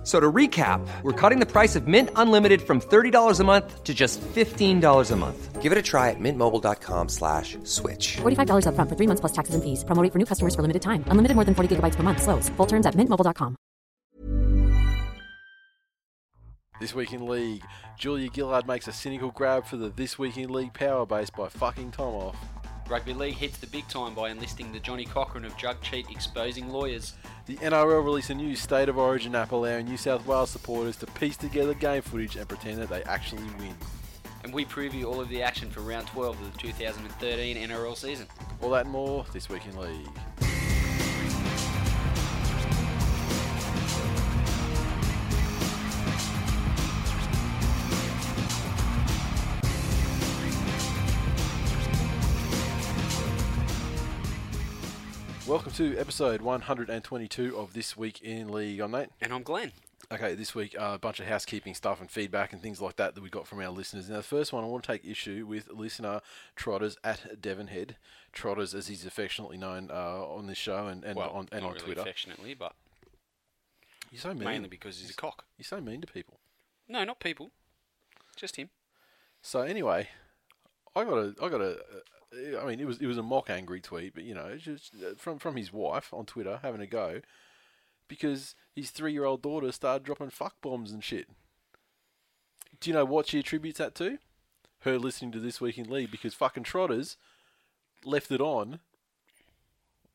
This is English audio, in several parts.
F- So to recap, we're cutting the price of Mint Unlimited from $30 a month to just $15 a month. Give it a try at mintmobile.com slash switch. $45 upfront for three months plus taxes and fees. Promo rate for new customers for limited time. Unlimited more than 40 gigabytes per month. Slows. Full terms at mintmobile.com. This Week in League, Julia Gillard makes a cynical grab for the This Week in League power base by fucking Tom off. Rugby League hits the big time by enlisting the Johnnie Cochran of drug cheat exposing lawyers. The NRL released a new State of Origin app allowing New South Wales supporters to piece together game footage and pretend that they actually win. And we preview all of the action for round 12 of the 2013 NRL season. All that and more this week in League. Welcome to episode 122 of This Week in League. I'm Nate. And I'm Glenn. Okay, this week uh, a bunch of housekeeping stuff and feedback and things like that that we got from our listeners. Now, the first one I want to take issue with listener Trotters at Devonhead, Trotters as he's affectionately known uh, on this show and, and well, on and not on really Twitter. affectionately, but You're so mean. mainly because he's a cock. You're so mean to people. No, not people. Just him. So anyway, I got a, I got a, I mean, it was it was a mock angry tweet, but you know, it's just uh, from from his wife on Twitter having a go because his three year old daughter started dropping fuck bombs and shit. Do you know what she attributes that to? Her listening to this week in league because fucking Trotters left it on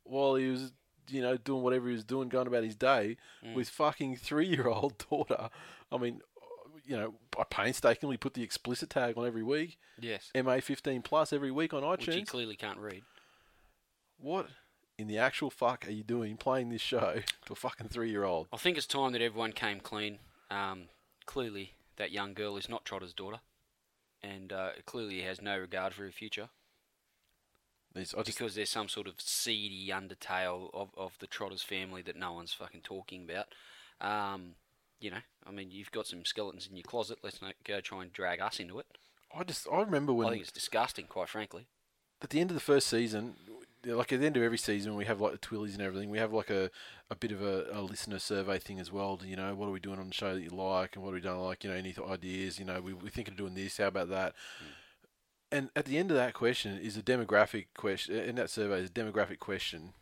while he was, you know, doing whatever he was doing, going about his day with fucking three year old daughter. I mean, you know, I painstakingly put the explicit tag on every week. Yes. MA fifteen plus every week on Which he iTunes. clearly can't read. what in the actual fuck are you doing playing this show to a fucking three year old? I think it's time that everyone came clean. Um, clearly, that young girl is not Trotter's daughter. And uh, clearly he has no regard for her future. These, just, because there's some sort of seedy undertale of, of the Trotters family that no one's fucking talking about. Um, you know, I mean, you've got some skeletons in your closet. Let's not go try and drag us into it. I just, I remember when I think it's disgusting, quite frankly. at the end of the first season, like at the end of every season, we have like the Twillies and everything. We have like a, a bit of a, a listener survey thing as well. You know, what are we doing on the show that you like, and what are we don't like? You know, any th- ideas? You know, we we thinking of doing this. How about that? Mm. And at the end of that question is a demographic question. In that survey, is a demographic question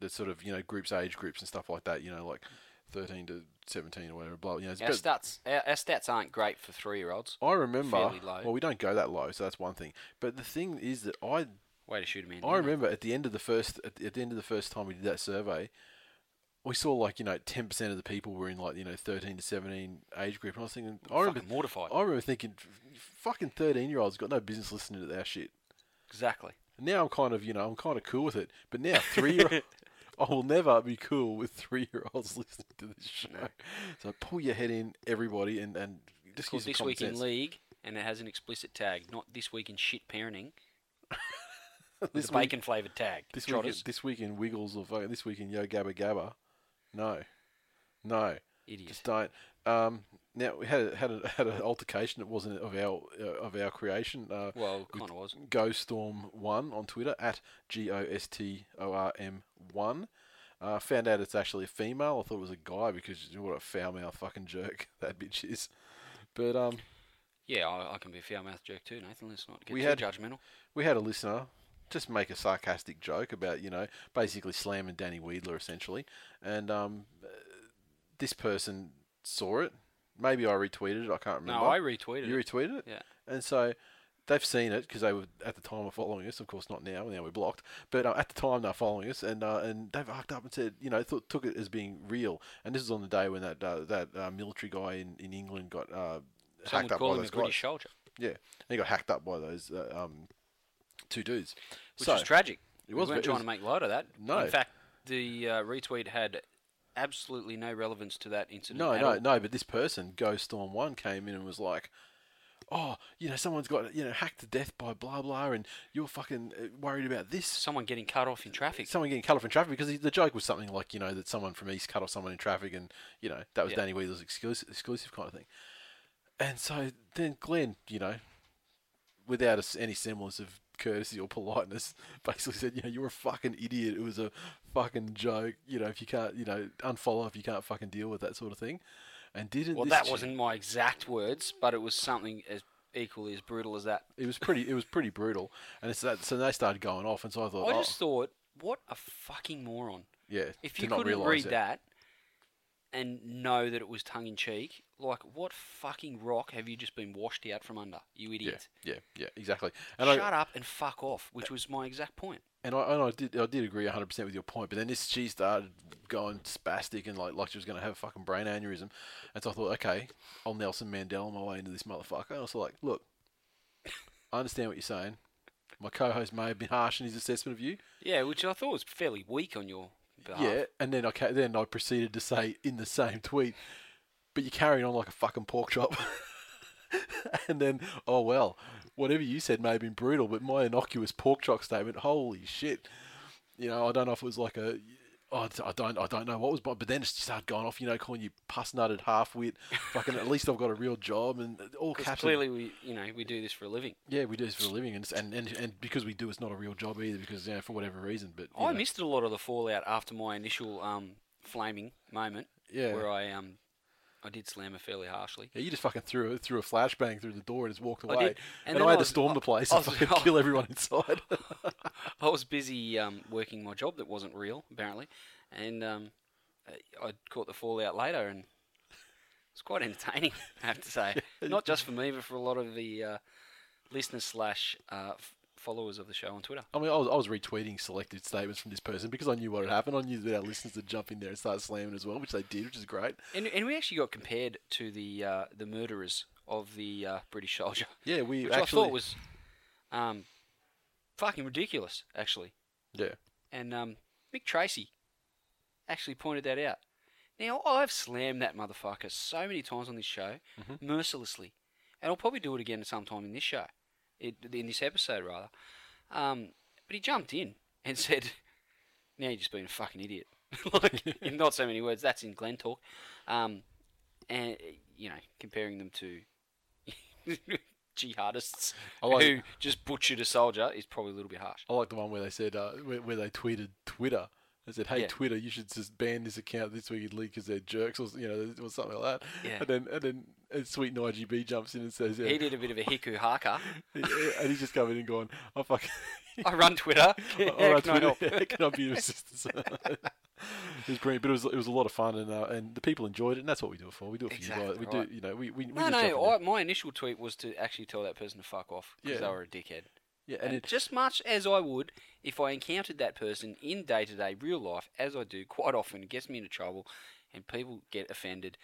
that sort of you know groups, age groups, and stuff like that. You know, like thirteen to seventeen or whatever. Blah. You know, it's Our stats, our, our stats aren't great for three-year-olds. I remember. low. Well, we don't go that low, so that's one thing. But the thing is that I Way to shoot a man. I remember at the end of the first at the, at the end of the first time we did that survey, we saw like you know ten percent of the people were in like you know thirteen to seventeen age group, and I was thinking, I remember mortified. I remember thinking, fucking thirteen year olds got no business listening to our shit. Exactly. And now I'm kind of you know I'm kind of cool with it, but now three year I will never be cool with three year olds listening to this show. So pull your head in, everybody, and and just use This Week in. League, and it has an explicit tag, not This Week in Shit Parenting. This With a week- bacon flavoured tag. This week, in, this week in Wiggles or fucking- this week in Yo Gabba Gabba, no, no, Idiot. just don't. Um, now we had had a, had an altercation It wasn't of our uh, of our creation. Uh, Well, kind of was. Go Storm one on Twitter at G O S T O R M one. Uh, found out it's actually a female. I thought it was a guy because you know what a foul mouth fucking jerk that bitch is. But um, Yeah, I, I can be a foul mouth jerk too, Nathan. Let's not get We too had- judgmental. we had a listener just make a sarcastic joke about you know basically slamming Danny Weidler essentially, and um, uh, this person saw it. Maybe I retweeted it. I can't remember. No, I retweeted it. You it. retweeted it, Yeah. and so they've seen it because they were at the time of following us. Of course, not now. Now we're blocked, but uh, at the time they're following us, and uh, and they've hooked up and said, you know, thought, took it as being real. And this is on the day when that uh, that uh, military guy in, in England got uh, hacked up by those British guys. soldier, Yeah, and he got hacked up by those uh, um, two dudes. which so, is tragic. It we was weren't it trying was- to make light of that. No. In fact, the uh, retweet had absolutely no relevance to that incident. No, no, all. no. But this person, Ghost Storm One, came in and was like, oh, you know, someone's got you know hacked to death by blah blah, and you're fucking uh, worried about this. Someone getting cut off in traffic. Someone getting cut off in traffic because the joke was something like you know that someone from East cut off someone in traffic, and you know that was Yeah. Danny Weidler's exclusive, exclusive kind of thing. And so then Glenn, you know, without any semblance of courtesy or politeness, basically said, you know, you're a fucking idiot. It was a fucking joke. You know, if you can't, you know, unfollow if you can't fucking deal with that sort of thing. And didn't well, that chick- wasn't my exact words, but it was something as equally as brutal as that. It was pretty. It was pretty brutal. And it's that. So they started going off, and so I thought, I oh, just thought, what a fucking moron. yeah. If you couldn't read that and know that it was tongue in cheek, like what fucking rock have you just been washed out from under, you Yeah, idiot? yeah, yeah, exactly. And Shut I, up and fuck off, which was my exact point. and I, and I did, I did agree 100 percent with your point. But then this, she started going spastic and like, like she was going to have a fucking brain aneurysm. And so I thought, okay, I'll Nelson Mandela my way into this motherfucker. And I was like, look, I understand what you're saying. My co-host may have been harsh in his assessment of you. Yeah, which I thought was fairly weak on your behalf. Yeah, and then I ca- then I proceeded to say in the same tweet, but you're carrying on like a fucking pork chop. and then, oh well, whatever you said may have been brutal, but my innocuous pork chop statement, holy shit! You know, I don't know if it was like a, oh, I don't, I don't know what was, but but then it just started going off. You know, calling you puss nutted, half wit. Fucking, at least I've got a real job, and all caps. clearly we, you know, we do this for a living. yeah, we do this for a living, and, and and and because we do, it's not a real job either, because you know, for whatever reason. But I know. missed a lot of the fallout after my initial um, flaming moment, Yeah. where I um, I did slam her fairly harshly. Yeah, you just fucking threw a, threw a flashbang through the door and just walked I away. did. And, And then I I had to was- storm the place I and was- fucking kill everyone inside. I was busy um, working my job that wasn't real, apparently, and um, I I caught the fallout later, and it's quite entertaining, I have to say. Not just for me, but for a lot of the uh, listeners slash uh, f- followers of the show on Twitter. I mean, I was, I was retweeting selected statements from this person because I knew what had happened. I knew that our listeners would jump in there and start slamming as well, which they did, which is great. And, and we actually got compared to the uh, the murderers of the uh, British soldier, Yeah, we which actually. I thought was um, fucking ridiculous, actually. yeah, And um, Mick Tracy actually pointed that out. Now, I've slammed that motherfucker so many times on this show, mercilessly. And I'll probably do it again sometime in this show, it, in this episode, rather. Um, but he jumped in and said, now you're just being a fucking idiot. like, in not so many words, that's in Glen talk. Um, and, you know, comparing them to jihadists I like- who just butchered a soldier is probably a little bit harsh. I like the one where they said uh, where, where they tweeted Twitter. They said, "Hey Yeah. Twitter, you should just ban this account this week league because they're jerks," or you know, or something like that. Yeah. And then and then and sweet IGB jumps in and says, yeah. He did a bit of a hiku haka. and he's just coming in and going, "I fucking." I run Twitter. Yeah, All right, can I Twitter, help? yeah, can I be of assistance? it was brilliant, but it was it was a lot of fun, and uh, and the people enjoyed it, and that's what we do it for. We do it for you Exactly guys. We right. do, you know, we we, we No, just no. I, my initial tweet was to actually tell that person to fuck off because Yeah. they were a dickhead. yeah, And and it, just much as I would if I encountered that person in day to day real life, as I do quite often, it gets me into trouble, and people get offended.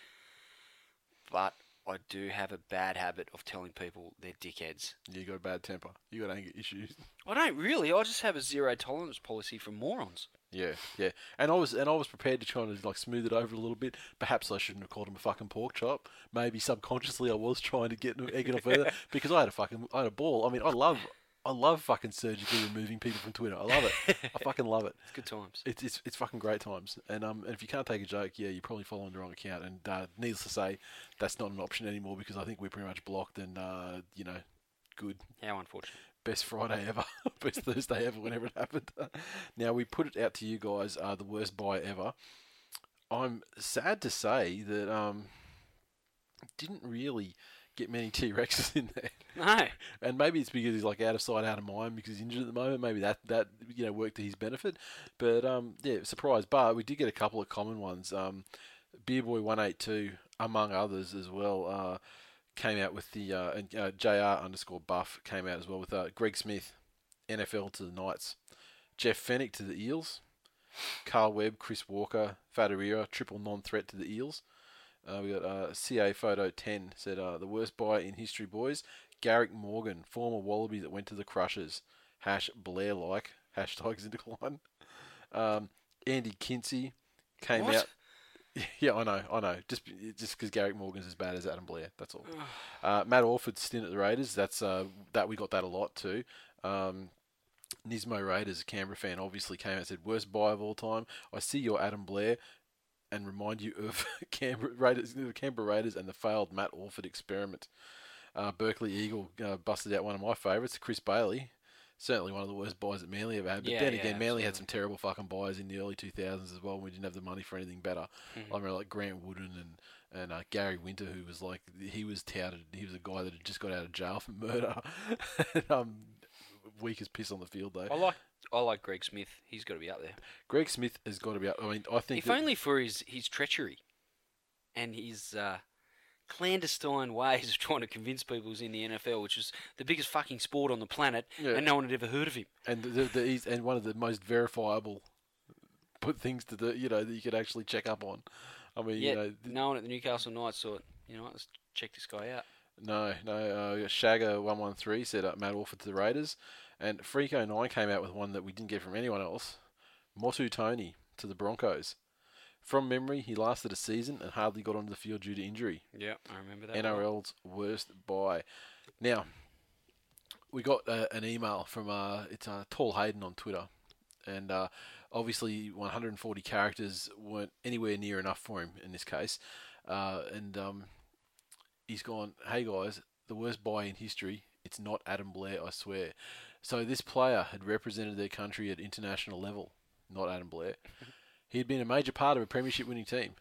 But I do have a bad habit of telling people they're dickheads. you got a bad temper, you got anger issues. I don't really. I just have a zero tolerance policy for morons. Yeah, yeah, and I was and I was prepared to try and like smooth it over a little bit. Perhaps I shouldn't have called him a fucking pork chop. Maybe subconsciously I was trying to get him egg it off further because I had a fucking I had a ball. I mean, I love I love fucking surgically removing people from Twitter. I love it. I fucking love it. It's good times. It's, it's it's fucking great times, and um, and if you can't take a joke, yeah, you're probably following the wrong account. And uh, needless to say, that's not an option anymore because I think we're pretty much blocked. And uh, you know, good, How unfortunate. best Friday ever, best Thursday ever, whenever it happened. now we put it out to you guys, uh, the worst buy ever. I'm sad to say that um, didn't really get many T Rexes in there. No. And maybe it's because he's like out of sight, out of mind because he's injured at the moment. Maybe that that you know worked to his benefit. But um, yeah, surprise. But we did get a couple of common ones. Um, Beer Boy One Eight Two, among others as well, uh, came out with the uh, and uh, Jr underscore Buff came out as well with uh, Greg Smith, NFL to the Knights, Jeff Fennick to the Eels, Carl Webb, Chris Walker, Federera, triple non-threat to the Eels. Uh, we got uh, CA Photo 10 said uh, the worst buy in history, boys. Garrick Morgan, former Wallaby that went to the Crushers. Hash Blair like. Hashtags in decline. Um, Andy Kinsey came What? out. Yeah, I know, I know. Just just because Garrick Morgan's as bad as Adam Blair, that's all. uh, Matt Orford's stint at the Raiders, that's uh, that we got that a lot too. Um, Nismo Raiders, a Canberra fan, obviously came out and said worst buy of all time. I see your Adam Blair, and remind you of Canberra Raiders, the Canberra Raiders, and the failed Matt Orford experiment. Uh, Berkeley Eagle uh, busted out one of my favourites, Chris Bailey. Certainly one of the worst buys that Manly ever had. But Yeah, then yeah, again, Manly had some terrible fucking buys in the early 2000s as well. when We didn't have the money for anything better. Mm-hmm. I remember like Grant Wooden and and uh, Gary Winter, who was like he was touted. He was a guy that had just got out of jail for murder. and, um, weak as piss on the field though. I like I like Greg Smith. He's got to be up there. Greg Smith has got to be. Up. I mean, I think If that- only for his, his treachery and his uh, clandestine ways of trying to convince people he's in the NFL, which is the biggest fucking sport on the planet, Yeah. and no one had ever heard of him. and the, the, he's, and one of the most verifiable put things to the you know that you could actually check up on. I mean, Yet you know, th- no one at the Newcastle Knights thought, you know, what, let's check this guy out. no, no. Uh, Shagger one one three said uh, Matt Orford to the Raiders, and Freako nine came out with one that we didn't get from anyone else. Motu Tony to the Broncos. From memory, he lasted a season and hardly got onto the field due to injury. Yeah, I remember that. NRL's worst buy. Now, we got uh, an email from uh, it's uh, Tall Hayden on Twitter, and uh, obviously 140 characters weren't anywhere near enough for him in this case, uh, and um, he's gone. Hey guys, the worst buy in history. It's not Adam Blair, I swear. So this player had represented their country at international level, not Adam Blair. he had been a major part of a premiership winning team,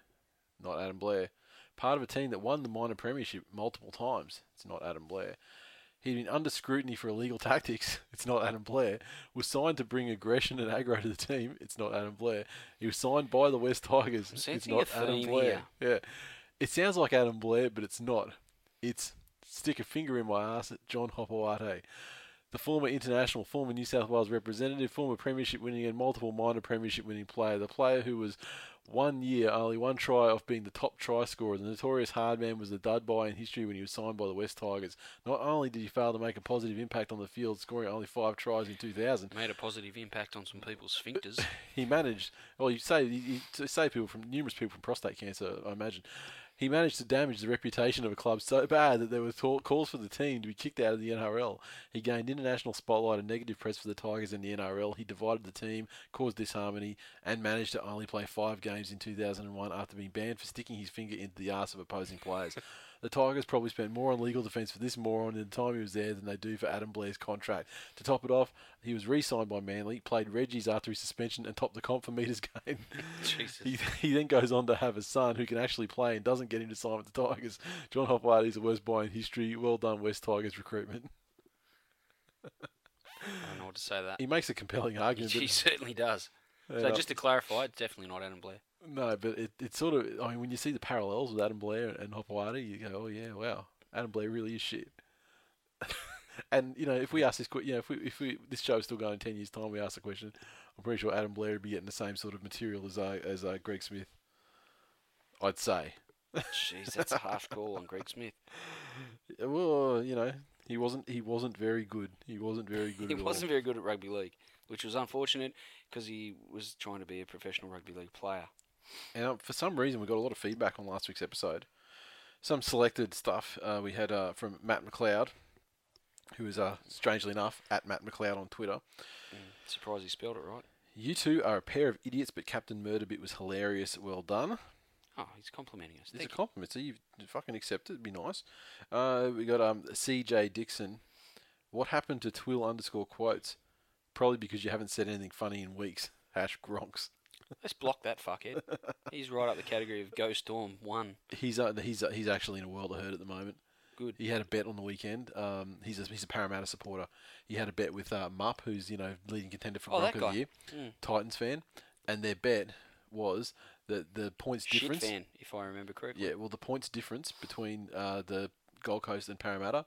not Adam Blair. Part of a team that won the minor premiership multiple times. It's not Adam Blair. He'd been under scrutiny for illegal tactics. It's not Adam Blair. Was signed to bring aggression and aggro to the team. It's not Adam Blair. He was signed by the West Tigers. It's not Adam Blair. Yeah. It sounds like Adam Blair, but it's not. It's stick a finger in my ass at John Hopoate the former international, former New South Wales representative, former premiership winning and multiple minor premiership winning player, the player who was one year, only one try off being the top try scorer. The notorious hardman was the dud buy in history when he was signed by the West Tigers. Not only did he fail to make a positive impact on the field, scoring only five tries in 2000, Made a positive impact on some people's sphincters. he managed. Well, you say you, you say people from numerous people from prostate cancer. I imagine he managed to damage the reputation of a club so bad that there were calls for the team to be kicked out of the NRL. He gained international spotlight and negative press for the Tigers and the NRL. He divided the team, caused disharmony, and managed to only play five games in 2001 after being banned for sticking his finger into the arse of opposing players. The Tigers probably spent more on legal defence for this moron in the time he was there than they do for Adam Blair's contract. To top it off, he was re-signed by Manly, played Reggie's after his suspension, and topped the comp for meters game. Jesus. he, he then goes on to have a son who can actually play and doesn't get him to sign with the Tigers. John Hopoate is the worst buy in history. Well done, West Tigers recruitment. I don't know what to say that. He makes a compelling argument. He certainly does. So just to clarify, it's definitely not Adam Blair. No, but it, it's sort of. I mean, when you see the parallels with Adam Blair and Hopoate, you go, "Oh yeah, wow, Adam Blair really is shit." and you know, if we ask this, you know, if we if we this show's still going in ten years' time, we ask the question. I'm pretty sure Adam Blair would be getting the same sort of material as uh, as uh, Greg Smith. I'd say. Jeez, that's a harsh call on Greg Smith. Well, you know, he wasn't he wasn't very good. He wasn't very good He wasn't all. very good at rugby league, which was unfortunate because he was trying to be a professional rugby league player. And um, for some reason, we got a lot of feedback on last week's episode. Some selected stuff uh, we had uh, from Matt McLeod, who is uh, strangely enough at Matt McLeod on Twitter. Surprised he spelled it right. You two are a pair of idiots, but Captain Murderbit was hilarious. Well done. Oh, he's complimenting us. It's a compliment. So you fucking accept it. It'd be nice. Uh, we got um, CJ Dixon. What happened to Twill underscore quotes? Probably because you haven't said anything funny in weeks. Hash Gronks. Let's block that fuckhead. he's right up the category of Ghost Storm one. He's uh, he's uh, he's actually in a world of hurt at the moment. Good. He had a bet on the weekend. Um, he's a, he's a Parramatta supporter. He had a bet with uh, Mupp, who's you know leading contender for Oh, of the. Year, Mm. Titans fan, and their bet was that the points Shit difference. fan, if I remember correctly. Yeah, well, the points difference between uh, the Gold Coast and Parramatta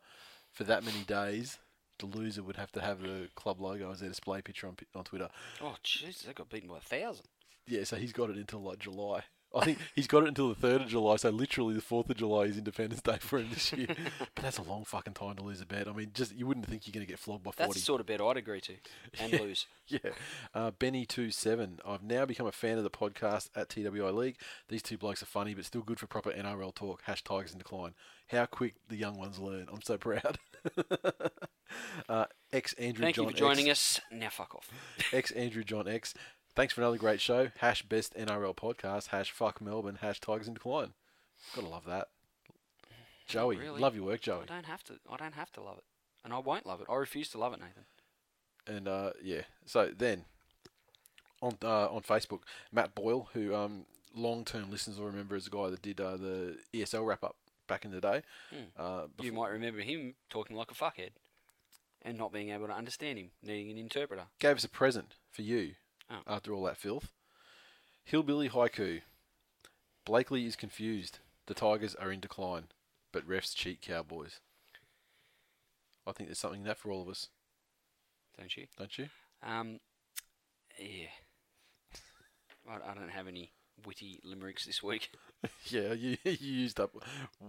for that many days, the loser would have to have the club logo as their display picture on on Twitter. Oh, jeez, they got beaten by a thousand. Yeah, so he's got it until like July. I think he's got it until the third of July, so literally the fourth of July is Independence Day for him this year. but that's a long fucking time to lose a bet. I mean, just you wouldn't think you're going to get flogged by forty. That's the sort of bet I'd agree to and lose. Yeah. Uh, Benny27. I've now become a fan of the podcast at TWI League. These two blokes are funny, but still good for proper NRL talk. Hash Tigers in decline. How quick the young ones learn. I'm so proud. uh, ex Andrew Thank John you for joining X, us. Now fuck off. Ex Andrew John X. Thanks for another great show. Hash best NRL podcast. Hash fuck Melbourne. Hash Tigers in decline. Gotta love that. Joey, Really? love your work, Joey. I don't have to. I don't have to love it, and I won't love it. I refuse to love it, Nathan. And uh, yeah, so then on uh, on Facebook, Matt Boyle, who um, long term listeners will remember as a guy that did uh, the ESL wrap up back in the day. Uh, You might remember him talking like a fuckhead, and not being able to understand him, needing an interpreter. gave us a present for you Oh. after all that filth. Hillbilly haiku. Blakely is confused. The Tigers are in decline, but refs cheat Cowboys. I think there's something in that for all of us, Don't you? don't you? Um, yeah. I, I don't have any witty limericks this week. Yeah, you, you used up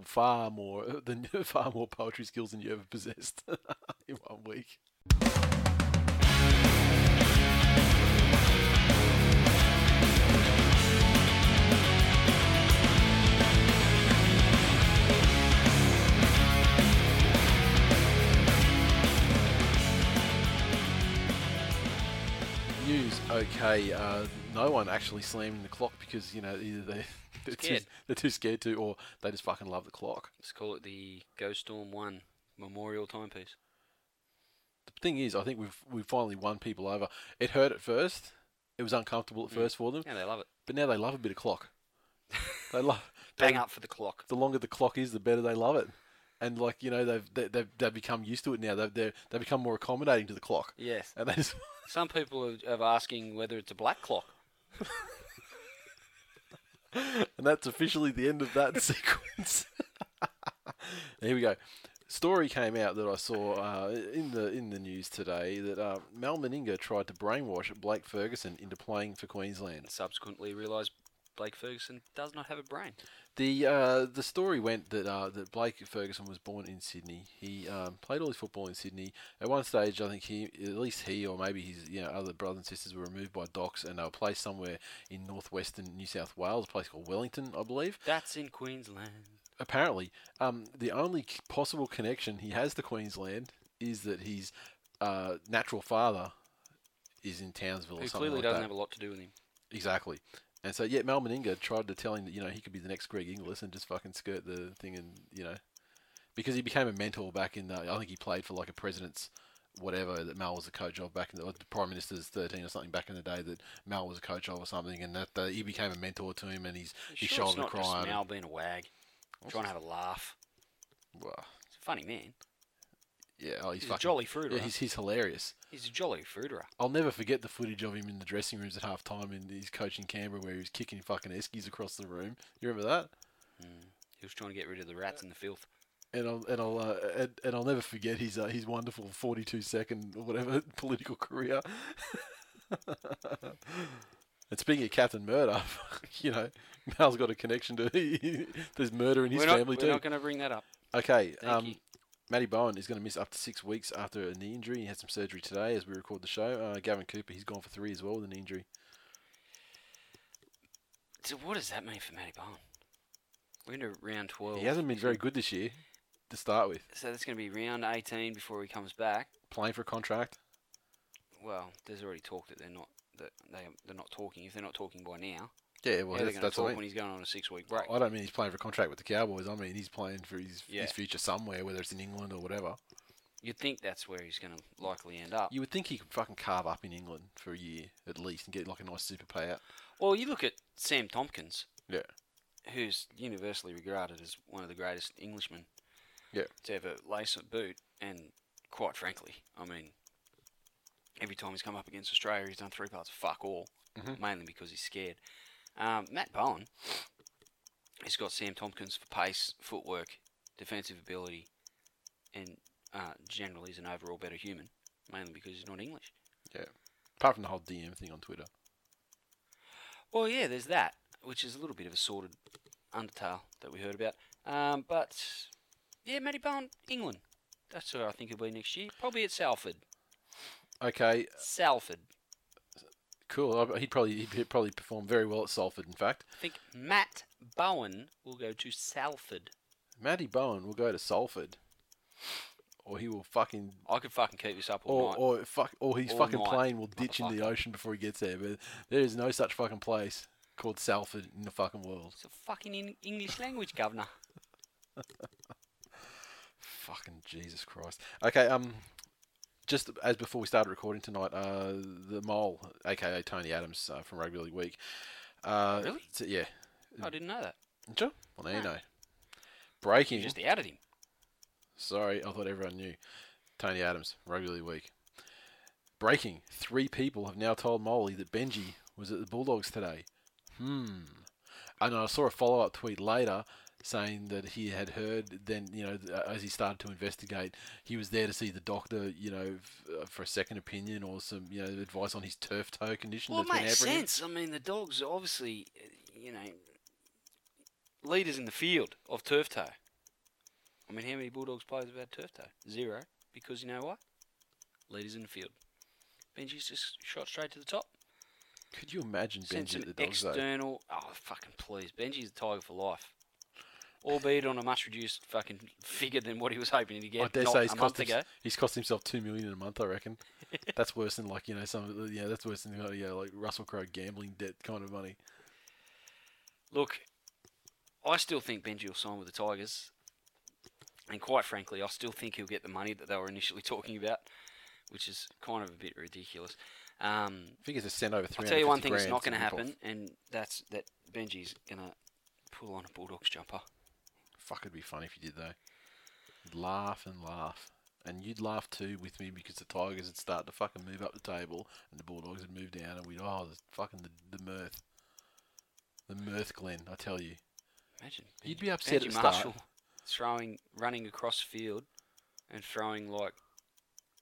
far more than far more poetry skills than you ever possessed in one week. Okay. Uh, no one actually slamming the clock because you know either they they're too, Scared. they're too scared to, or they just fucking love the clock. Let's call it the Ghost Storm One Memorial Timepiece. The thing is, I think we've we've finally won people over. It hurt at first. It was uncomfortable at first for them, Yeah, they love it. but now they love a bit of clock. they love Bang up for the clock. The longer the clock is, the better they love it. And like you know, they've they, they've they've become used to it now. They've they they become more accommodating to the clock. Yes. And they just Some people are, are asking whether it's a black clock. and that's officially the end of that sequence. Here we go. Story came out that I saw uh, in the in the news today that uh, Mal Meninga tried to brainwash Blake Ferguson into playing for Queensland. Subsequently realised Blake Ferguson does not have a brain. The uh, the story went that uh, that Blake Ferguson was born in Sydney. He um, played all his football in Sydney. At one stage, I think he, at least he, or maybe his, you know, other brothers and sisters were removed by DOCS, and they were placed somewhere in northwestern New South Wales, a place called Wellington, I believe. That's in Queensland. Apparently, um, the only possible connection he has to Queensland is that his uh, natural father is in Townsville or Who something clearly like doesn't that. have a lot to do with him. Exactly. And so, yeah, Mal Meninga tried to tell him that, you know, he could be the next Greg Inglis and just fucking skirt the thing and, you know, because he became a mentor back in, the, I think he played for like a president's whatever that Mal was a coach of back in the, the Prime Minister's 13 or something back in the day that Mal was a coach of or something and that uh, he became a mentor to him and he's, he Sure, shouldered just crime. Mal being a wag, trying to have a laugh. Well, He's a funny man. Yeah, oh, he's, He's a jolly fruiterer. Yeah, he's, he's hilarious. He's a jolly fruiterer. I'll never forget the footage of him in the dressing rooms at half time in his coach in Canberra where he was kicking fucking Eskies across the room. You remember that? He was trying to get rid of the rats and the filth. and I'll and I'll uh, and, and I'll never forget his uh, his wonderful forty two second or whatever political career. and speaking of Captain Murder, you know, Mal's got a connection to there's murder in his we're not, family we're too. not going to bring that up. okay, Thank um, you. Matty Bowen is going to miss up to six weeks after a knee injury. He had some surgery today as we record the show. Uh, Gavin Cooper, he's gone for three as well with a knee injury. So what does that mean for Matty Bowen? We're into round 12. He hasn't been very good this year to start with. So that's going to be round 18 before he comes back. Playing for a contract. Well, there's already talk that they're not that they they're not talking. If they're not talking by now, Yeah, well, how are they that's, that's talk what I mean. when he's going on a six week break? I don't mean he's playing for a contract with the Cowboys. I mean he's playing for his, Yeah. his future somewhere, whether it's in England or whatever. You'd think that's where he's going to likely end up. You would think he could fucking carve up in England for a year at least and get like a nice super payout. Well, you look at Sam Tomkins, Yeah. who's universally regarded as one of the greatest Englishmen Yeah. to ever lace a boot, and quite frankly, I mean, every time he's come up against Australia, he's done three parts of fuck all, mm-hmm. mainly because he's scared. Um, Matt Bowen, he's got Sam Tomkins for pace, footwork, defensive ability, and uh, generally is an overall better human, mainly because he's not English. Yeah. Apart from the whole DM thing on Twitter. Well, yeah, there's that. which is a little bit of a sordid undertale that we heard about. Um, but yeah, Matty Bowen, England. That's where I think he'll be next year. Probably at Salford. Okay, Salford. Cool. He'd probably he'd probably perform very well at Salford. In fact, I think Matt Bowen will go to Salford. Matty Bowen will go to Salford, or he will fucking I could fucking keep this up all or night. or fuck or his All fucking night, plane will ditch in the ocean before he gets there. But there is no such fucking place called Salford in the fucking world. it's a fucking in- English language, governor. Fucking Jesus Christ. Okay, um, just as before we started recording tonight, uh, the mole, aka Tony Adams uh, from Rugby League Week. Uh, Really? so- yeah. I didn't know that. Sure. Well, now you No. know. Breaking. You just outed him. Sorry, I thought everyone knew. Tony Adams, Rugby League Week. Breaking. Three people have now told Molly that Benji was at the Bulldogs today. Hmm. And I saw a follow up tweet later saying that he had heard, then, you know, as he started to investigate, he was there to see the doctor, you know, f- uh, for a second opinion or some, you know, advice on his turf toe condition Well, it makes sense. I mean, the dogs are obviously, uh, you know, leaders in the field of turf toe. I mean, how many Bulldogs players have had turf toe? Zero. Because you know what? Leaders in the field. Benji's just shot straight to the top. Could you imagine Benji at the Dogs, though? external. Oh, fucking please. Benji's a tiger for life. Albeit on a much reduced fucking figure than what he was hoping to get I dare say he's a cost, month ago. he's cost himself two million in a month. I reckon. that's worse than like you know some of the- yeah that's worse than uh, yeah like Russell Crowe gambling debt kind of money. Look, I still think Benji will sign with the Tigers. And quite frankly, I still think he'll get the money that they were initially talking about, which is kind of a bit ridiculous. Um, I think it's a send over three. I'll tell you one thing that's not going to happen, and that's that Benji's going to pull on a Bulldogs jumper. Fuck, it'd be funny if you did though. You'd laugh and laugh, and you'd laugh too with me because the Tigers would start to fucking move up the table, and the Bulldogs would move down, and we'd oh the fucking the, the mirth, the mirth, Glenn. I tell you, Imagine. You'd be upset at the start. Marshall throwing, running across field and throwing like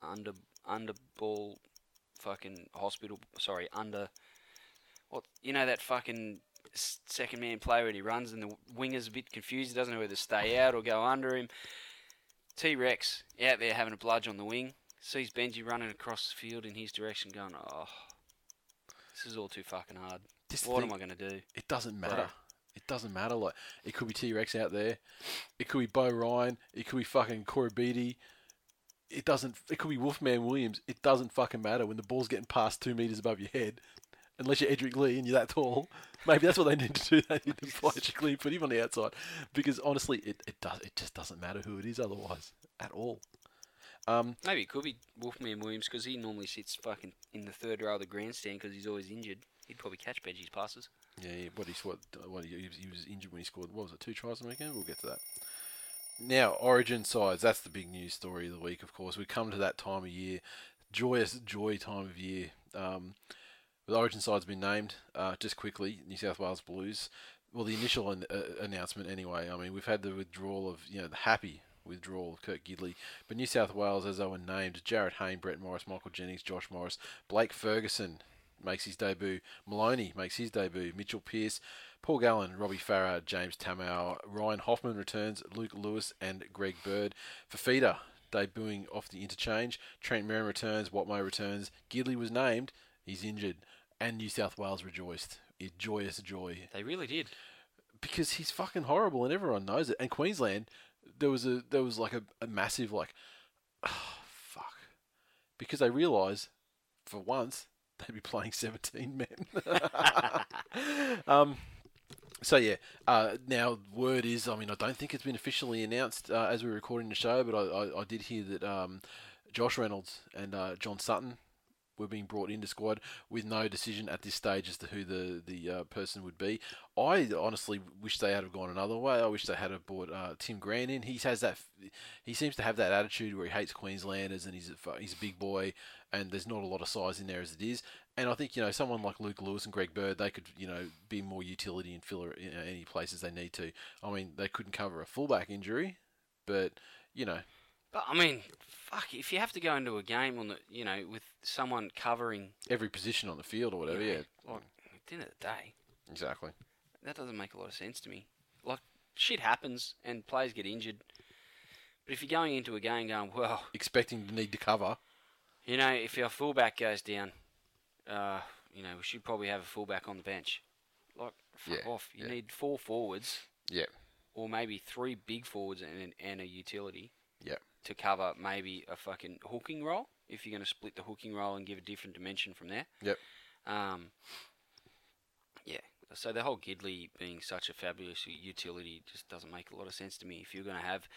under under ball, fucking hospital. Sorry, under what you know that fucking second man play when he runs and the winger's a bit confused. He doesn't know whether to stay out or go under him. T Rex out there having a bludge on the wing. Sees Benji running across the field in his direction, going, "Oh, this is all too fucking hard. This what thing- am I going to do?" it doesn't matter. It doesn't matter. Like it could be T Rex out there, it could be Beau Ryan, it could be fucking Corey Beatty. It doesn't. It could be Wolfman Williams. It doesn't fucking matter when the ball's getting past two meters above your head, unless you're Edrick Lee and you're that tall. Maybe that's what they need to do. They need to fly Edrick Lee put him on the outside, because honestly, it, it does. It just doesn't matter who it is otherwise at all. Um, Maybe it could be Wolfman Williams because he normally sits fucking in the third row of the grandstand because he's always injured. He'd probably catch Benji's passes. Yeah, yeah, what he what what he, he, was, he was injured when he scored. What was it? Two tries on the weekend. We'll get to that. Now, Origin sides. That's the big news story of the week. Of course, we come to that time of year, joyous joy time of year. Um, the Origin side's been named. Uh, just quickly, New South Wales Blues. Well, the initial an, uh, announcement anyway. I mean, we've had the withdrawal of you know the happy withdrawal of Kurt Gidley, but New South Wales, as they were named, Jarryd Hayne, Brett Morris, Michael Jennings, Josh Morris, Blake Ferguson makes his debut. Maloney makes his debut. Mitchell Pearce, Paul Gallen, Robbie Farah, James Tamou, Ryan Hoffman returns, Luke Lewis, and Greg Bird. Fifita debuting off the interchange. Trent Merrin returns. Watmough returns. Gidley was named. He's injured. And New South Wales rejoiced. It joyous joy They really did. because he's fucking horrible and everyone knows it. And Queensland, there was a there was like a, a massive like, oh, fuck, because they realise for once they'd be playing seventeen men. um, so yeah, uh, now word is, I mean, I don't think it's been officially announced uh, as we're recording the show, but I, I, I did hear that um, Josh Reynolds and uh, John Sutton were being brought into squad with no decision at this stage as to who the the uh, person would be. I honestly wish they had have gone another way. I wish they had have brought uh, Tim Grant in. He has that. He seems to have that attitude where he hates Queenslanders and he's a, he's a big boy and there's not a lot of size in there as it is. And I think you know someone like Luke Lewis and Greg Bird, they could you know be more utility and fill you know, any places they need to. I mean, they couldn't cover a fullback injury, but you know But I mean, fuck, if you have to go into a game on the, you know, with someone covering, every position on the field or whatever. know, Yeah, like at the end of the day, exactly. that doesn't make a lot of sense to me. Like shit happens and players get injured, but if you're going into a game going, well, Expecting to need to cover. you know, if your fullback goes down, uh, you know, we should probably have a fullback on the bench. Like, fuck Yeah, off. You yeah. need four forwards Yeah. or maybe three big forwards and, and a utility Yeah. To cover maybe a fucking hooking role if you're going to split the hooking role and give a different dimension from there. Yep. Um, yeah. So the whole Gidley being such a fabulous utility just doesn't make a lot of sense to me. If you're going to have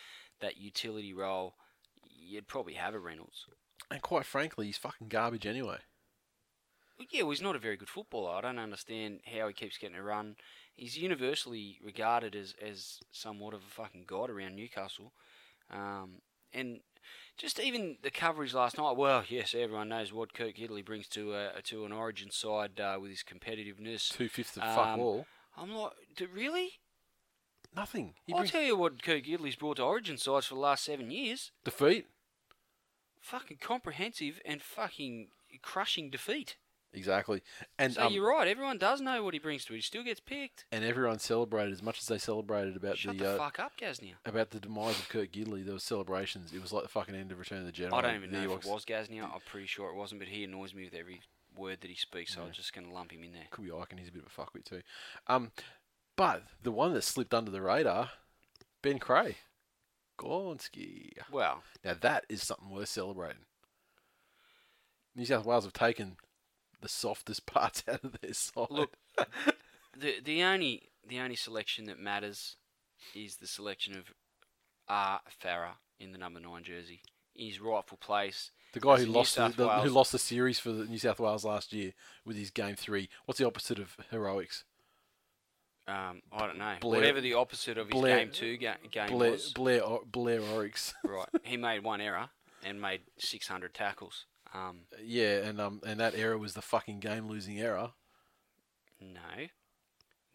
that utility role, you'd probably have a Reynolds. And quite frankly, he's fucking garbage anyway. Yeah, well, he's not a very good footballer. I don't understand how he keeps getting a run. He's universally regarded as, as somewhat of a fucking god around Newcastle. Um, and just even the coverage last night. Well, yes, everyone knows what Kirk Gidley brings to a, to an Origin side uh, with his competitiveness. Two fifths of fuck Um, all. I'm like, really? Nothing. He I'll brings tell you what Kirk Gidley's brought to Origin sides for the last seven years. defeat. Fucking comprehensive and fucking crushing defeat. Exactly. And so um, you're right. Everyone does know what he brings to it. He still gets picked. and everyone celebrated as much as they celebrated about Shut the, the uh, fuck up, Gaznia. about the demise of Kurt Gidley. There was celebrations. It was like the fucking end of Return of the Jedi. I don't even know if it was Gaznia. I'm pretty sure it wasn't, but he annoys me with every word that he speaks, so I'm just going to lump him in there. Could be Icon. He's a bit of a fuckwit too. Um, but the one that slipped under the radar, Ben Creagh, Gornsky. Wow. Now that is something worth celebrating. New South Wales have taken the softest parts out of their side. Look, the the only the only selection that matters is the selection of R. Farah in the number nine jersey in his rightful place. the guy who lost the, the, who lost the series for the New South Wales last year with his game three. What's the opposite of heroics? Um, I don't know. Blair- Whatever the opposite of his Blair- game two ga- game Blair was. Blair Blair Oryx. right. He made one error and made 600 tackles. Um, yeah, and um and that error was the fucking game losing error. no,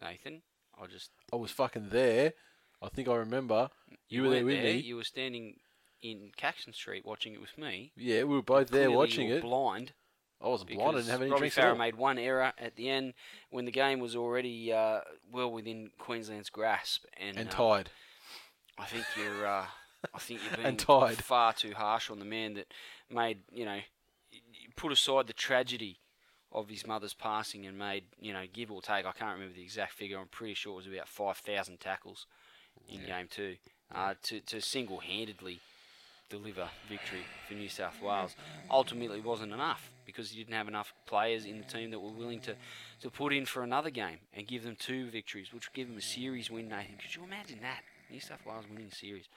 Nathan. I just I was fucking there. I think I remember. You, were there with me. You were standing in Caxton Street watching it with me. Yeah, we were both there watching you it. Blind. I wasn't blind. I didn't have any Robbie Farah made one error at the end when the game was already uh, well within Queensland's grasp, and, and uh, tied. I think you're, uh, I think you're being And tied. far too harsh on the man that made you know, put aside the tragedy of his mother's passing and made you know, give or take. I can't remember the exact figure. I'm pretty sure it was about five thousand tackles in game two uh, to to single handedly deliver victory for New South Wales. Ultimately, wasn't enough because he didn't have enough players in the team that were willing to, to put in for another game and give them two victories, which would give them a series win. Nathan, could you imagine that? New South Wales winning a series.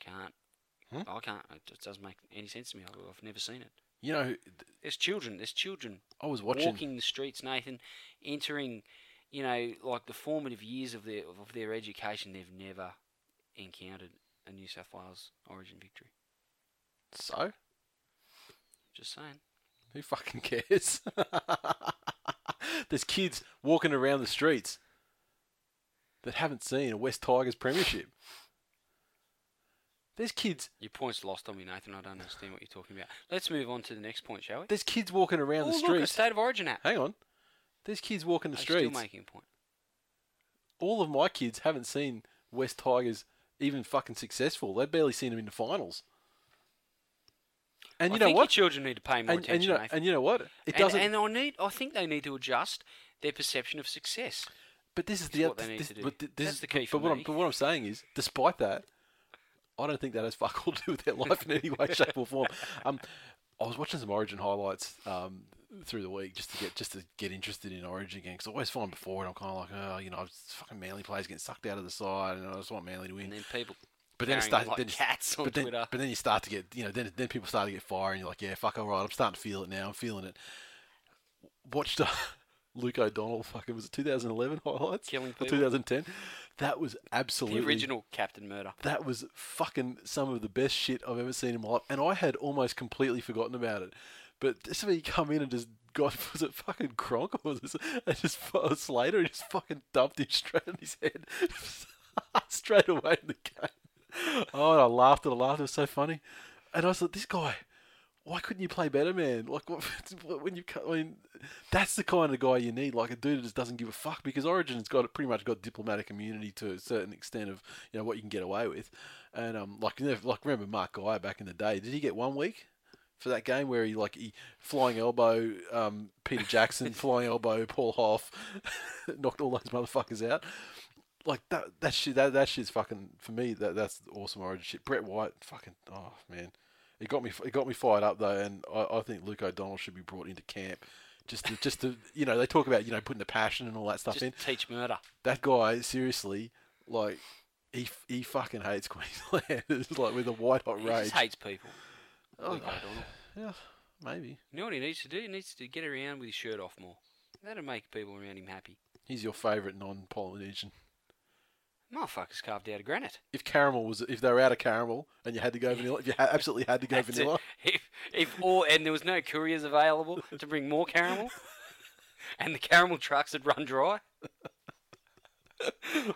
Can't. I can't. It just doesn't make any sense to me. I've never seen it. You know, There's children. There's children I was watching. walking the streets, Nathan, entering, you know, like the formative years of their of their education. They've never encountered a New South Wales Origin victory. So Just saying. who fucking cares? There's kids walking around the streets that haven't seen a West Tigers premiership. There's kids. Your point's lost on me, Nathan. I don't understand what you're talking about. Let's move on to the next point, shall we? There's kids walking around oh, the look, a streets. State of Origin app. Hang on. There's kids walking the I'm streets. Still making a point. All of my kids haven't seen West Tigers even fucking successful. They've barely seen them in the finals. And I you know think what? your children need to pay more And, attention, and you know, Nathan. and you know what? It doesn't. and I need. I think they need to adjust their perception of success. But this is the what other. they need This, to do. but th- this That's is the key But, for but what, I'm, but what I'm saying is, despite that, I don't think that has fuck all to do with their life in any way, shape, or form. Um, I was watching some Origin highlights um, through the week just to get just to get interested in Origin again because I always find before it I'm kind of like, oh, you know, fucking Manly players getting sucked out of the side, and I just want Manly to win. And then people. But then on like then cats on but then, Twitter. But then you start to get, you know, then then people start to get fire, and you're like, yeah, fuck, all right, I'm starting to feel it now. I'm feeling it. Watched Luke O'Donnell, fucking was it 2011 highlights? Killing Or people. 2010. That was absolutely the original Captain Murder. That was fucking some of the best shit I've ever seen in my life, and I had almost completely forgotten about it. But this you come in and just got was it fucking Cronk or was it and just Slater and just fucking dumped him straight on his head straight away in the game. Oh, and I laughed and I laughed. It was so funny. And I was like, this guy, why couldn't you play better, man? Like what, when you, I mean, that's the kind of guy you need, like a dude that just doesn't give a fuck. Because Origin's got pretty much got diplomatic immunity to a certain extent of you know what you can get away with, and um, like like remember Mark Geyer back in the day? Did he get one week? For that game where he like he flying elbow um, Peter Jackson, flying elbow Paul Hauff, knocked all those motherfuckers out like that that shit that that shit's fucking for me that that's awesome origin shit. Brett White fucking oh man, it got me it got me fired up though, and I, I think Luke O'Donnell should be brought into camp. Just to, just to you know they talk about you know putting the passion and all that stuff Just in. teach murder. That guy seriously like he he fucking hates Queensland. it's like with a white hot He rage. just hates people. Oh, Luke O'Donnell. yeah, maybe You know what he needs to do? He needs to get around with his shirt off more. That'll make people around him happy. he's your favourite non-Polynesian. Motherfucker's carved out of granite. If caramel was if they were out of caramel and you had to go vanilla, if you ha- absolutely had to go That's it. vanilla, If, if or and there was no couriers available to bring more caramel, and the caramel trucks had run dry,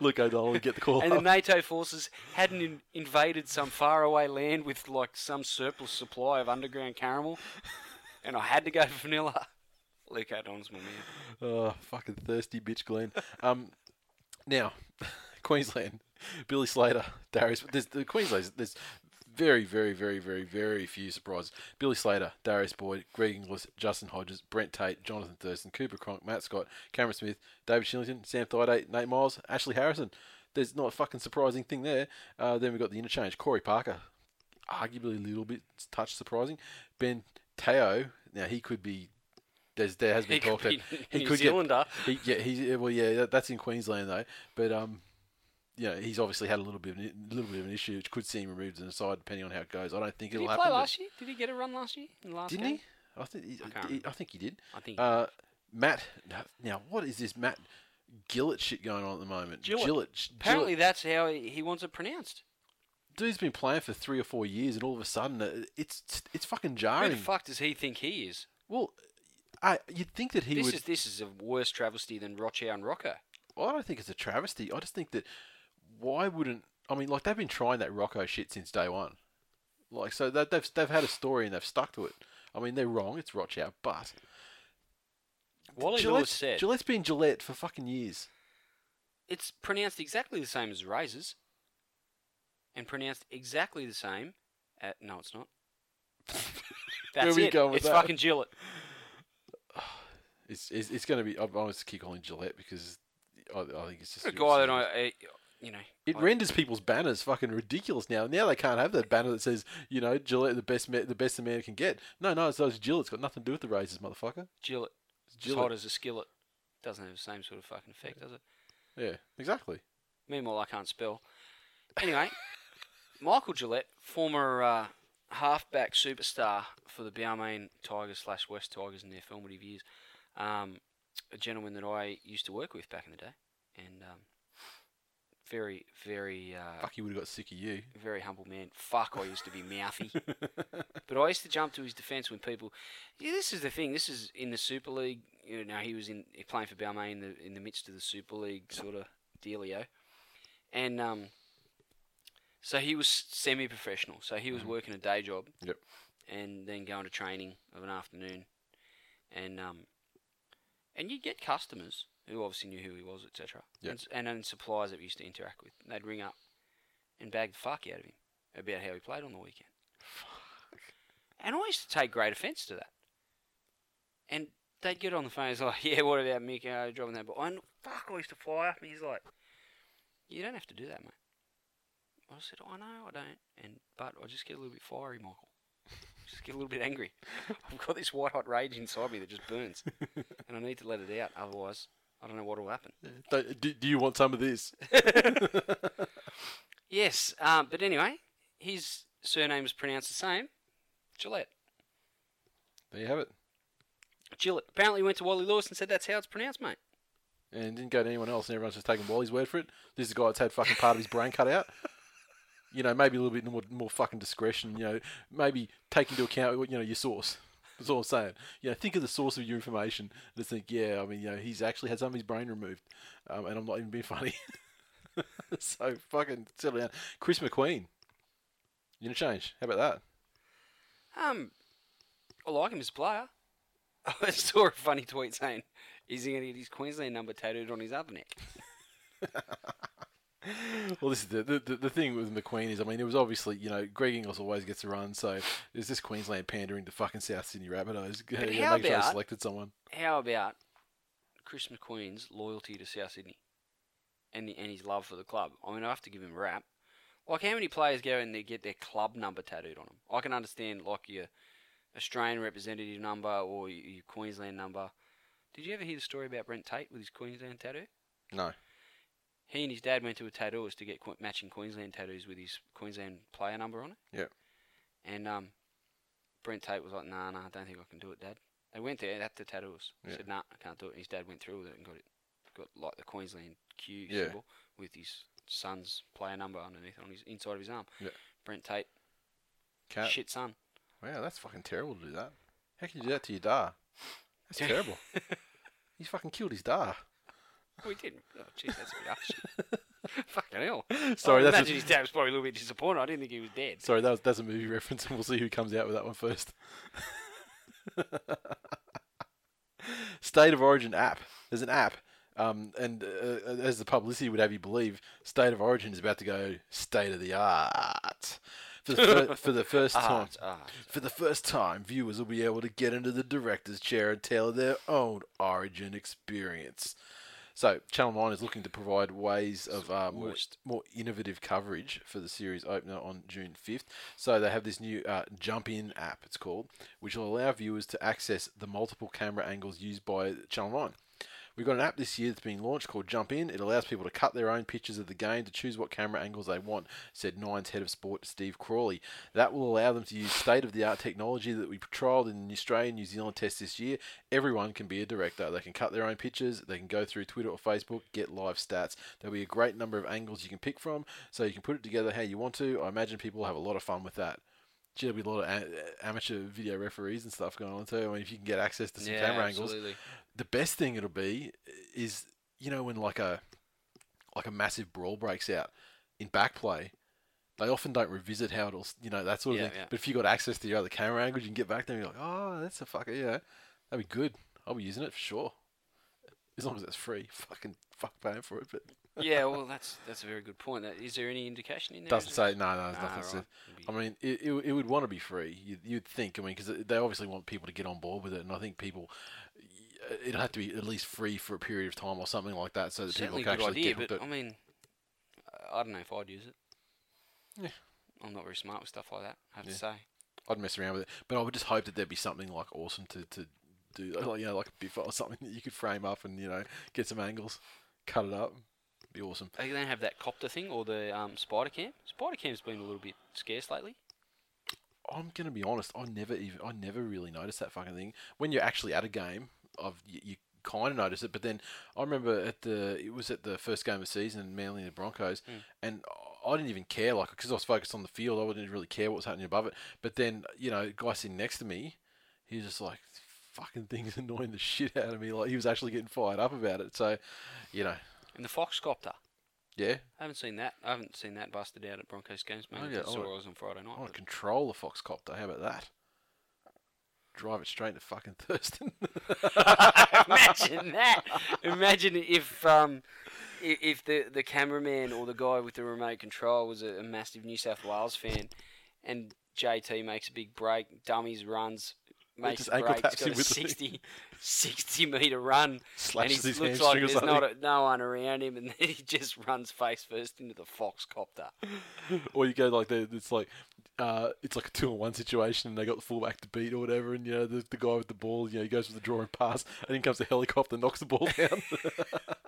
Luke O'Donnell would get the call. and the. NATO forces hadn't in, invaded some faraway land with like some surplus supply of underground caramel, and I had to go for vanilla. Luke O'Donnell's my man. Oh, fucking thirsty bitch, Glenn. Um, now, Queensland, Billy Slater, Darius. There's the Queensland. There's very, very, very, very, very few surprises. Billy Slater, Darius Boyd, Greg Inglis, Justin Hodges, Brent Tate, Jonathan Thurston, Cooper Cronk, Matt Scott, Cameron Smith, David Shillington, Sam Thaiday, Nate Myles, Ashley Harrison. There's not a fucking surprising thing there. Uh, then we've got the interchange. Corey Parker, arguably a little bit touch surprising. Ben Teo, now he could be. There's, there has been He talk that be he New could Zealander. Get, he, yeah, he's well, yeah, that, that's in Queensland though. But um, yeah, he's obviously had a little bit, of, an- little bit of an issue, which could see him removed as an side depending on how it goes. I don't think Did it'll happen. Did he play last year? Did he get a run last year? In the last Didn't game? he? I think he, I he- I think he did. I think. Uh, Matt, now what is this Matt Gillett shit going on at the moment? Gillett. Gillett, Apparently, Gillett. that's how he, wants it pronounced. dude's been playing for three or four years, and all of a sudden uh, it's it's fucking jarring. Who the fuck does he think he is? Well, I you'd think that he This would. is this is a worse travesty than Rochow and Rocco. Well, I don't think it's a travesty. I just think that why wouldn't I mean like they've been trying that Rocco shit since day one. Like so that they've they've had a story and they've stuck to it. I mean they're wrong. It's Rochow, but Wally Lewis said Gillette's been Gillette for fucking years. it's pronounced exactly the same as razors, and pronounced exactly the same. At no, it's not. That's it. going it's that? fucking Gillette. It's it's, it's going to be. I I want to keep calling Gillette because I, I think it's just A guy that I, I you know, It renders people's banners fucking ridiculous now. Now they can't have that banner that says, you know, Gillette the best ma- the best a man can get. No, no, it's those Gillette. It's got nothing to do with the razors, motherfucker. Gillette. It's Gillette. hot as a skillet. Doesn't have the same sort of fucking effect, does it? Yeah, exactly. Meanwhile, I can't spell. Anyway, Michael Gillette, former uh, halfback superstar for the Balmain Tigers slash West Tigers in their formative years, um, a gentleman that I used to work with back in the day, and um, very, very, uh, Fuck, he would have got sick of you. very humble man. Fuck, I used to be mouthy. but I used to jump to his defence when people. Yeah, this is the thing. This is in the Super League. You know, he was in playing for Balmain in the in the midst of the Super League sort of dealio, and um, so he was semi-professional. So he was working a day job. Yep. And then going to training of an afternoon, and um, and you get customers who obviously knew who he was, etc. Yep. And, and then suppliers that we used to interact with. They'd ring up and bag the fuck out of him about how he played on the weekend. Fuck. And I used to take great offence to that. And they'd get on the phone, it's like, yeah, what about Mick uh, dropping that ball? And fuck, I used to fly up, and he's like, you don't have to do that, mate. I said, I know, I don't. And But I just get a little bit fiery, Michael. Just get a little bit angry. I've got this white hot rage inside me that just burns. and I need to let it out, otherwise, I don't know what will happen. Do, do you want some of this? Yes, um, but anyway, his surname is pronounced the same Gillette. There you have it. Gillette. Apparently, he went to Wally Lewis and said that's how it's pronounced, mate. And didn't go to anyone else, and everyone's just taking Wally's word for it. This is a guy that's had fucking part of his brain cut out. You know, maybe a little bit more, more fucking discretion. You know, maybe take into account, you know, your source. That's all I'm saying. You know, think of the source of your information. And just think, yeah, I mean, you know, he's actually had some of his brain removed, um, and I'm not even being funny. so fucking settle down. Chris McQueen. You're gonna change? How about that? Um, I like him as a player. I saw a funny tweet saying, "Is he going to get his Queensland number tattooed on his other neck?" Well, this is the, the the- the thing with McQueen is, I mean, it was obviously, you know, Greg Inglis always gets a run, so is this Queensland pandering to fucking South Sydney Rabbitohs? know, how make sure they about- selected someone. How about Chris McQueen's loyalty to South Sydney and and his love for the club? I mean, I have to give him a rap. Like, how many players go and they get their club number tattooed on them? I can understand like your Australian representative number or your Queensland number. Did you ever hear the story about Brent Tate with his Queensland tattoo? No. He and his dad went to a tattooist to get qu- matching Queensland tattoos with his Queensland player number on it. Yeah. And um, Brent Tate was like, "Nah, nah, I don't think I can do it, Dad." They went there at the tattooist. Yeah. Said, "Nah, I can't do it." And his dad went through with it and got it, got like the Queensland Q Yeah. symbol with his son's player number underneath on his inside of his arm. Yeah. Brent Tate, Cat. shit son. Wow, that's fucking terrible to do that. How can you do that to your da? That's terrible. He's fucking killed his da. We didn't. Oh, jeez, that's a bit harsh. Fucking hell. Sorry, I that's imagine a- his dad was probably a little bit disappointed. I didn't think he was dead. Sorry, that was, that's a movie reference, and we'll see who comes out with that one first. State of Origin app. There's an app, um, and uh, as the publicity would have you believe, State of Origin is about to go state of the art. For the, fir- for the first time, Art, art. for the first time, viewers will be able to get into the director's chair and tailor their own Origin experience. So, Channel 9 is looking to provide ways of uh, more, more innovative coverage for the series opener on June 5th. So, they have this new uh, Jump In app, it's called, which will allow viewers to access the multiple camera angles used by Channel 9. We've got an app this year that's being launched called Jump In. It allows people to cut their own pictures of the game to choose what camera angles they want, said Nine's head of sport, Steve Crawley. That will allow them to use state of the art technology that we trialled in the Australia New Zealand test this year. Everyone can be a director. They can cut their own pictures, they can go through Twitter or Facebook, get live stats. There'll be a great number of angles you can pick from, so you can put it together how you want to. I imagine people will have a lot of fun with that. There'll be a lot of a- amateur video referees and stuff going on too. I mean, if you can get access to some Yeah, camera angles, the best thing it'll be is you know when like a like a massive brawl breaks out in back play they often don't revisit how it'll you know that sort of Yeah, thing. yeah. but if you got access to your other camera angles you can get back there and you're like oh that's a fucker yeah that'd be good. I'll be using it for sure. As long as it's free. Fucking fuck paying for it but yeah, well, that's that's a very good point. Is there any indication in there? doesn't say no no there's nothing said I mean, it, it, it would want to be free. You'd, you'd think. I mean, because they obviously want people to get on board with it, and I think people, it'd have to be at least free for a period of time or something like that, so that certainly people can actually idea, get but. I mean, I don't know if I'd use it. Yeah. I'm not very smart with stuff like that. I have Yeah. to say. I'd mess around with it, but I would just hope that there'd be something like awesome to, to do, like you know, like a biff or something that you could frame up and you know get some angles, cut it up, be awesome. Going to have that copter thing or the um, spider cam? Spider cam's been a little bit scarce lately. I'm gonna be honest. I never even I never really noticed that fucking thing. When you're actually at a game, I've you, you kind of notice it. But then I remember at the it was at the first game of season, Manly and the Broncos, and I didn't even care like because I was focused on the field. I didn't really care what was happening above it. But then you know, guy sitting next to me, he was just like. Fucking thing's annoying the shit out of me. Like he was actually getting fired up about it. So, you know, And the Foxcopter. yeah, I haven't seen that. I haven't seen that busted out at Broncos games, mate. Oh, I yeah, saw I it was on Friday night. I want to control the Foxcopter. How about that? Drive it straight to fucking Thurston. Imagine that. Imagine if um, if the the cameraman or the guy with the remote control was a, a massive New South Wales fan, and JT makes a big break, dummies runs, makes a break, it's got a with 60, 60 metre run, and Slashes he his looks like there's not a, no one around him, and then he just runs face first into the Foxcopter. or you go like the, it's like uh, it's like a two on one situation and they got the fullback to beat or whatever and you know the, the guy with the ball you know he goes for the drawing pass and in comes the helicopter knocks the ball down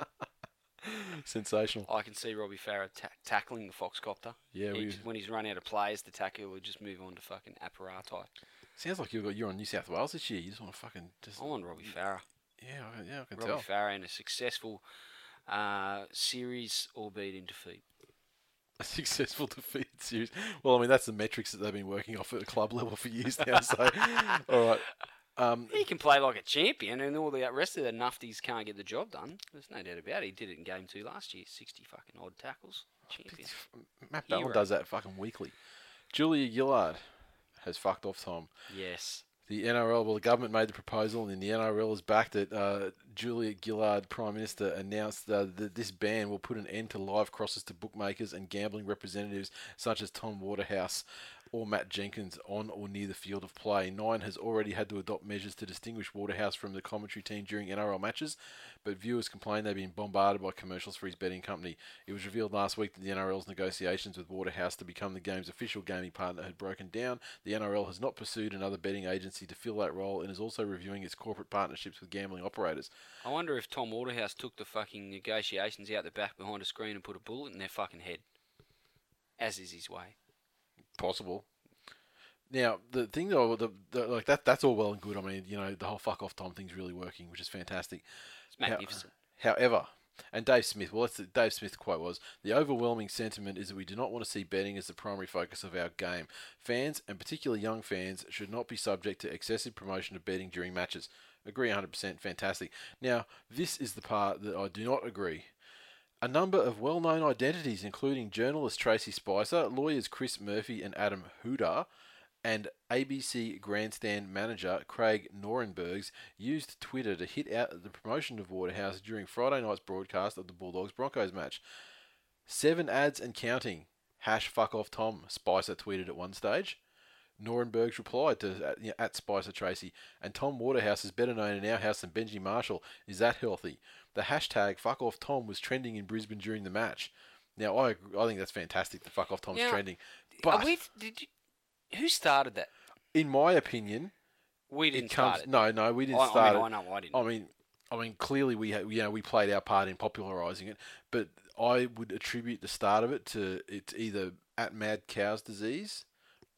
sensational I can see Robbie Farah ta- tackling the Foxcopter. Yeah, He we- when he's run out of players to tackle, he'll just move on to fucking apparati. Sounds like you've got you're on New South Wales this year you just want to fucking just I want Robbie Farah. yeah I, yeah I can Robbie tell Robbie Farah in a successful uh, series, albeit in defeat. a successful defeat series well I mean that's the metrics that they've been working off at the club level for years now so all right um, He can play like a champion, and all the rest of the nufties can't get the job done. There's no doubt about it. He did it in game two last year, 60 fucking odd tackles. Champion. Matt Hero. does that fucking weekly Julia Gillard has fucked off Tom Yes. The NRL, well, the government made the proposal, and the NRL has backed it. Uh, Julia Gillard, Prime Minister, announced uh, that this ban will put an end to live crosses to bookmakers and gambling representatives such as Tom Waterhouse or Matt Jenkins on or near the field of play. Nine has already had to adopt measures to distinguish Waterhouse from the commentary team during NRL matches, but viewers complain they've been bombarded by commercials for his betting company. It was revealed last week that the NRL's negotiations with Waterhouse to become the game's official gaming partner had broken down. The NRL has not pursued another betting agency to fill that role and is also reviewing its corporate partnerships with gambling operators. I wonder if Tom Waterhouse took the fucking negotiations out the back behind a screen and put a bullet in their fucking head. As is his way. Possible. Now the thing though, the, the like that that's all well and good. I mean, you know, the whole fuck off Tom thing's really working, which is fantastic. It's magnificent. How, however, and Dave Smith, well, that's the, Dave Smith quote was the overwhelming sentiment is that we do not want to see betting as the primary focus of our game. Fans, and particularly young fans, should not be subject to excessive promotion of betting during matches. Agree 100%. Fantastic. Now, this is the part that I do not agree. A number of well known identities, including journalist Tracey Spicer, lawyers Chris Murphy and Adam Houda, and ABC grandstand manager Craig Norenbergs used Twitter to hit out the promotion of Waterhouse during Friday night's broadcast of the Bulldogs Broncos match. Seven ads and counting. Hash fuck off Tom, Spicer tweeted at one stage. Norenbergs replied to at, you know, at Spicer Tracy, and Tom Waterhouse is better known in our house than Benji Marshall. Is that healthy? The hashtag fuck off Tom was trending in Brisbane during the match. Now I I think that's fantastic. The fuck off Tom's Now, trending, Are but we, did you, who started that? in my opinion, We didn't comes start it. no no we didn't I, start I it. mean, I know I didn't. I mean, I mean, clearly we you know, we played our part in popularising it, but I would attribute the start of it to it's either at Mad Cow's disease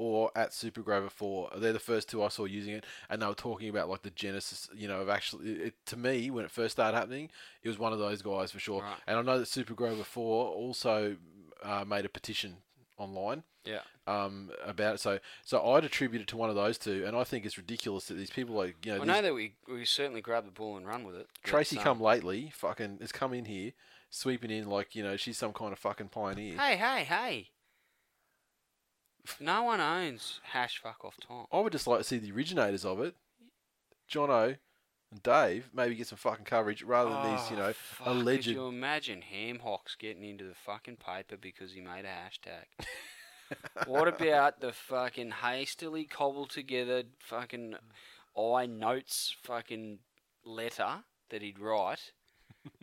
or at Super Grover Four. They're the first two I saw using it, and they were talking about like the genesis, you know, of actually. It, to me, when it first started happening, it was one of those guys for sure. Right. And I know that Super Grover Four also uh, made a petition online yeah. um, about it. So, so I'd attribute it to one of those two, and I think it's ridiculous that these people like you know I know that we, we certainly grabbed the ball and run with it. Tracy um, come lately, fucking has come in here, sweeping in like you know she's some kind of fucking pioneer. Hey, hey, hey. No one owns hash fuck off Tom. I would just like to see the originators of it, Jono and Dave, maybe get some fucking coverage rather than these, you oh, know, Oh, fuck, alleged. Could you imagine Ham Hocks getting into the fucking paper because he made a hashtag? what about the fucking hastily cobbled together fucking i notes fucking letter that he'd write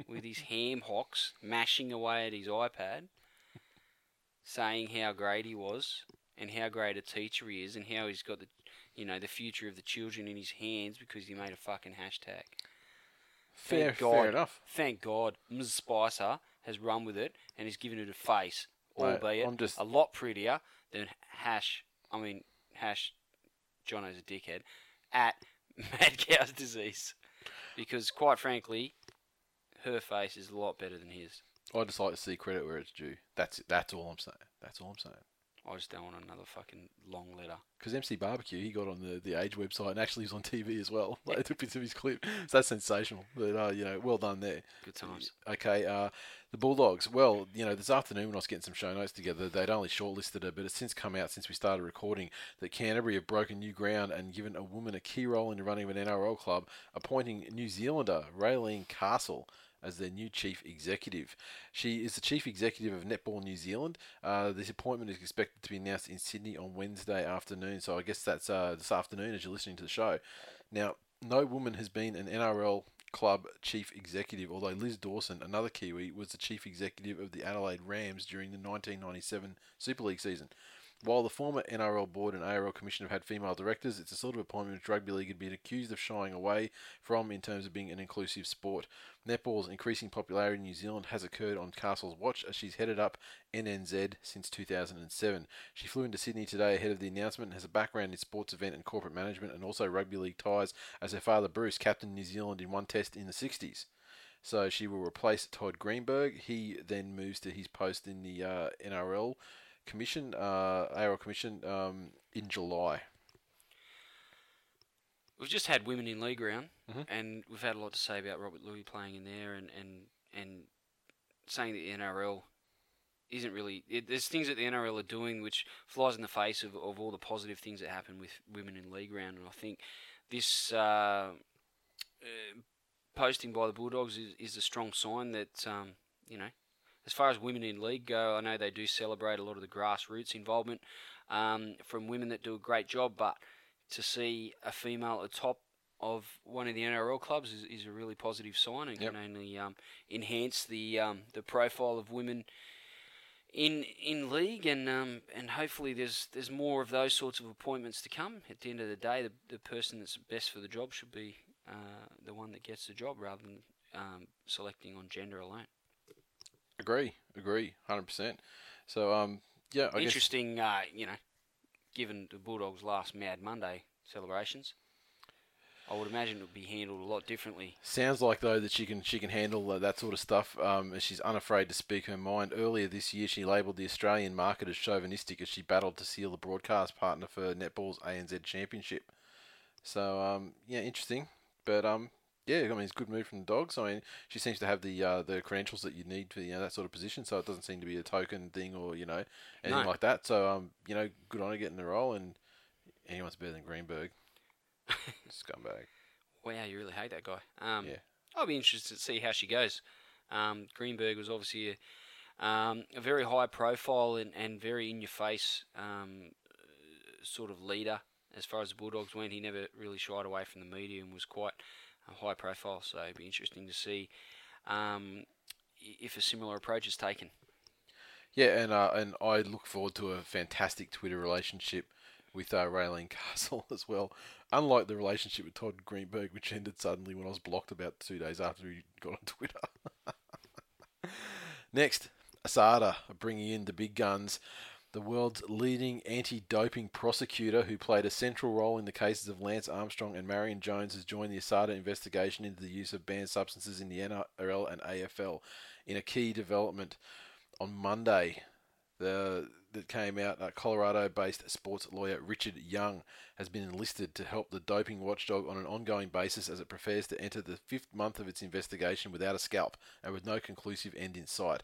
with his ham hocks mashing away at his iPad, saying how great he was and how great a teacher he is and how he's got the you know the future of the children in his hands because he made a fucking hashtag. fair, Thank God, fair enough. Thank God, Ms. Spicer has run with it and is given it a face, Mate, albeit I'm just- a lot prettier than Hash. I mean, Hash. John Jono's a dickhead at Mad Cow's disease, because quite frankly, her face is a lot better than his. I just like to see credit where it's due. That's it. that's all I'm saying. That's all I'm saying. I just don't want another fucking long letter. Because MC Barbecue, he got on the, the Age website and actually was on TV as well. Like, took bits of his clip. So that's sensational. But, uh, you know, well done there. Good times. Okay, uh, the Bulldogs. Well, you know, this afternoon when I was getting some show notes together, they'd only shortlisted it, but it's since come out since we started recording that Canterbury have broken new ground and given a woman a key role in the running of an NRL club, appointing New Zealander Raelene Castle as their new chief executive. She is the chief executive of Netball New Zealand. Uh, this appointment is expected to be announced in Sydney on Wednesday afternoon, so I guess that's uh, this afternoon as you're listening to the show. Now, no woman has been an NRL club chief executive, although Liz Dawson, another Kiwi, was the chief executive of the Adelaide Rams during the 1997 Super League season. While the former NRL board and ARL commission have had female directors, it's a sort of appointment which rugby league had been accused of shying away from in terms of being an inclusive sport. Netball's increasing popularity in New Zealand has occurred on Castle's watch as she's headed up NNZ since 2007. She flew into Sydney today ahead of the announcement and has a background in sports event and corporate management and also rugby league ties as her father Bruce captained New Zealand in one test in the 60s. So she will replace Todd Greenberg. He then moves to his post in the uh, NRL commission, uh, ARL commission, um, in July. We've just had women in league round, Mhm. and we've had a lot to say about Robert Lui playing in there, and and and saying that the NRL isn't really. It, there's things that the NRL are doing which flies in the face of, of all the positive things that happen with women in league round, and I think this uh, uh, posting by the Bulldogs is, is a strong sign that um, you know. As far as women in league go, I know they do celebrate a lot of the grassroots involvement um, from women that do a great job, but to see a female at the top of one of the NRL clubs is, is a really positive sign and Yep. can only um, enhance the um, the profile of women in in league and um, and hopefully there's there's more of those sorts of appointments to come. At the end of the day, the, the person that's best for the job should be uh, the one that gets the job rather than um, selecting on gender alone. Agree, agree, hundred percent. So um, yeah, I guess Interesting, uh, you know, given the Bulldogs' last Mad Monday celebrations, I would imagine it would be handled a lot differently. Sounds like though that she can she can handle uh, that sort of stuff. Um, and she's unafraid to speak her mind. Earlier this year, she labelled the Australian market as chauvinistic as she battled to seal the broadcast partner for netball's ANZ Championship. So um, yeah, interesting. But um, yeah, I mean it's a good move from the Dogs. I mean she seems to have the uh, the credentials that you need for you know that sort of position. So it doesn't seem to be a token thing or you know anything No. like that. So um, you know, good on her getting the role. And anyone's better than Greenberg. Scumbag. Wow, you really hate that guy. Um, Yeah. I'll be interested to see how she goes. Um, Greenberg was obviously a, um, a very high profile and, and very in your face um, sort of leader as far as the Bulldogs went. He never really shied away from the media and was quite high profile. So it'd be interesting to see um, if a similar approach is taken. Yeah, and uh, and I look forward to a fantastic Twitter relationship with uh, Raelene Castle as well. Unlike the relationship with Todd Greenberg, which ended suddenly when I was blocked about two days after he got on Twitter. Next, Asada bringing in the big guns. The world's leading anti-doping prosecutor, who played a central role in the cases of Lance Armstrong and Marion Jones, has joined the Asada investigation into the use of banned substances in the NRL and AFL. In a key development on Monday, the that came out, uh, Colorado-based sports lawyer Richard Young has been enlisted to help the doping watchdog on an ongoing basis as it prepares to enter the fifth month of its investigation without a scalp and with no conclusive end in sight.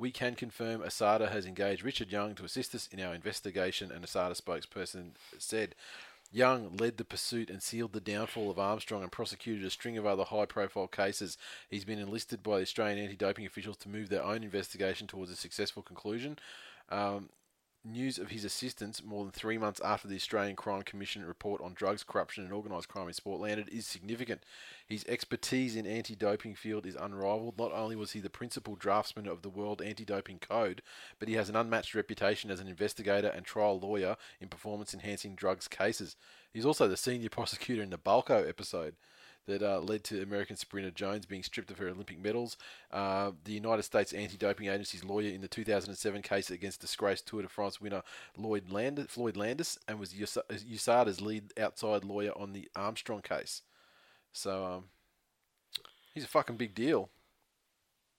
We can confirm Asada has engaged Richard Young to assist us in our investigation, an Asada spokesperson said. Young led the pursuit and sealed the downfall of Armstrong and prosecuted a string of other high profile cases. He's been enlisted by the Australian anti doping officials to move their own investigation towards a successful conclusion. Um, news of his assistance more than three months after the Australian Crime Commission report on drugs, corruption, and organised crime in sport landed is significant. His expertise in anti-doping field is unrivaled. Not only was he the principal draftsman of the World Anti-Doping Code, but he has an unmatched reputation as an investigator and trial lawyer in performance-enhancing drugs cases. He's also the senior prosecutor in the Balco episode that uh, led to American sprinter Jones being stripped of her Olympic medals. Uh, the United States Anti-Doping Agency's lawyer in the 2007 case against disgraced Tour de France winner Lloyd Land- Floyd Landis, and was US- USADA's lead outside lawyer on the Armstrong case. So um, he's a fucking big deal.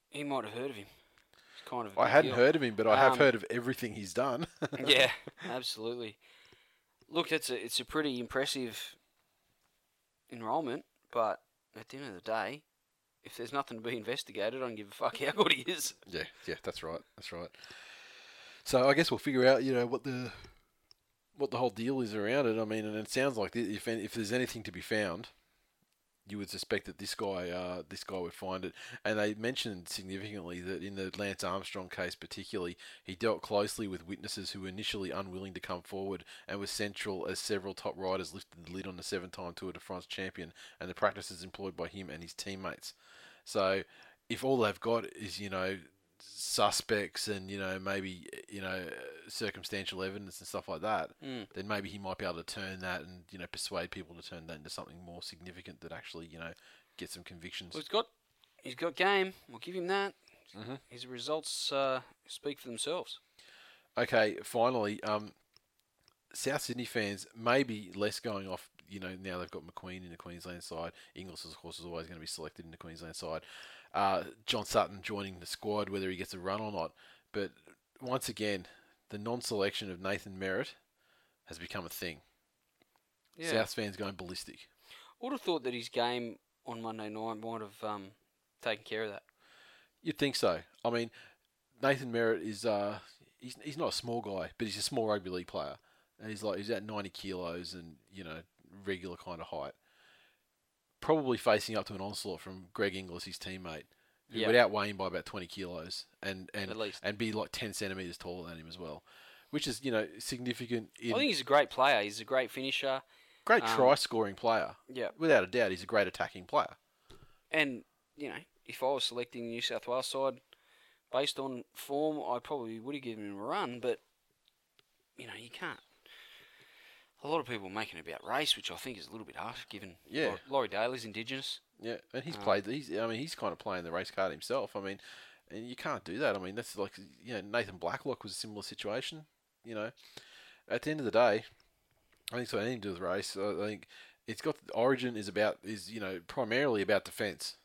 He might have heard of him. It's kind of. I hadn't deal. heard of him, but I have Um, heard of everything he's done. yeah, absolutely. Look, it's a it's a pretty impressive enrolment, but at the end of the day, if there's nothing to be investigated, I don't give a fuck how good he is. Yeah, yeah, that's right, that's right. So I guess we'll figure out, you know, what the what the whole deal is around it. I mean, and it sounds like if if there's anything to be found, you would suspect that this guy uh, this guy would find it. And they mentioned significantly that in the Lance Armstrong case, particularly, he dealt closely with witnesses who were initially unwilling to come forward, and was central as several top riders lifted the lid on the seven-time Tour de France champion and the practices employed by him and his teammates. So, if all they've got is you know suspects and you know maybe you know circumstantial evidence and stuff like that, Mm. then maybe he might be able to turn that and you know persuade people to turn that into something more significant that actually you know get some convictions. Well, he's got he's got game. We'll give him that. Mhm. His results uh, speak for themselves. Okay, finally, um, South Sydney fans maybe less going off. You know, now they've got McQueen in the Queensland side. Inglis, of course, is always going to be selected in the Queensland side. Uh, John Sutton joining the squad, whether he gets a run or not. But once again, the non-selection of Nathan Merritt has become a thing. Yeah. South fans going ballistic. I would have thought that his game on Monday night might have um, taken care of that. You'd think so. I mean, Nathan Merritt is uh, he's he's not a small guy, but he's a small rugby league player, and he's like he's at ninety kilos and you know regular kind of height. Probably facing up to an onslaught from Greg Inglis, his teammate, who Yeah. would outweigh him by about twenty kilos, and and and be like ten centimeters taller than him as well, which is you know significant. In I think he's a great player. He's a great finisher. great um, try scoring player, Yeah. without a doubt. He's a great attacking player. And, you know, if I was selecting the New South Wales side based on form, I probably would have given him a run, but, you know, you can't. A lot of people are making it about race, which I think is a little bit harsh, given Yeah. Lau- Laurie Daley's Indigenous. Yeah, and he's Um, played. He's. I mean, he's kind of playing the race card himself. I mean, and you can't do that. I mean, that's like you know Nathan Blacklock was a similar situation. You know, at the end of the day, I think it's got anything to do with race. I think it's got Origin is about is you know primarily about defence.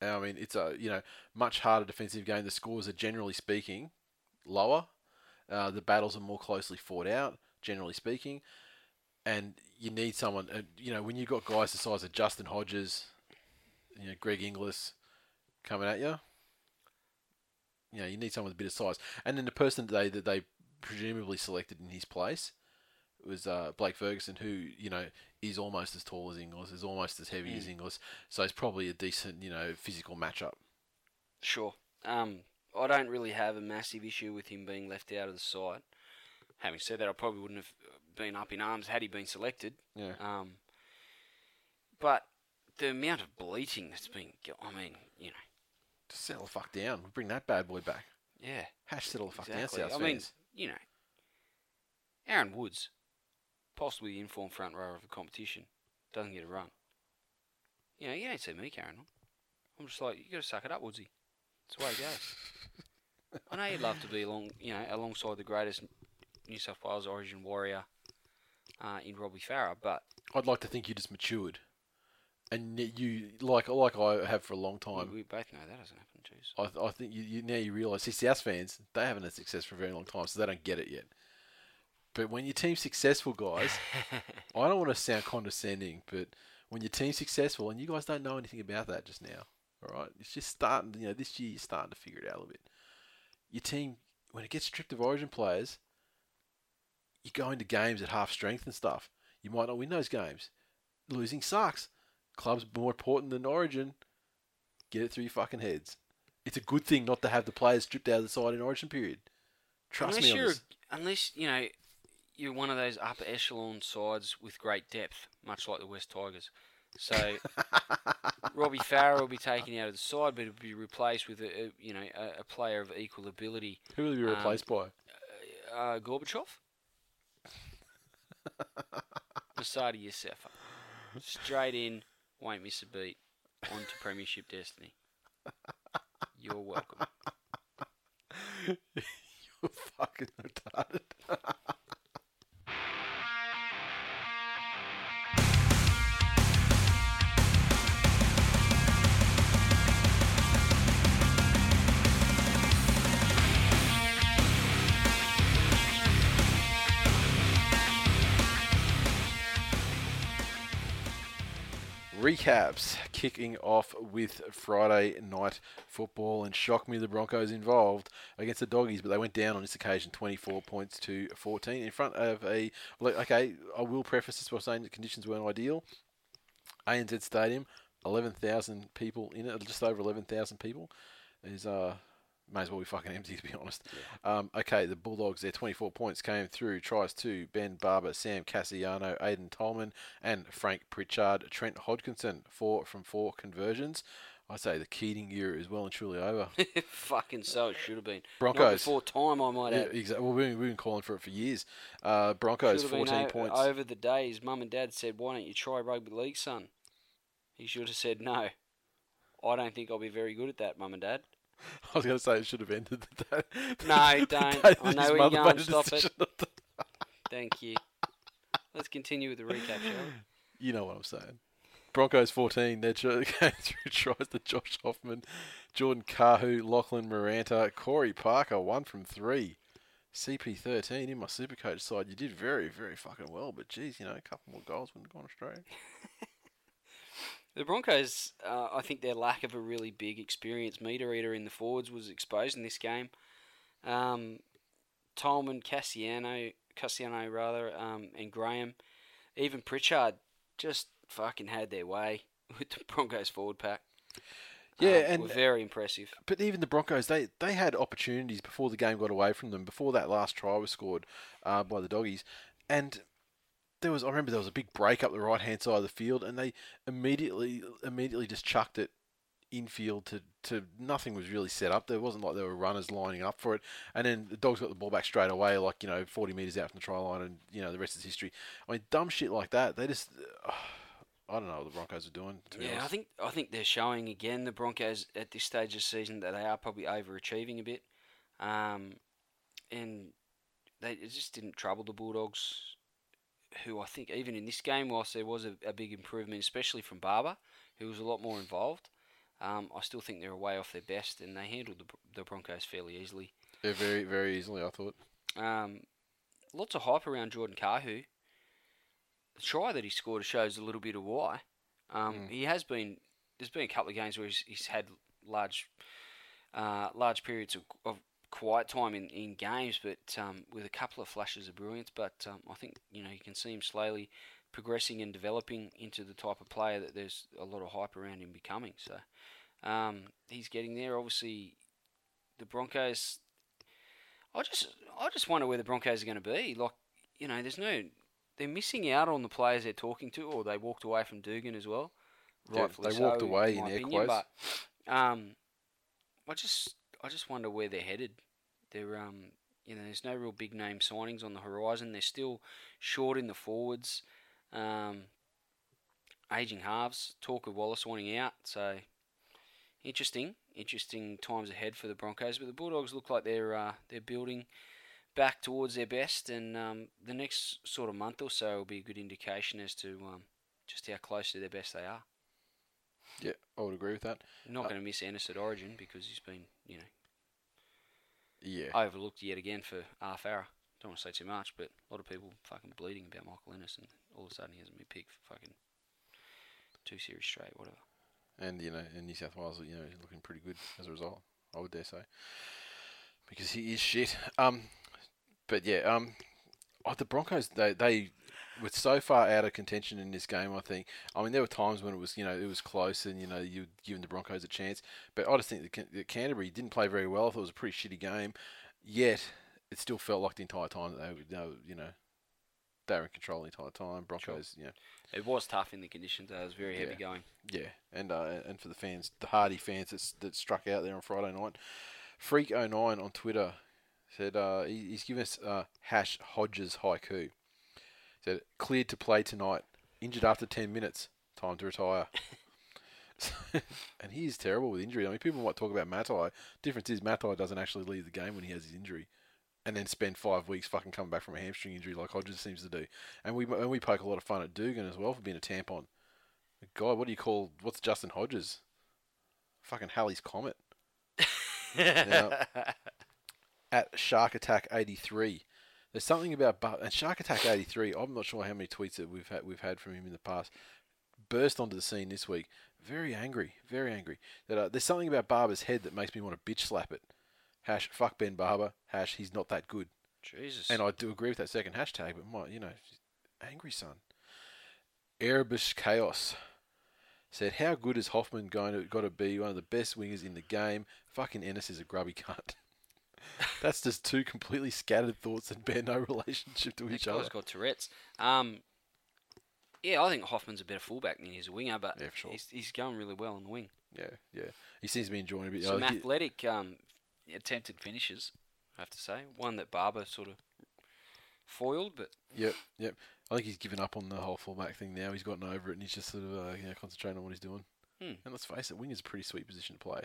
I mean, it's a you know much harder defensive game. The scores are generally speaking lower. Uh, the battles are more closely fought out, generally speaking, and you need someone. Uh, you know, when you've got guys the size of Justin Hodges, you know, Greg Inglis coming at you. You know, you need someone with a bit of size. And then the person that they that they presumably selected in his place was uh, Blake Ferguson, who you know is almost as tall as Inglis, is almost as heavy as Inglis, so it's probably a decent you know physical matchup. Sure. Um, I don't really have a massive issue with him being left out of the side. Having said that, I probably wouldn't have been up in arms had he been selected. Yeah. Um, but the amount of bleating that's been, I mean, you know, Just settle the fuck down. Bring that bad boy back. yeah. Hash settle the fuck exactly. down, South I mean, fans. you know, Aaron Woods, possibly the informed front rower of the competition, doesn't get a run. You know, you don't see me carrying on. I'm just like, you got to suck it up, Woodsy. That's the way it goes. I know you'd love to be along, you know, alongside the greatest New South Wales Origin warrior uh, in Robbie Farah, but I'd like to think you just matured, and you like like I have for a long time. we both know that doesn't happen, jeez. I, th- I think you, you now you realise, see, South fans they haven't had success for a very long time, so they don't get it yet. But when your team's successful, guys, I don't want to sound condescending, but when your team's successful, and you guys don't know anything about that just now, all right, it's just starting. You know, this year you're starting to figure it out a little bit. Your team, when it gets stripped of Origin players, you go into games at half strength and stuff. You might not win those games. Losing sucks. Club's more important than Origin. Get it through your fucking heads. It's a good thing not to have the players stripped out of the side in Origin period. Trust unless me on you're, this. unless you know, you're one of those upper echelon sides with great depth, much like the West Tigers. So Robbie Farah will be taken out of the side, but he'll be replaced with a, a you know a, a player of equal ability. Who will you be um, replaced by? Uh, Gorbachev, Masada Iosefa, straight in, won't miss a beat, on to Premiership destiny. You're welcome. You're fucking retarded. Recaps kicking off with Friday night football and shock me the Broncos involved against the Doggies, but they went down on this occasion 24 points to 14 in front of a. Okay, I will preface this by saying the conditions weren't ideal. ANZ Stadium, 11,000 people in it, just over 11,000 people. Is uh, may as well be fucking empty to be honest. Um, okay, the Bulldogs, their 24 points came through. Tries to Ben Barba, Sam Kasiano, Aiden Tolman, and Frank Pritchard. Trent Hodkinson, four from four conversions. I say the Keating era is well and truly over. Fucking so it should have been. Broncos. Not before time, I might yeah, add. exactly. Well, we've been, calling for it for years. Uh, Broncos, Should have been 14 o- points. Over the days, mum and dad said, "Why don't you try rugby league, son?" He should have said, "No, I don't think I'll be very good at that, mum and dad." I was going to say it should have ended the day. No, don't. I know his where you're mother going. made Stop it. Thank you. Let's continue with the recap, shall we? You know what I'm saying. Broncos 14, they're going through tries to Josh Hoffman, Jordan Kahu, Lachlan Maranta, Corey Parker, one from three. CP13 in my supercoach side. You did very, very fucking well, but geez, you know, a couple more goals wouldn't have gone astray. The Broncos, uh, I think their lack of a really big experience meter eater in the forwards was exposed in this game. Um, Tolman, Kasiano, Kasiano rather, um, and Graham, even Pritchard, just fucking had their way with the Broncos forward pack. Yeah, Um, and were very impressive. but even the Broncos, they they had opportunities before the game got away from them. Before that last try was scored uh, by the doggies, and there was I remember there was a big break up the right hand side of the field, and they immediately immediately just chucked it infield to, to nothing was really set up. There wasn't like there were runners lining up for it, and then the dogs got the ball back straight away, like you know, forty meters out from the try line, and you know the rest is history. I mean, dumb shit like that. They just, I don't know what the Broncos are doing. To be Yeah, I think I think they're showing again the Broncos at this stage of the season that they are probably overachieving a bit, um, and they it just didn't trouble the Bulldogs, who I think even in this game, whilst there was a, a big improvement, especially from Barba, who was a lot more involved, um, I still think they're way off their best, and they handled the, the Broncos fairly easily. Yeah, very very easily. I thought. Um, lots of hype around Jordan Kahu. The try that he scored shows a little bit of why. Um, He has been. There's been a couple of games where he's, he's had large, uh, large periods of, of quiet time in, in games, but um, with a couple of flashes of brilliance. But um, I think you know you can see him slowly progressing and developing into the type of player that there's a lot of hype around him becoming. So um, he's getting there. Obviously, the Broncos. I just I just wonder where the Broncos are going to be. Like you know, there's no they're missing out on the players they're talking to, or they walked away from Dugan as well. Yeah, Rightfully they walked so, away my in air opinion, quotes. But um, I just I just wonder where they're headed. They're um you know there's no real big name signings on the horizon. They're still short in the forwards. Um, aging halves. Talk of Wallace wanting out. So interesting, interesting times ahead for the Broncos. But the Bulldogs look like they're uh, they're building back towards their best, and um, the next sort of month or so will be a good indication as to um, just how close to their best they are. Yeah, I would agree with that. Not Uh, going to miss Ennis at Origin because he's been, you know, Yeah. overlooked yet again for half hour. Don't want to say too much, but a lot of people fucking bleeding about Michael Ennis, and all of a sudden he hasn't been picked for fucking two series straight, whatever. and you know, in New South Wales, you know, looking pretty good as a result. I would dare say, because he is shit. Um, but yeah, um, oh, the Broncos they they were so far out of contention in this game. I think. I mean, there were times when it was you know it was close, and you know you were giving the Broncos a chance. But I just think that that Canterbury didn't play very well. I thought it was a pretty shitty game. Yet it still felt like the entire time that they were, you know. They were in control the entire time. Broncos, you know, It was tough in the conditions. though. It was very heavy Yeah. going. yeah, and uh, and for the fans, the hardy fans that, that struck out there on Friday night, Freak09 on Twitter said uh, he, he's given us uh, hash Hodges haiku. Said cleared to play tonight, injured after ten minutes, time to retire. and he is terrible with injury. I mean, people might talk about Matai. Difference is Matai doesn't actually leave the game when he has his injury, and then spend five weeks fucking coming back from a hamstring injury like Hodges seems to do. And we and we poke a lot of fun at Dugan as well for being a tampon. God, what do you call what's Justin Hodges? Fucking Halley's Comet. Now, at Shark Attack eighty three. There's something about and Shark Attack eighty three. I'm not sure how many tweets that we've had we've had from him in the past. Burst onto the scene this week, very angry, very angry. That uh, there's something about Barba's head that makes me want to bitch slap it. Hash fuck Ben Barba. Hash he's not that good. Jesus. And I do agree with that second hashtag, but my, you know, angry son. Erebus Chaos said, "How good is Hoffman going to got to be one of the best wingers in the game? Fucking Ennis is a grubby cunt." That's just two completely scattered thoughts that bear no relationship to each other. got Tourette's. Um, yeah, I think Hoffman's a better fullback than he is a winger, but Yeah, sure. he's, he's going really well on the wing. Yeah, yeah. He seems to be enjoying it a bit. Some athletic um, attempted finishes, I have to say. One that Barba sort of foiled, but Yep, yep. I think he's given up on the whole fullback thing now. He's gotten over it, and he's just sort of uh, you know concentrating on what he's doing. Hmm. And let's face it, wing is a pretty sweet position to play.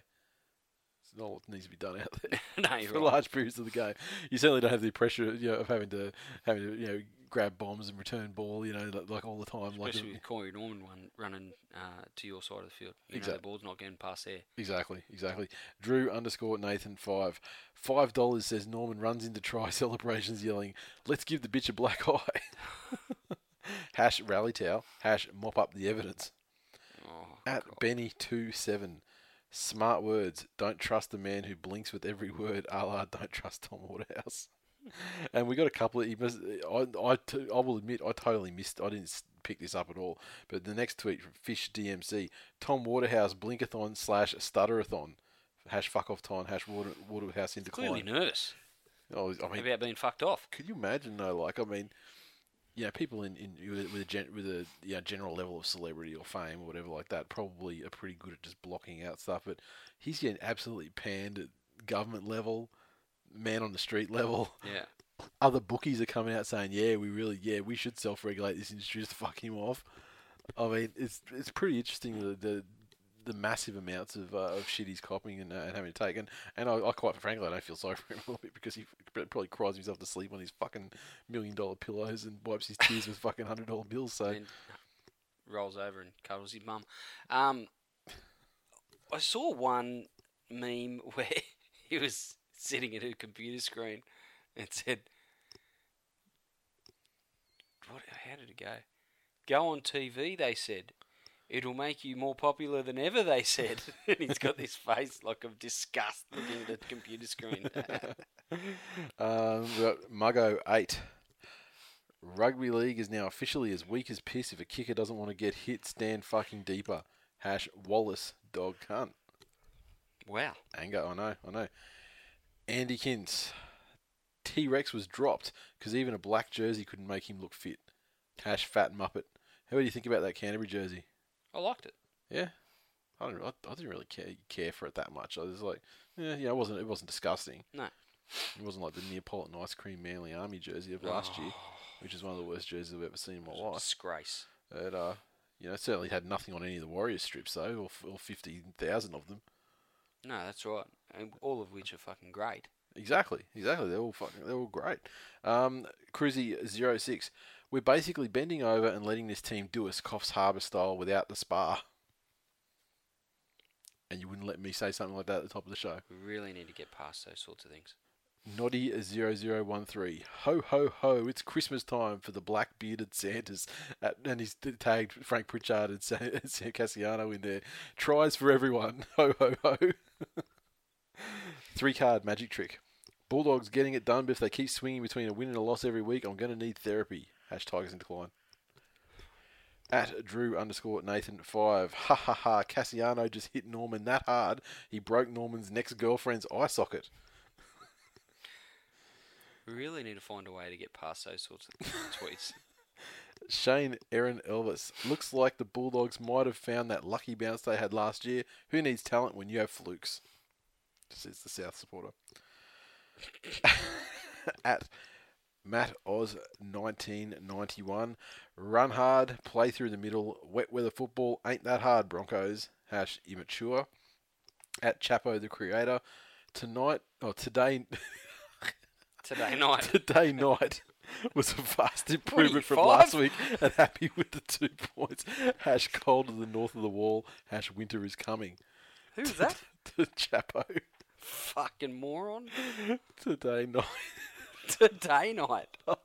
Not what needs to be done out there. no, you're for right. large periods of the game. You certainly don't have the pressure you know, of having to having to you know grab bombs and return ball. You know, like, like all the time. Like Especially with Corey Norman one running uh, to your side of the field. You know, the ball's not getting past there. exactly, exactly. Drew underscore Nathan five five dollars says Norman runs into try celebrations yelling, "Let's give the bitch a black eye." hash rally towel. Hash mop up the evidence. Oh, At God. Benny two seven Smart words. Don't trust the man who blinks with every word. A la, don't trust Tom Waterhouse. and we got a couple of. Must, I, I, t- I will admit, I totally missed. I didn't pick this up at all. But the next tweet from Fish DMC: Tom Waterhouse blinkathon slash stutterathon. Hash fuck off time. Hash water, Waterhouse in decline. Clearly nervous Oh, I mean, about being fucked off. could you imagine though? Like, I mean, you know, people in, in with, a gen, with a you know, general level of celebrity or fame or whatever like that probably are pretty good at just blocking out stuff. But he's getting absolutely panned at government level, man on the street level. Yeah. Other bookies are coming out saying, "Yeah, we really, yeah, we should self-regulate this industry just to fuck him off." I mean, it's it's pretty interesting the the, the massive amounts of, uh, of shit he's copying and, uh, and having to take. And, and I, I quite frankly, I don't feel sorry for him a little bit because he probably cries himself to sleep on his fucking million dollar pillows and wipes his tears with fucking hundred dollar bills. So and rolls over and cuddles his mum. Um, I saw one meme where he was sitting at a computer screen and said, "What? How did it go? Go on TV." They said. It'll make you more popular than ever, they said. and he's got this face like of disgust looking at the computer screen. um, we got Muggo eight. Rugby league is now officially as weak as piss. If a kicker doesn't want to get hit, stand fucking deeper. Hash Wallace dog cunt. wow. Anger, I know, I know. Andy Kins. T Rex was dropped because even a black jersey couldn't make him look fit. Hash fat muppet. How do you think about that Canterbury jersey? I liked it. Yeah, I don't. I, I didn't really care care for it that much. I was like, yeah, yeah, it wasn't. It wasn't disgusting. No. It wasn't like the Neapolitan ice cream Manly Army jersey of last year, which is one of the worst jerseys I've ever seen in my life. Disgrace. It, uh, you know, certainly had nothing on any of the Warriors strips though, or, or fifty thousand of them. No, that's right. And all of which are fucking great. Exactly, exactly. They're all fucking, they're all great. Um, Cruzy 06. We're basically bending over and letting this team do us Coffs Harbour style without the spar. And you wouldn't let me say something like that at the top of the show. We really need to get past those sorts of things. Noddy 0013. Ho ho ho, it's Christmas time for the black bearded Santas. At, and he's tagged Frank Pritchard and Sam, Sam Kasiano in there. Tries for everyone. Ho ho ho. Three card magic trick. Bulldogs getting it done, but if they keep swinging between a win and a loss every week, I'm going to need therapy. Hash Tigers in decline. At Drew underscore Nathan five. Ha ha ha. Kasiano just hit Norman that hard. He broke Norman's next girlfriend's eye socket. We really need to find a way to get past those sorts of tweets. Shane Aaron Elvis. Looks like the Bulldogs might have found that lucky bounce they had last year. Who needs talent when you have flukes? Says the South supporter. At Matt Oz 1991. Run hard, play through the middle. Wet weather football ain't that hard, Broncos. Hash immature. At Chapo the Creator. Tonight, or today, Today night. today night was a vast improvement from last week and happy with the two points. Hash cold to the north of the wall. Hash winter is coming. Who's that? to Chapo. Fucking moron. Today night. Today night.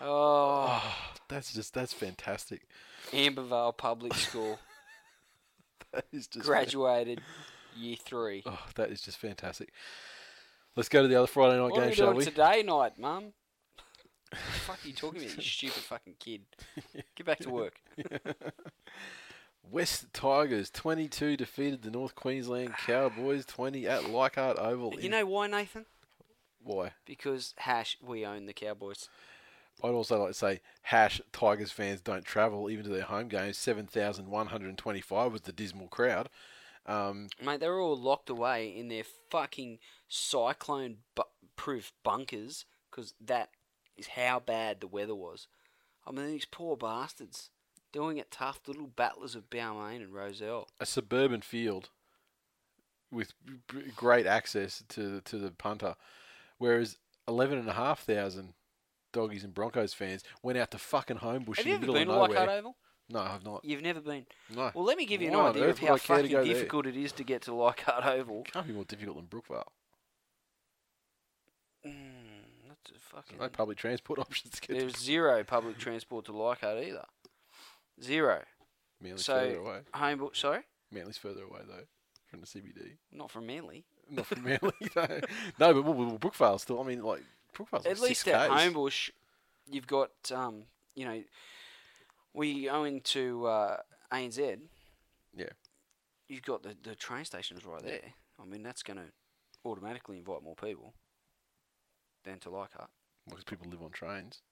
oh, That's just, that's fantastic. Ambervale Public School. That is just Graduated year three. Oh, that is just fantastic. Let's go to the other Friday night What are game, we shall doing we? today night, Mum? fuck are you talking about, you stupid fucking kid? Get back to work. West Tigers 22 defeated the North Queensland Cowboys 20 at Leichhardt Oval. You in- know why, Nathan? why? Because hash we own the Cowboys. I'd also like to say, hash Tigers fans don't travel even to their home games. 7,125 was the dismal crowd. Um, Mate, they're all locked away in their fucking cyclone bu- proof bunkers because that is how bad the weather was. I mean, these poor bastards doing it tough, little battlers of Balmain and Rozelle. a suburban field with great access to to the punter, whereas 11,500 doggies and Broncos fans went out to fucking Homebush in the middle been of nowhere. Leichhardt Oval? No, I've not. You've never been. No. Well, let me give you an Why on idea earth of would how I care to fucking go there? difficult it is to get to Leichhardt Oval. Can't be more difficult than Brookvale. Mm, that's a fucking. No public transport options to get There's to. zero public transport to Leichhardt either. Zero. Manly's so further away. home. Sorry, Manly's further away though from the CBD. not from Manly. Not from Manly. no. no, but well, Brookvale still. I mean, like Brookvale's like At least six at Ks. Homebush, you've got um, you know, we go into uh, ANZ. Yeah. You've got the the train stations right there. I mean, that's going to automatically invite more people than to Leichhardt. because people live on trains.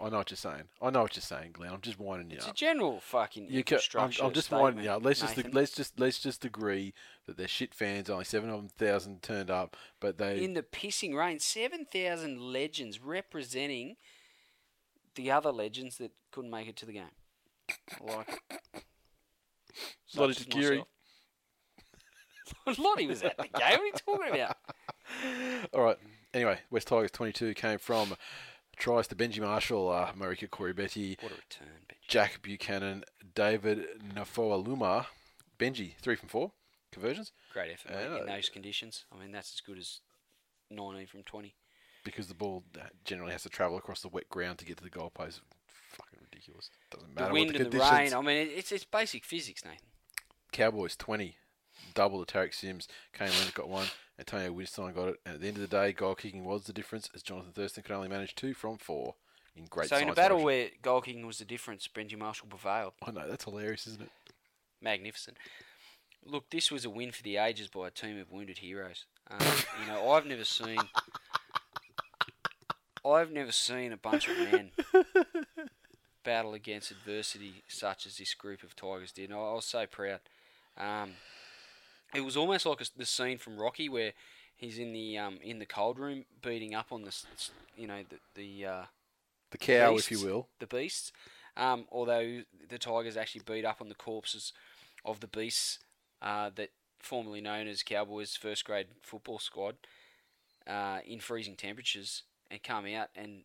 I know what you're saying. I know what you're saying, Glenn. I'm just winding you It's up. a general fucking You ca- I'm. I'm just winding you up. Let's just let's just let's just agree that they're shit fans. Only seven of them thousand turned up, but they in the pissing rain, seven thousand legends representing the other legends that couldn't make it to the game. Like Lote Tuqiri. Lottie was at the game. What are you talking about? All right. Anyway, West Tigers 22 came from tries to Benji Marshall, uh, Marika Koroibete, What a return, bitch. Jack Buchanan, David Nofoaluma, Benji three from four conversions Great effort mate, in those conditions. I mean, that's as good as 19 from 20. because the ball generally has to travel across the wet ground to get to the goalpost. Fucking ridiculous. Doesn't matter The wind the and the rain. I mean, it's it's basic physics, Nathan. Cowboys 20, double to Tariq Sims. Kane Linnett got one. Antonio Winterstein got it. And at the end of the day, goal kicking was the difference as Jonathan Thurston could only manage two from four in great so in a battle where goal kicking was the difference, Benji Marshall prevailed. I know, that's hilarious, isn't it? magnificent. Look, this was a win for the ages by a team of wounded heroes. Um, you know, I've never seen, I've never seen a bunch of men battle against adversity such as this group of Tigers did. And I, I was so proud. Um, it was almost like a, the scene from Rocky where he's in the um, in the cold room beating up on the, you know, the the uh, The cow, if you will. The beasts. Um, although the Tigers actually beat up on the corpses of the beasts uh, that formerly known as Cowboys first grade football squad uh, in freezing temperatures and come out and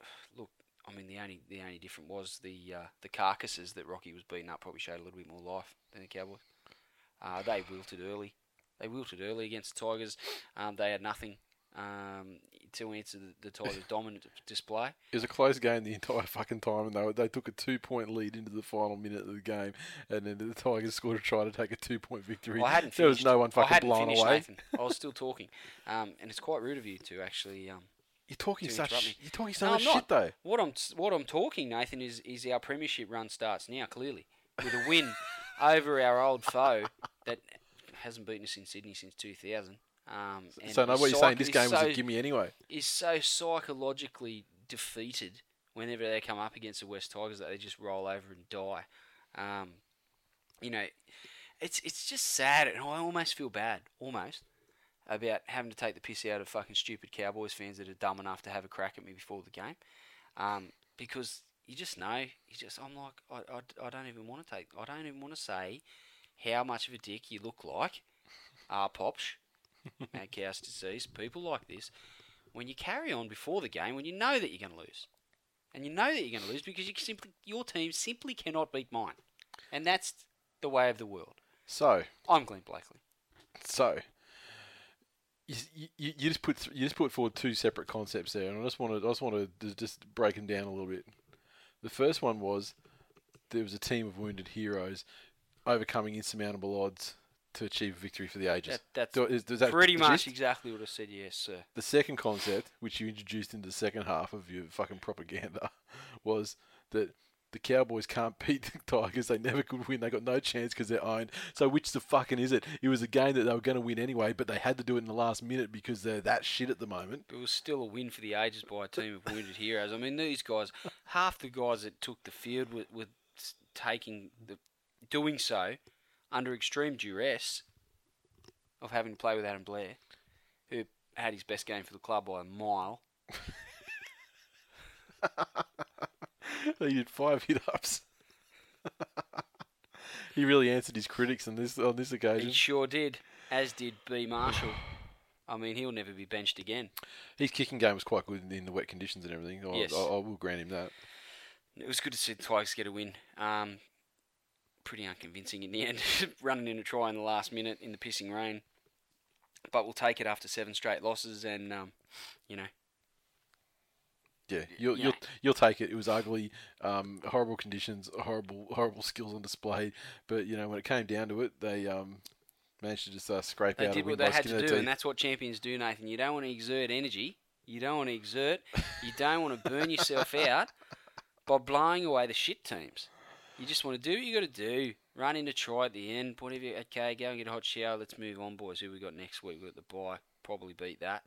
look. I mean, the only the only difference was the uh, the carcasses that Rocky was beating up probably showed a little bit more life than the Cowboys. Uh, they wilted early. They wilted early against the Tigers. Um, they had nothing um, to answer the, the Tigers' dominant display. It was a close game the entire fucking time, and they, were- they took a two point lead into the final minute of the game, and then the Tigers scored to try to take a two point victory. Well, I hadn't there was no one fucking blown finished, away. Nathan. I was still talking, um, and it's quite rude of you to actually. Um, You're talking such you're talking so No, much shit though. What I'm what I'm talking, Nathan, is is our premiership run starts now. Clearly, with a win over our old foe that hasn't beaten us in Sydney since 2000. Um, So, no, what you're saying, this is game was a gimme anyway. is so psychologically defeated whenever they come up against the West Tigers that they just roll over and die. Um, you know, it's it's just sad, and I almost feel bad, almost, about having to take the piss out of fucking stupid Cowboys fans that are dumb enough to have a crack at me before the game, um, because you just know, you just I'm like I, I, I don't even want to take, I don't even want to say how much of a dick you look like, ah Popsh, mad cow's disease, people like this when you carry on before the game, when you know that you're going to lose, and you know that you're going to lose because you simply your team simply cannot beat mine, and that's the way of the world. So, I'm Glenn Blakely. so you, you, you just put you just put forward two separate concepts there, and I just wanted I just wanted to just break them down a little bit. The first one was there was a team of wounded heroes overcoming insurmountable odds to achieve victory for the ages. That, that's Do- is- that pretty much exactly what I said. Yes, sir. The second concept, which you introduced into the second half of your fucking propaganda, was that the Cowboys can't beat the Tigers. They never could win. They got no chance because they're owned. So which the fucking is it? It was a game that they were going to win anyway, but they had to do it in the last minute because they're that shit at the moment. It was still a win for the ages by a team of wounded heroes. I mean, these guys, half the guys that took the field were, were taking the, doing so under extreme duress of having to play with Adam Blair, who had his best game for the club by a mile. He did five hit ups. he really answered his critics on this on this occasion. He sure did, as did B. Marshall. I mean, he'll never be benched again. His kicking game was quite good in the wet conditions and everything. I, Yes. I, I will grant him that. It was good to see the Tigers get a win. Um, pretty unconvincing in the end, running in a try in the last minute in the pissing rain. But we'll take it after seven straight losses, and um, you know, Yeah, you'll Yeah. you'll you'll take it. It was ugly, um, horrible conditions, horrible horrible skills on display. But you know when it came down to it, they um, managed to just uh, scrape They out did a win what they had to do, and that's what champions do, Nathan. You don't want to exert energy. You don't want to exert. You don't want to burn yourself out by blowing away the shit teams. You just want to do what you got to do. Run into try at the end. Whatever. you- Okay, go and get a hot shower. Let's move on, boys. Who we got next week? We got the bye. Probably beat that.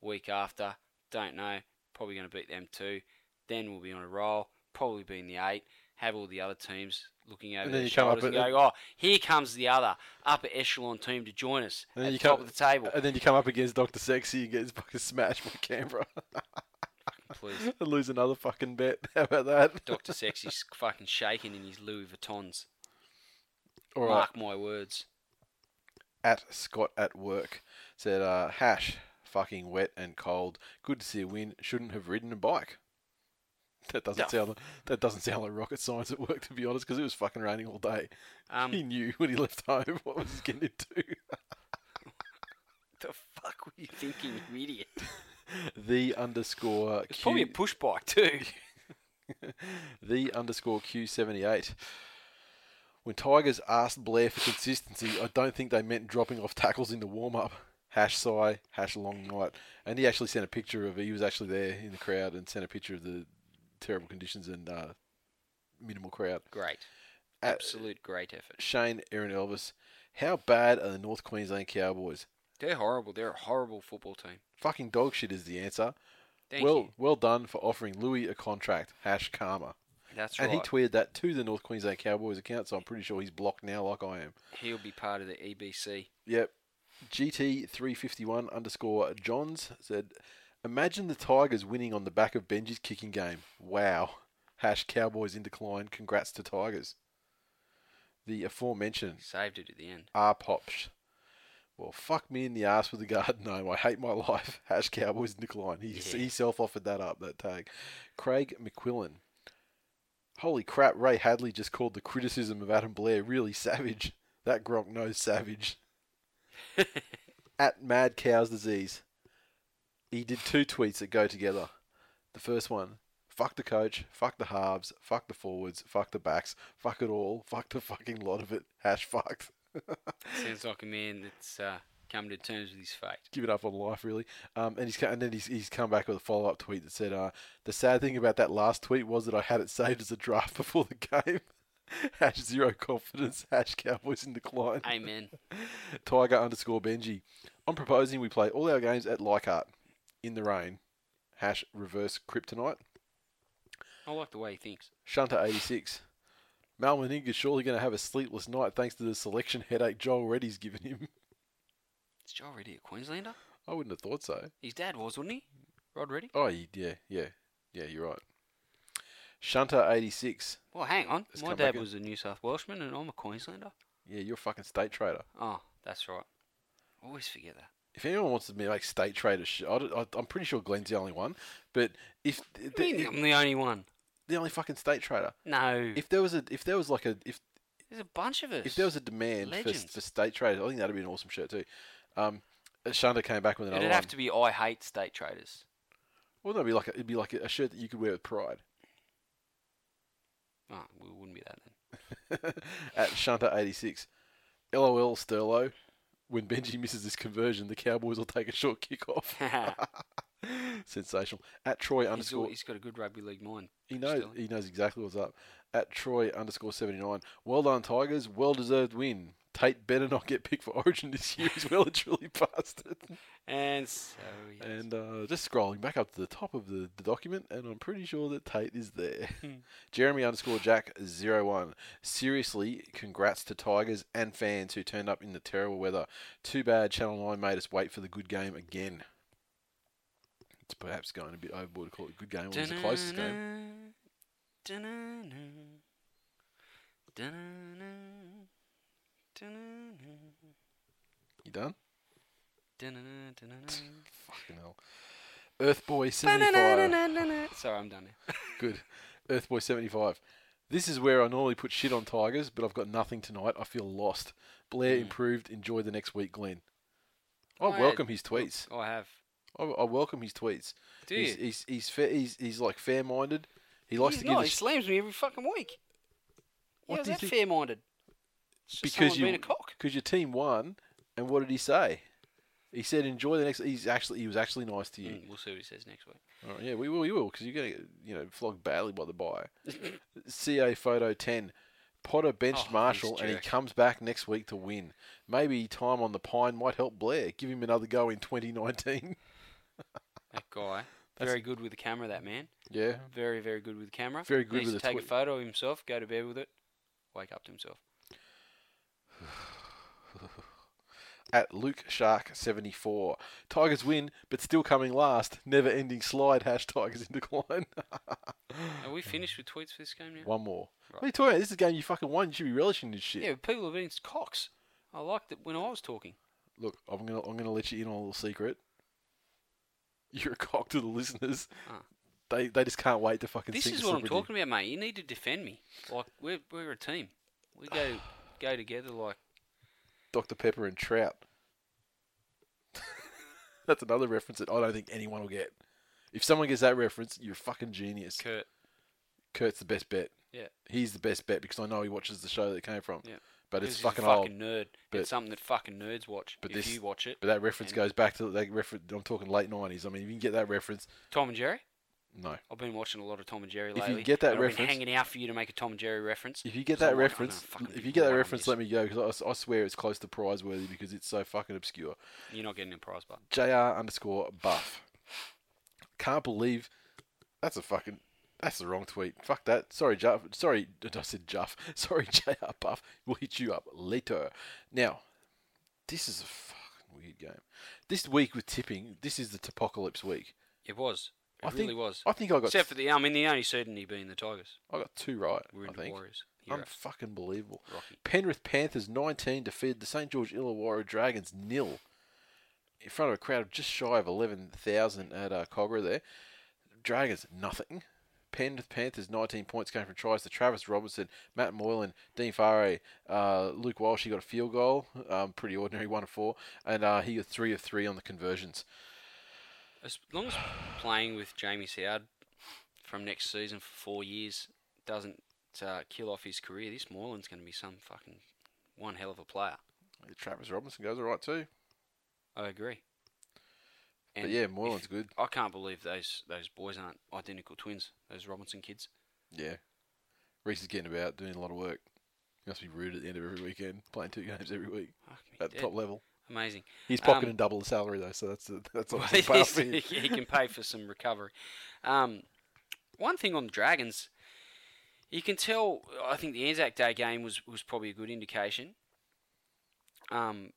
Week after, don't know. Probably going to beat them too. Then we'll be on a roll. Probably be in the eight. Have all the other teams looking over their you come up shoulders and at- go, "Oh, here comes the other upper echelon team to join us And at then the you top come, of the table." and then you come up against Doctor Sexy and get fucking smashed by Canberra Please. and lose another fucking bet. How about that? Dr. Sexy's fucking shaking in his Louis Vuittons. All right. Mark my words. at Scott at work said, uh, "Hash, fucking wet and cold. Good to see a win. Shouldn't have ridden a bike." That doesn't No. sound that doesn't sound like rocket science at work, to be honest, because it was fucking raining all day. Um, he knew when he left home what was he getting into. the fuck were you thinking, you idiot? the underscore It's Q, probably a push bike too. the underscore Q seventy eight. When Tigers asked Blair for consistency, I don't think they meant dropping off tackles in the warm up. Hash sigh, hash long night. And he actually sent a picture of he was actually there in the crowd and sent a picture of the terrible conditions and uh, minimal crowd. Great. Absolute great effort. Shane Aaron Elvis, how bad are the North Queensland Cowboys? They're horrible. They're a horrible football team. Fucking dog shit is the answer. Thank well, you. well done for offering Louis a contract. Hash karma. That's and right. And he tweeted that to the North Queensland Cowboys account, so I'm pretty sure he's blocked now, like I am. He'll be part of the EBC. Yep. GT351 underscore Johns said, Imagine the Tigers winning on the back of Benji's kicking game. Wow. Hash Cowboys in decline. Congrats to Tigers. The aforementioned Saved it at the end. R Pops. Well, fuck me in the ass with the garden gnome. I hate my life. Hash Cowboys in decline. He, Yeah. he self offered that up, that tag. Craig McQuillan. Holy crap, Ray Hadley just called the criticism of Adam Blair really savage. That Gronk knows savage. At Mad Cow's Disease. He did two tweets that go together. The first one, fuck the coach, fuck the halves, fuck the forwards, fuck the backs, fuck it all, fuck the fucking lot of it. Hash fucked. Sounds like a man that's uh, come to terms with his fate. given up on life really. Um, and he's and then he's, he's come back with a follow up tweet that said, uh, "The sad thing about that last tweet was that I had it saved as a draft before the game." hash zero confidence. Hash Cowboys in decline. Amen. Tiger underscore Benji. I'm proposing we play all our games at Leichhardt in the rain. Hash reverse kryptonite. I like the way he thinks. Shunter 86. Mal Meninga's surely going to have a sleepless night thanks to the selection headache Joel Reddy's given him. Is Joel Reddy a Queenslander? I wouldn't have thought so. His dad was, wouldn't he? Rod Reddy? Oh, yeah, yeah, yeah. You're right. Shunter eighty six. Well, hang on. Let's My come dad in. was a New South Welshman and I'm a Queenslander. Yeah, you're a fucking state trader. Oh, that's right. Always forget that. If anyone wants to be like state trader, sh- I don't- I- I'm pretty sure Glenn's the only one. But if I mean, I'm the only one. the only fucking state trader, No. if there was a if there was like a if There's a bunch of us. if there was a demand for, Legends. for state traders, I think that'd be an awesome shirt too. Um, Shunter came back with another It'd one. have to be I hate state traders. Well, it'd be like a, it'd be like a shirt that you could wear with pride. Oh, we wouldn't be that then. At Shunter eighty six, LOL Sterlo. When Benji misses this conversion, the Cowboys will take a short kick off. Sensational. At Troy he's, underscore he's got a good rugby league mind. He knows he knows exactly what's up. At Troy underscore seventy nine. Well done, Tigers. Well deserved win. Tate better not get picked for Origin this year. He's well and truly past it. And so, yes. And uh, just scrolling back up to the top of the, the document, and I'm pretty sure that Tate is there. Jeremy underscore Jack zero one. Seriously, congrats to Tigers and fans who turned up in the terrible weather. Too bad Channel Nine made us wait for the good game again. It's perhaps going a bit overboard to call it a good game. It was the closest game. Dun-dun-dun. Dun-dun-dun. You done? Fucking hell. Earthboy 75. Sorry, I'm done now. Good. Earthboy 75. This is where I normally put shit on Tigers, but I've got nothing tonight. I feel lost. Blair Hmm. improved. Enjoy the next week, Glenn. I I had- welcome his tweets. I have. I, I welcome his tweets. Do he's, you? He's he's fair, he's he's like fair minded. He likes He's to give not. a He sh- slams me every fucking week. What How's that fair-minded? It's because you being a cock. because your team won. And what did he say? He said, "Enjoy the next." He's actually he was actually nice to you. Mm, we'll see what he says next week. All right, yeah, we will, we will, because you're going to, you know, flog badly by the bye. CA photo 10. Potter benched Oh, Marshall and he comes back next week to win. Maybe time on the pine might help Blair. Give him another go in 2019. That guy, very good with the camera. That man, yeah. very very good with the camera. Very good with the. Needs with to take tweet. a photo of himself, go to bed with it, wake up to himself. At Luke Shark 74. Tigers win, but still coming last. Never ending slide. Hash Tigers in decline. Are we finished with tweets for this game now? One more. Right. What are you talking about? This is a game you fucking won. You should be relishing this shit. Yeah, people have been cocks. I liked it when I was talking. Look, I'm gonna I'm gonna let you in on a little secret. You're a cock to the listeners. Ah. They they just can't wait to fucking. This is what I'm slip with you. talking about, mate. You need to defend me. Like we're we're a team. We go go together. Like Dr Pepper and Trout. That's another reference that I don't think anyone will get. If someone gets that reference, you're a fucking genius. Kurt. Kurt's the best bet. Yeah. He's the best bet because I know he watches the show that it came from. Yeah. But it's he's fucking old. nerd. but- it's something that fucking nerds watch. But if this- you watch it, But that reference goes back to that reference. I'm talking late nineties. I mean, if you can get that reference, Tom and Jerry. No. I've been watching a lot of Tom and Jerry lately. If you get that and I've been reference- hanging out for you to make a Tom and Jerry reference. If you get that I'm reference, fucking if you get that reference, let me go because I, I swear it's close to prize worthy because it's so fucking obscure. You're not getting a prize button. Jr underscore buff. Can't believe that's a fucking that's the wrong tweet. Fuck that. Sorry, Juff. Sorry, I said Juff. Sorry, Jr buff. We'll hit you up later. Now, this is a fucking weird game. This week with tipping, this is the apocalypse week. It was. It I really think was. I think I got Except for the, I mean, the only certainty being the Tigers. I got two right. We're I think. Warriors. Hero. Unfucking believable. Rocky. Penrith Panthers 19 defeated the St George Illawarra Dragons nil in front of a crowd of just shy of 11,000 at uh, Kogarah there. Dragons nothing. Penrith Panthers 19 points came from tries to Travis Robinson, Matt Moylan, Dean Whare, uh, Luke Walsh. He got a field goal, um, pretty ordinary, one of four, and uh, he got three of three on the conversions. As long as playing with Jamie Soward from next season for four years doesn't uh, kill off his career, this Moylan's going to be some fucking one hell of a player. Travis Robinson goes all right too. I agree. But And yeah, if- Moylan's good. I can't believe those those boys aren't identical twins. Those Robinson kids. Yeah. Reese is getting about, doing a lot of work. He must be rude at the end of every weekend, playing two games every week at the top level. Amazing. He's Um, pocketing double the salary though, so that's a, that's obviously he's- part of he can pay for some recovery. Um, one thing on the Dragons, you can tell. I think the Anzac Day game was was probably a good indication. Um,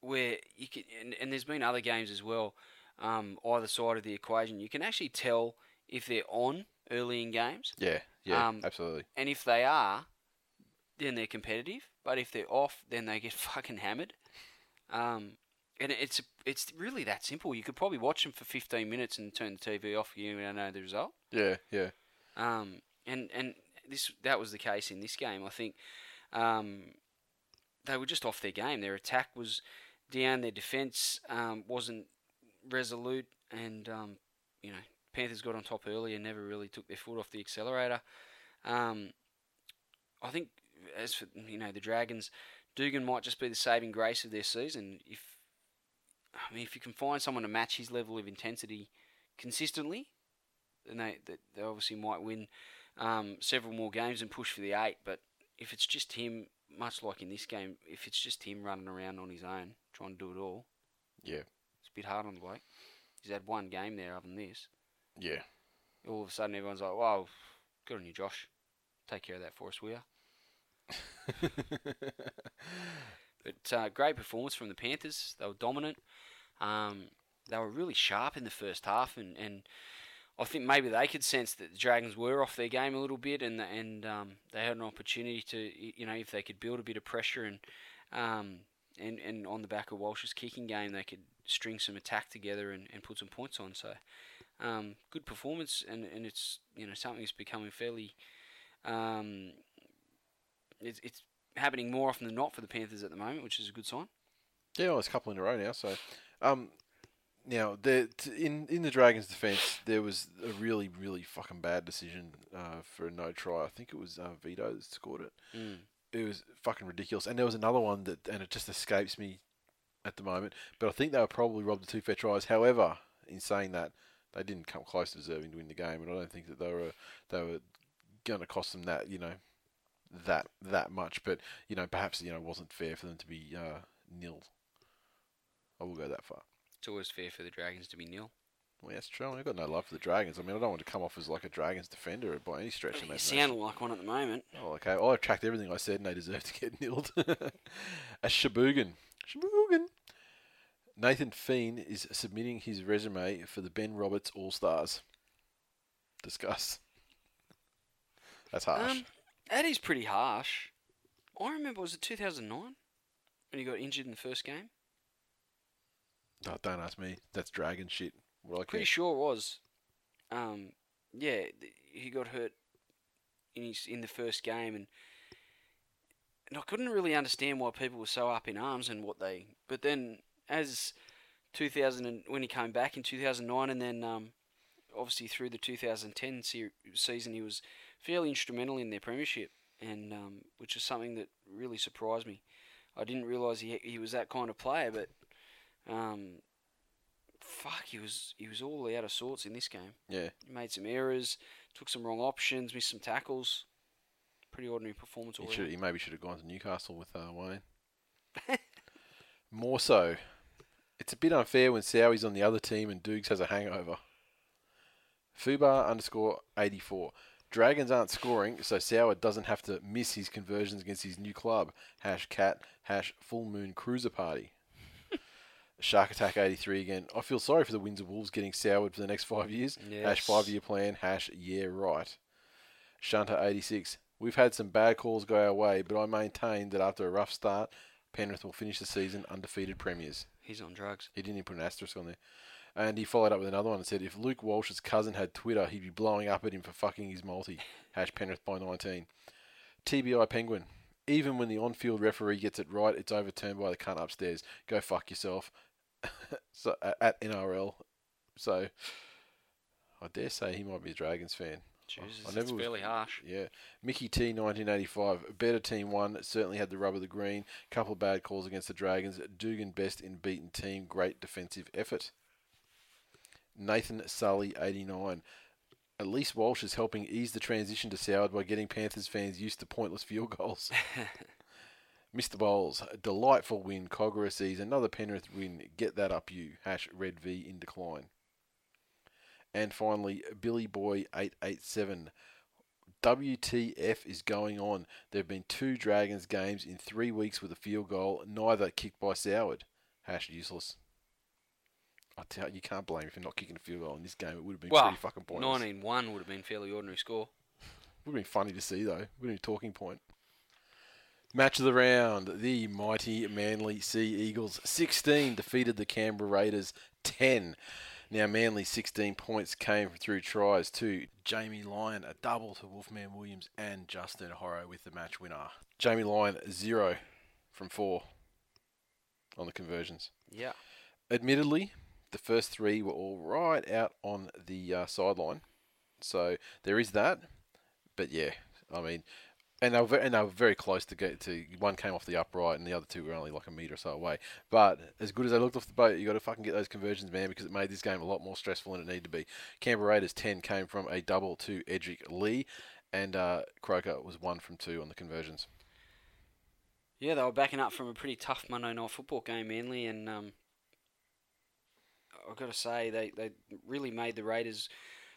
where you can, and, and there's been other games as well. Um, either side of the equation, you can actually tell if they're on early in games, Yeah, yeah, Um, absolutely. and if they are, then they're competitive. But if they're off, then they get fucking hammered. Um, and it's it's really that simple. You could probably watch them for 15 minutes and turn the TV off. You don't know the result. Yeah, yeah. Um, and and this that was the case in this game. I think um, they were just off their game. Their attack was down. Their defence um, wasn't resolute, and um, you know Panthers got on top early and never really took their foot off the accelerator. Um, I think as for you know the Dragons, Dugan might just be the saving grace of their season. If I mean, if you can find someone to match his level of intensity consistently, then they they, they obviously might win um, several more games and push for the eight. But if it's just him, much like in this game, if it's just him running around on his own trying to do it all, Yeah, it's a bit hard on the bloke. He's had one game there other than this. yeah. All of a sudden, everyone's like, "Wow, good on you, Josh. Take care of that for us, will ya?" But uh, great performance from the Panthers. They were dominant. Um, they were really sharp in the first half, and, and I think maybe they could sense that the Dragons were off their game a little bit, and and um, they had an opportunity to, you know, if they could build a bit of pressure and um, and and on the back of Walsh's kicking game, they could string some attack together and, and put some points on. So um, good performance, and, and it's you know something that's becoming fairly. Um, it's, it's happening more often than not for the Panthers at the moment, which is a good sign. Yeah, well, it's a couple in a row now. So, um, Now, there, t- in in the Dragons' defence, there was a really, really fucking bad decision uh, for a no try. I think it was uh, Vito that scored it. Mm. It was fucking ridiculous. And there was another one that, and it just escapes me at the moment. But I think they were probably robbed of two fair tries. However, in saying that, they didn't come close to deserving to win the game, and I don't think that they were they were going to cost them that you know that that much. But you know, perhaps you know it wasn't fair for them to be uh, nil. I will go that far. It's always fair for the Dragons to be nil. Well, that's true. I've got no love for the Dragons. I mean, I don't want to come off as like a Dragons defender by any stretch of the You imagination. sound like one at the moment. Oh, okay. I'll retract everything I said, and they deserve to get nilled. a Shabugan. Shabugan. Nathan Fien is submitting his resume for the Ben Roberts All Stars. Discuss. That's harsh. Um, that is pretty harsh. I remember, was it 2009 when he got injured in the first game? Oh, don't ask me. That's dragon shit. Well, I Pretty care. sure it was. Um, yeah, th- he got hurt in his in the first game, and and I couldn't really understand why people were so up in arms and what they. But then, as 2000 and when he came back in 2009, and then um, obviously through the 2010 se- season, he was fairly instrumental in their premiership, and um, which is something that really surprised me. I didn't realise he he was that kind of player, but um, fuck, he was he was all out of sorts in this game. Yeah. He made some errors, took some wrong options, missed some tackles. Pretty ordinary performance He, should, he maybe should have gone to Newcastle with uh, Wayne. More so. It's a bit unfair when Sowie's on the other team and Dukes has a hangover. Fubar underscore 84. Dragons aren't scoring, so Sauer doesn't have to miss his conversions against his new club. Hash cat, hash full moon cruiser party. Shark Attack 83 again. I feel sorry for the Windsor Wolves getting soured for the next five years. Hash five year plan, hash yeah right. Shunter 86. We've had some bad calls go our way, but I maintain that after a rough start, Penrith will finish the season undefeated premiers. He's on drugs. He didn't even put an asterisk on there. And he followed up with another one and said, if Luke Walsh's cousin had Twitter, he'd be blowing up at him for fucking his multi. Hash Penrith by 19. TBI Penguin. Even when the on-field referee gets it right, it's overturned by the cunt upstairs. Go fuck yourself. so at, NRL. So I dare say he might be a Dragons fan. Jesus, I never it's was- fairly harsh. Yeah. Mickey T, 1985. Better team won. Certainly had the rub of the green. Couple of bad calls against the Dragons. Dugan best in beaten team. Great defensive effort. Nathan Sully, 89. At least Walsh is helping ease the transition to Soward by getting Panthers fans used to pointless field goals. Mr. Bowles, a delightful win. Kogarah sees another Penrith win. Get that up, you. Hash Red V in decline. And finally, Billy Boy 887. WTF is going on? There have been two Dragons games in three weeks with a field goal, neither kicked by Soward. Hash useless. I tell you, you can't blame him for not kicking a field goal in this game. It would have been Well, pretty fucking pointless. 19-1 would have been fairly ordinary score. Would have been funny to see though. Would have been a talking point. Match of the round: the mighty Manly Sea Eagles 16 defeated the Canberra Raiders 10. Now Manly 16 points came through tries to Jamie Lyon, a double to Wolfman Williams and Justin Horo with the match winner. Jamie Lyon zero from four on the conversions. Yeah. Admittedly, the first three were all right out on the uh, sideline, so there is that. But yeah, I mean, and they were very, and they were very close to get to. One came off the upright, and the other two were only like a meter or so away. But as good as they looked off the boat, you got to fucking get those conversions, man, because it made this game a lot more stressful than it needed to be. Canberra Raiders ten came from a double to Edrick Lee, and uh, Croker was one from two on the conversions. Yeah, they were backing up from a pretty tough Monday night football game, Manly, and um, I've got to say they, they really made the Raiders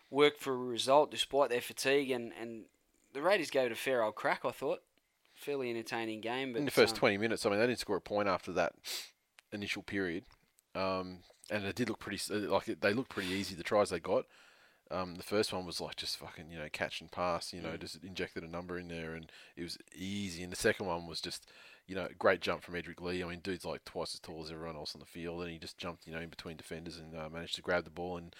work for a result despite their fatigue, and, and the Raiders gave it a fair old crack. I thought, fairly entertaining game. But in the first um, 20 minutes, I mean, they didn't score a point after that initial period. Um, and it did look pretty, uh, like, they looked pretty easy, the tries they got. Um, the first one was like just fucking, you know, catch and pass, you know, just injected a number in there and it was easy. And the second one was just, you know, great jump from Edrick Lee. I mean, dude's like twice as tall as everyone else on the field and he just jumped, you know, in between defenders and uh, managed to grab the ball and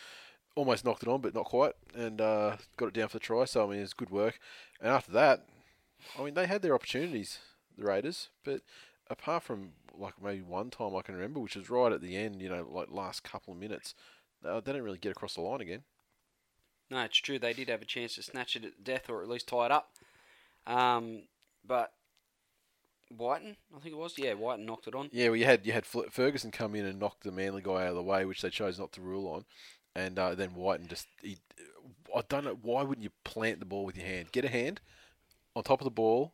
almost knocked it on, but not quite, and uh, got it down for the try. So, I mean, it's good work. And after that, I mean, they had their opportunities, the Raiders, but apart from like maybe one time I can remember, which was right at the end. You know, like last couple of minutes. Uh, they didn't really get across the line again. No, it's true. They did have a chance to snatch it at death or at least tie it up. Um, but Wighton, I think it was. Yeah, Wighton knocked it on. Yeah, well, you had you had Ferguson come in and knock the Manly guy out of the way, which they chose not to rule on, and uh, then Whiten just he, I don't know why wouldn't you plant the ball with your hand? Get a hand on top of the ball,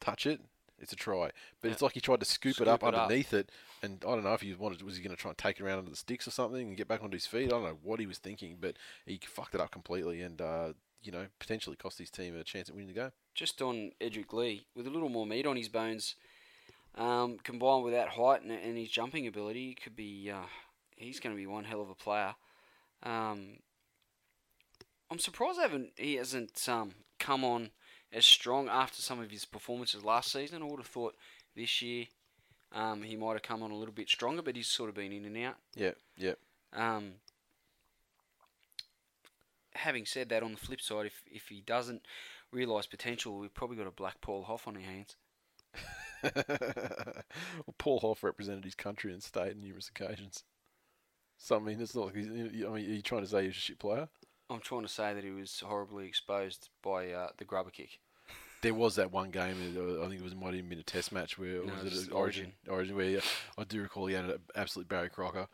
touch it. It's a try, but it's like he tried to scoop, Scoop it up it up. underneath it, and I don't know if he wanted was he going to try and take it around under the sticks or something and get back onto his feet. I don't know what he was thinking, but he fucked it up completely, and uh, you know potentially cost his team a chance at winning the game. Just on Edrick Lee, with a little more meat on his bones, um, combined with that height and, and his jumping ability, he could be. Uh, he's going to be one hell of a player. Um, I'm surprised I haven't, he hasn't um, come on as strong after some of his performances last season. I would have thought this year um, he might have come on a little bit stronger, but he's sort of been in and out. Yeah, yeah. Um, having said that, on the flip side, if if he doesn't realise potential, we've probably got a Black Paul Hauff on our hands. well, Paul Hauff represented his country and state on numerous occasions. So I mean, it's not like he's, I mean, are you trying to say he's a shit player? I'm trying to say that he was horribly exposed by uh, the grubber kick. There was that one game. uh, I think it was might even been a test match where No, was it it was Origin? Origin where I do recall he had an absolute Barry Crocker,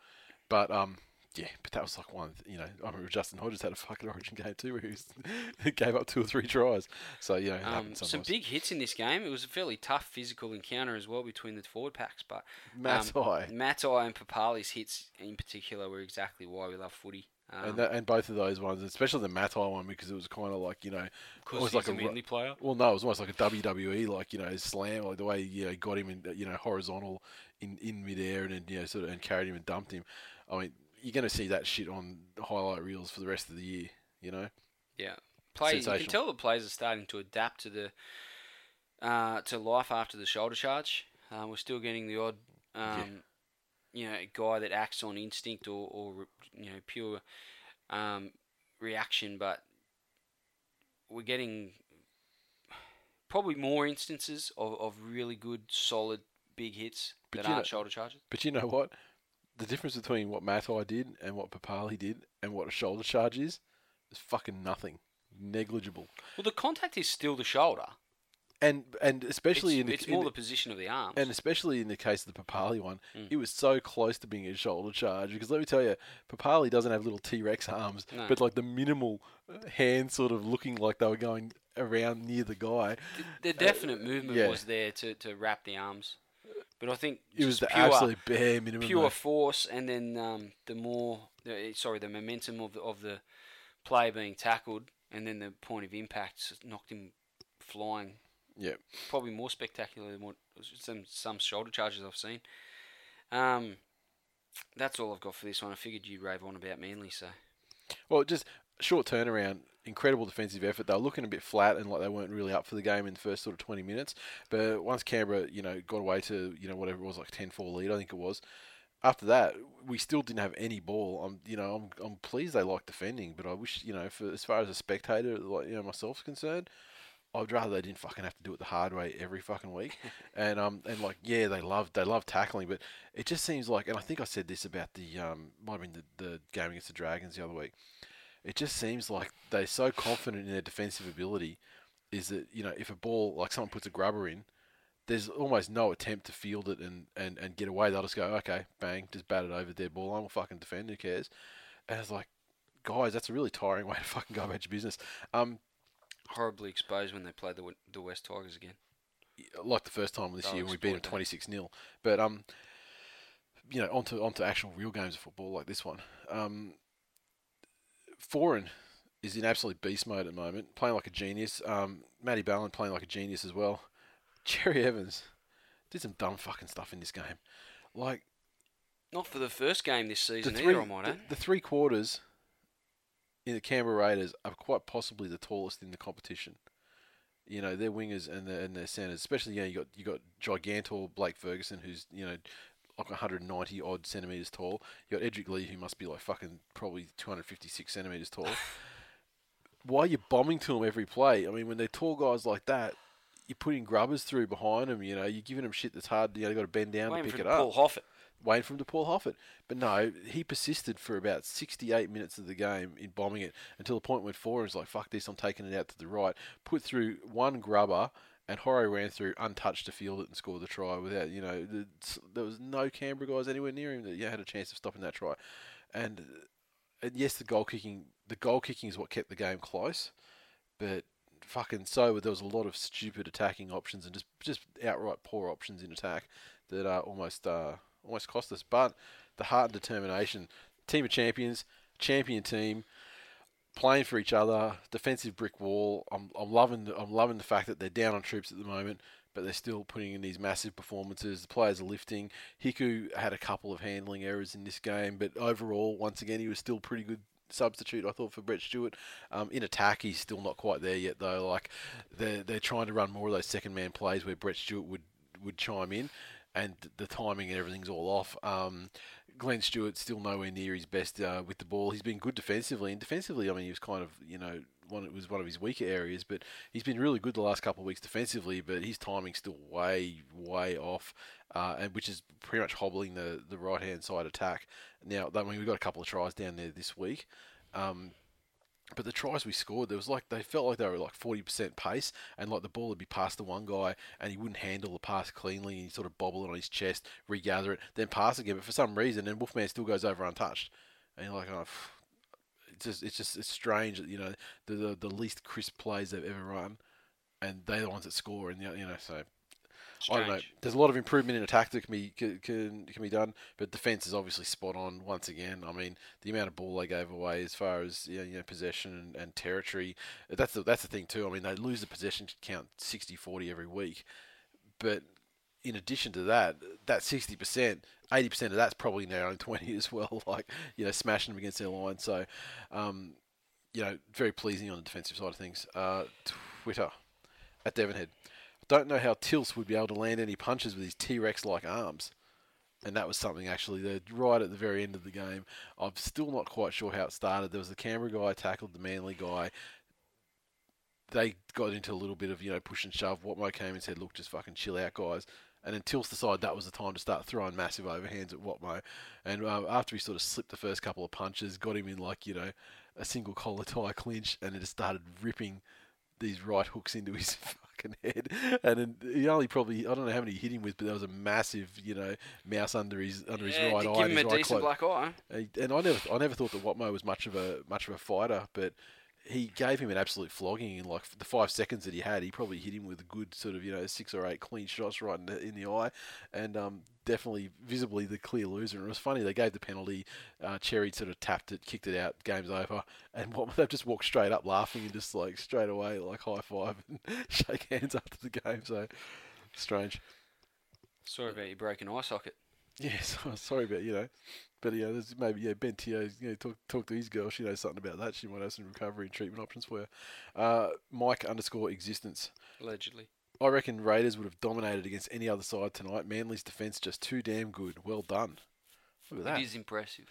but um. Yeah, but that was like one, you know. I remember Justin Hodges had a fucking Origin game too, where he, gave up two or three tries. So you know, Um, some big hits in this game. It was a fairly tough physical encounter as well between the forward packs. But Matai. um, Matai and Papalii's hits in particular were exactly why we love footy. Um, and that, and both of those ones, especially the Matai one, because it was kind of like you know, almost like a Manly player? Well, no, it was almost like a WWE, like you know, slam, like the way you know got him in, you know, horizontal in in midair, and then you know sort of and carried him and dumped him. I mean, you're going to see that shit on highlight reels for the rest of the year. You know, Yeah, play. You can tell the players are starting to adapt to the uh, to life after the shoulder charge. Uh, we're still getting the odd, um, you know, guy that acts on instinct or, or you know pure um, reaction, but we're getting probably more instances of, of really good, solid, big hits But that aren't know- shoulder charges. but you know what? The difference between what Matai did and what Papalii did and what a shoulder charge is is fucking nothing, negligible. Well, the contact is still the shoulder. And and especially it's in the it's in more the- the position of the arms. And especially in the case of the Papalii one, Mm. it was so close to being a shoulder charge. Because let me tell you, Papalii doesn't have little T Rex arms, No. but like the minimal uh, hands sort of looking like they were going around near the guy. the definite movement yeah. was there to, to wrap the arms, but I think It was the pure, absolute bare minimum. pure force, and then um, the more the, sorry the momentum of the of the play being tackled, and then the point of impact knocked him flying. Yeah. Probably more spectacular than what some some shoulder charges I've seen. Um, that's all I've got for this one. I figured you'd rave on about Manly, so Well, just short turnaround, incredible defensive effort. They were looking a bit flat and like they weren't really up for the game in the first sort of 20 minutes. But once Canberra, you know, got away to, you know, whatever it was, like 10-4 lead, I think it was. After that, we still didn't have any ball. I'm, you know, I'm, I'm pleased they like defending, but I wish, you know, for as far as a spectator, like you know, myself's concerned, I'd rather they didn't fucking have to do it the hard way every fucking week. and um and like yeah, they love they love tackling, but it just seems like, and I think I said this about the um might have been the, the game against the Dragons the other week. It just seems like they're so confident in their defensive ability, is that you know if a ball like someone puts a grubber in, there's almost no attempt to field it and, and, and get away. They'll just go okay, bang, just bat it over their ball line. We'll fucking defend. Who cares? And it's like, guys, that's a really tiring way to fucking go about your business. Um, horribly exposed when they played the the West Tigers again. like the first time this They'll year when we beat them twenty six 0 But um, you know, onto onto actual real games of football like this one. Um, Foran is in absolute beast mode at the moment, playing like a genius. Um, Matty Ballin playing like a genius as well. Cherry-Evans did some dumb fucking stuff in this game, like Not for the first game this season three either, I might the, add. the three quarters in the Canberra Raiders are quite possibly the tallest in the competition. You know, their wingers and their, and their centers, especially you know, you got you got Gigantor Blake Ferguson, who's you know like 190 odd centimeters tall. You got Edrick Lee, who must be like fucking probably 256 centimeters tall. Why are you bombing to them every play? I mean, when they're tall guys like that, you're putting grubbers through behind them. You know, you're giving them shit that's hard. You know, got to bend down Waiting to pick it up. Paul Hoffett. waiting for him to Paul Hoffett. But no, he persisted for about 68 minutes of the game in bombing it until the point went four was like, fuck this, I'm taking it out to the right. Put through one grubber, and Horo ran through untouched to field it and scored the try without, you know, the, there was no Canberra guys anywhere near him that yeah, had a chance of stopping that try. And, and yes, the goal kicking, the goal kicking is what kept the game close, but fucking so there was a lot of stupid attacking options and just just outright poor options in attack that uh, almost uh, almost cost us. But the heart and determination, team of champions, champion team, playing for each other, defensive brick wall. I'm, I'm loving the, I'm loving the fact that they're down on troops at the moment, but they're still putting in these massive performances. The players are lifting. Hiku had a couple of handling errors in this game, but overall, once again, he was still pretty good substitute. I thought for Brett Stewart. Um, in attack, he's still not quite there yet, though. Like they're they're trying to run more of those second man plays where Brett Stewart would would chime in, and the timing and everything's all off. Um, Glenn Stewart's still nowhere near his best uh, with the ball. He's been good defensively, and defensively, I mean, he was kind of you know one it was one of his weaker areas, but he's been really good the last couple of weeks defensively. But his timing's still way way off, uh, and which is pretty much hobbling the the right hand side attack. Now, I mean, we've got a couple of tries down there this week. Um, but the tries we scored, there was like they felt like they were like forty percent pace, and like the ball would be passed to one guy, and he wouldn't handle the pass cleanly, and he'd sort of bobble it on his chest, regather it, then pass again. But for some reason, then Wolfman still goes over untouched, and you're like, oh, it's just it's just it's strange that you know the the, the least crisp plays they've ever run, and they're the ones that score, and you know so I don't know. There's a lot of improvement in attack that can be can can, can be done, but defense is obviously spot on once again. I mean, the amount of ball they gave away as far as you know, you know possession and, and territory. That's the, that's the thing too. I mean, they lose the possession count 60-40 every week, but in addition to that, that 60%, 80% of that's probably in their own 20 as well, like, you know, smashing them against their line. So, um, you know, very pleasing on the defensive side of things. Uh, Twitter at Devonhead. Don't know how Tills would be able to land any punches with his T Rex like arms. And that was something actually that right at the very end of the game. I'm still not quite sure how it started. There was the Canberra guy tackled the Manly guy. They got into a little bit of, you know, push and shove. Watmough came and said, look, just fucking chill out, guys. And then Tills decided that was the time to start throwing massive overhands at Watmough. And um, after he sort of slipped the first couple of punches, got him in like, you know, a single collar tie clinch, and it just started ripping these right hooks into his fucking head. And then he only probably, I don't know how many he hit him with, but there was a massive, you know, mouse under his under Yeah, his right eye. give him his a right decent black eye. and and I never, I never thought that Watmough was much of a much of a fighter, but he gave him an absolute flogging in like the five seconds that he had. He probably hit him with a good sort of you know six or eight clean shots right in the, in the eye, and um, definitely visibly the clear loser. And it was funny they gave the penalty. Uh, Cherry sort of tapped it, kicked it out. Game's over, and what, they just walked straight up laughing and just like straight away like high five and shake hands after the game. So strange. Sorry about your broken eye socket. Yes, sorry about you know, but yeah, there's maybe yeah Ben Teo, you know, talk talk to his girl. She knows something about that. She might have some recovery and treatment options for you. Uh, Mike underscore existence. Allegedly. I reckon Raiders would have dominated against any other side tonight. Manly's defence just too damn good. Well done. Look at that. It is impressive.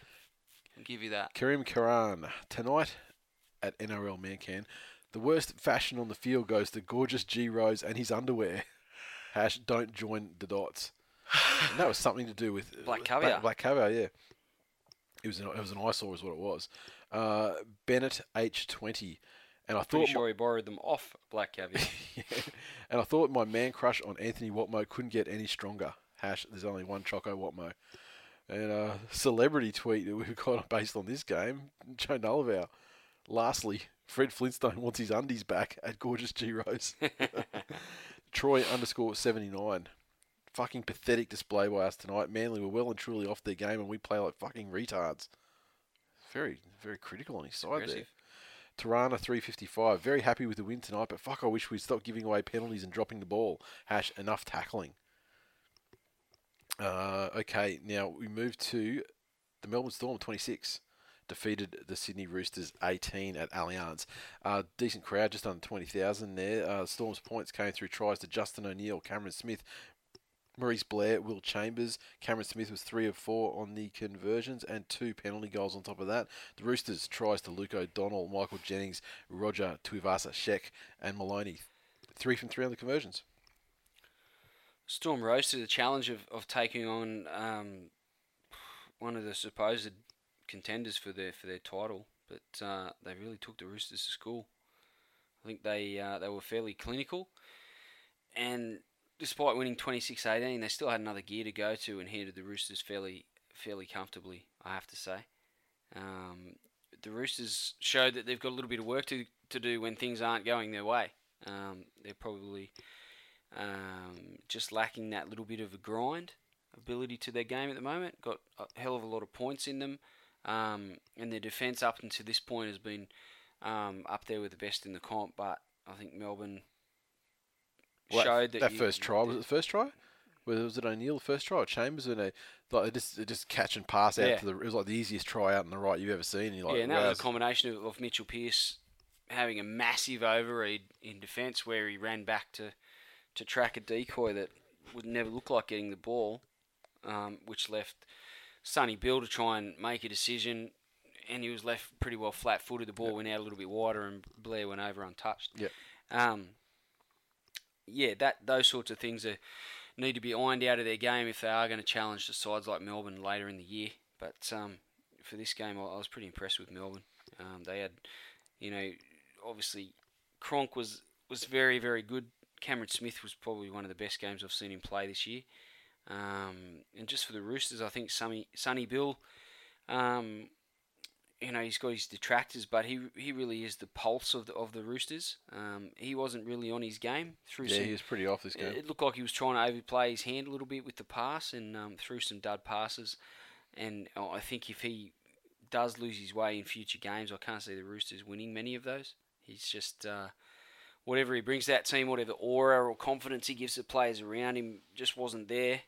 I'll give you that. Karim Karan tonight at NRL Mancan. The worst fashion on the field goes to gorgeous G Rose and his underwear. Hash don't join the dots. And that was something to do with Black caviar. Black caviar, yeah. It was an, it was an eyesore, is what it was. Uh, Bennett H twenty, and I thought Pretty my- sure he borrowed them off Black Caviar. yeah. And I thought my man crush on Anthony Watmough couldn't get any stronger. Hash, there's only one Choco Watmough. And a celebrity tweet that we've got based on this game, Joe Nullivow. Lastly, Fred Flintstone wants his undies back at Gorgeous G Rose. Troy underscore 79. Fucking pathetic display by us tonight. Manly were well and truly off their game and we play like fucking retards. Very, very critical on his side there. Aggressive. Tirana 355. Very happy with the win tonight, but fuck, I wish we'd stop giving away penalties and dropping the ball. Hash, enough tackling. Uh, okay, now we move to the Melbourne Storm 26. Defeated the Sydney Roosters 18 at Allianz. Uh, decent crowd, just under 20,000 there. Uh, Storm's points came through tries to Justin O'Neill, Cameron Smith, Maurice Blair, Will Chambers. Cameron Smith was three of four on the conversions and two penalty goals on top of that. The Roosters tries to Luke O'Donnell, Michael Jennings, Roger Tuivasa Sheck, and Maloney. three from three on the conversions. Storm rose to the challenge of, of taking on um, one of the supposed contenders for their for their title, but uh, they really took the Roosters to school. I think they uh, they were fairly clinical, and despite winning 26-18, they still had another gear to go to and handed the Roosters fairly fairly comfortably. I have to say, um, the Roosters showed that they've got a little bit of work to to do when things aren't going their way. Um, they're probably um, just lacking that little bit of a grind ability to their game at the moment. Got a hell of a lot of points in them, um, and their defence up until this point has been um, up there with the best in the comp. But I think Melbourne Well, showed that that you- first try was it the first try? Was was it O'Neill the first try or Chambers? And a like just just catch and pass out Yeah. to the. It was like the easiest try out on the right you've ever seen. And like, yeah, and that wow, was a combination of, of Mitchell Pearce having a massive overread in defence where he ran back to, to track a decoy that would never look like getting the ball, um, which left Sonny Bill to try and make a decision, and he was left pretty well flat-footed. The ball went out a little bit wider, and Blair went over untouched. Yep. Um, yeah, that those sorts of things are need to be ironed out of their game if they are going to challenge the sides like Melbourne later in the year. But um, for this game, I, I was pretty impressed with Melbourne. Um, they had, you know, obviously Cronk was was very very good. Cameron Smith was probably one of the best games I've seen him play this year. Um, and just for the Roosters, I think Sonny, Sonny Bill, um, you know, he's got his detractors, but he he really is the pulse of the of the Roosters. Um, he wasn't really on his game through yeah, some he was pretty off this game. it looked like he was trying to overplay his hand a little bit with the pass and um, threw some dud passes. And uh, I think if he does lose his way in future games, I can't see the Roosters winning many of those. He's just uh, whatever he brings to that team, whatever aura or confidence he gives the players around him, just wasn't there.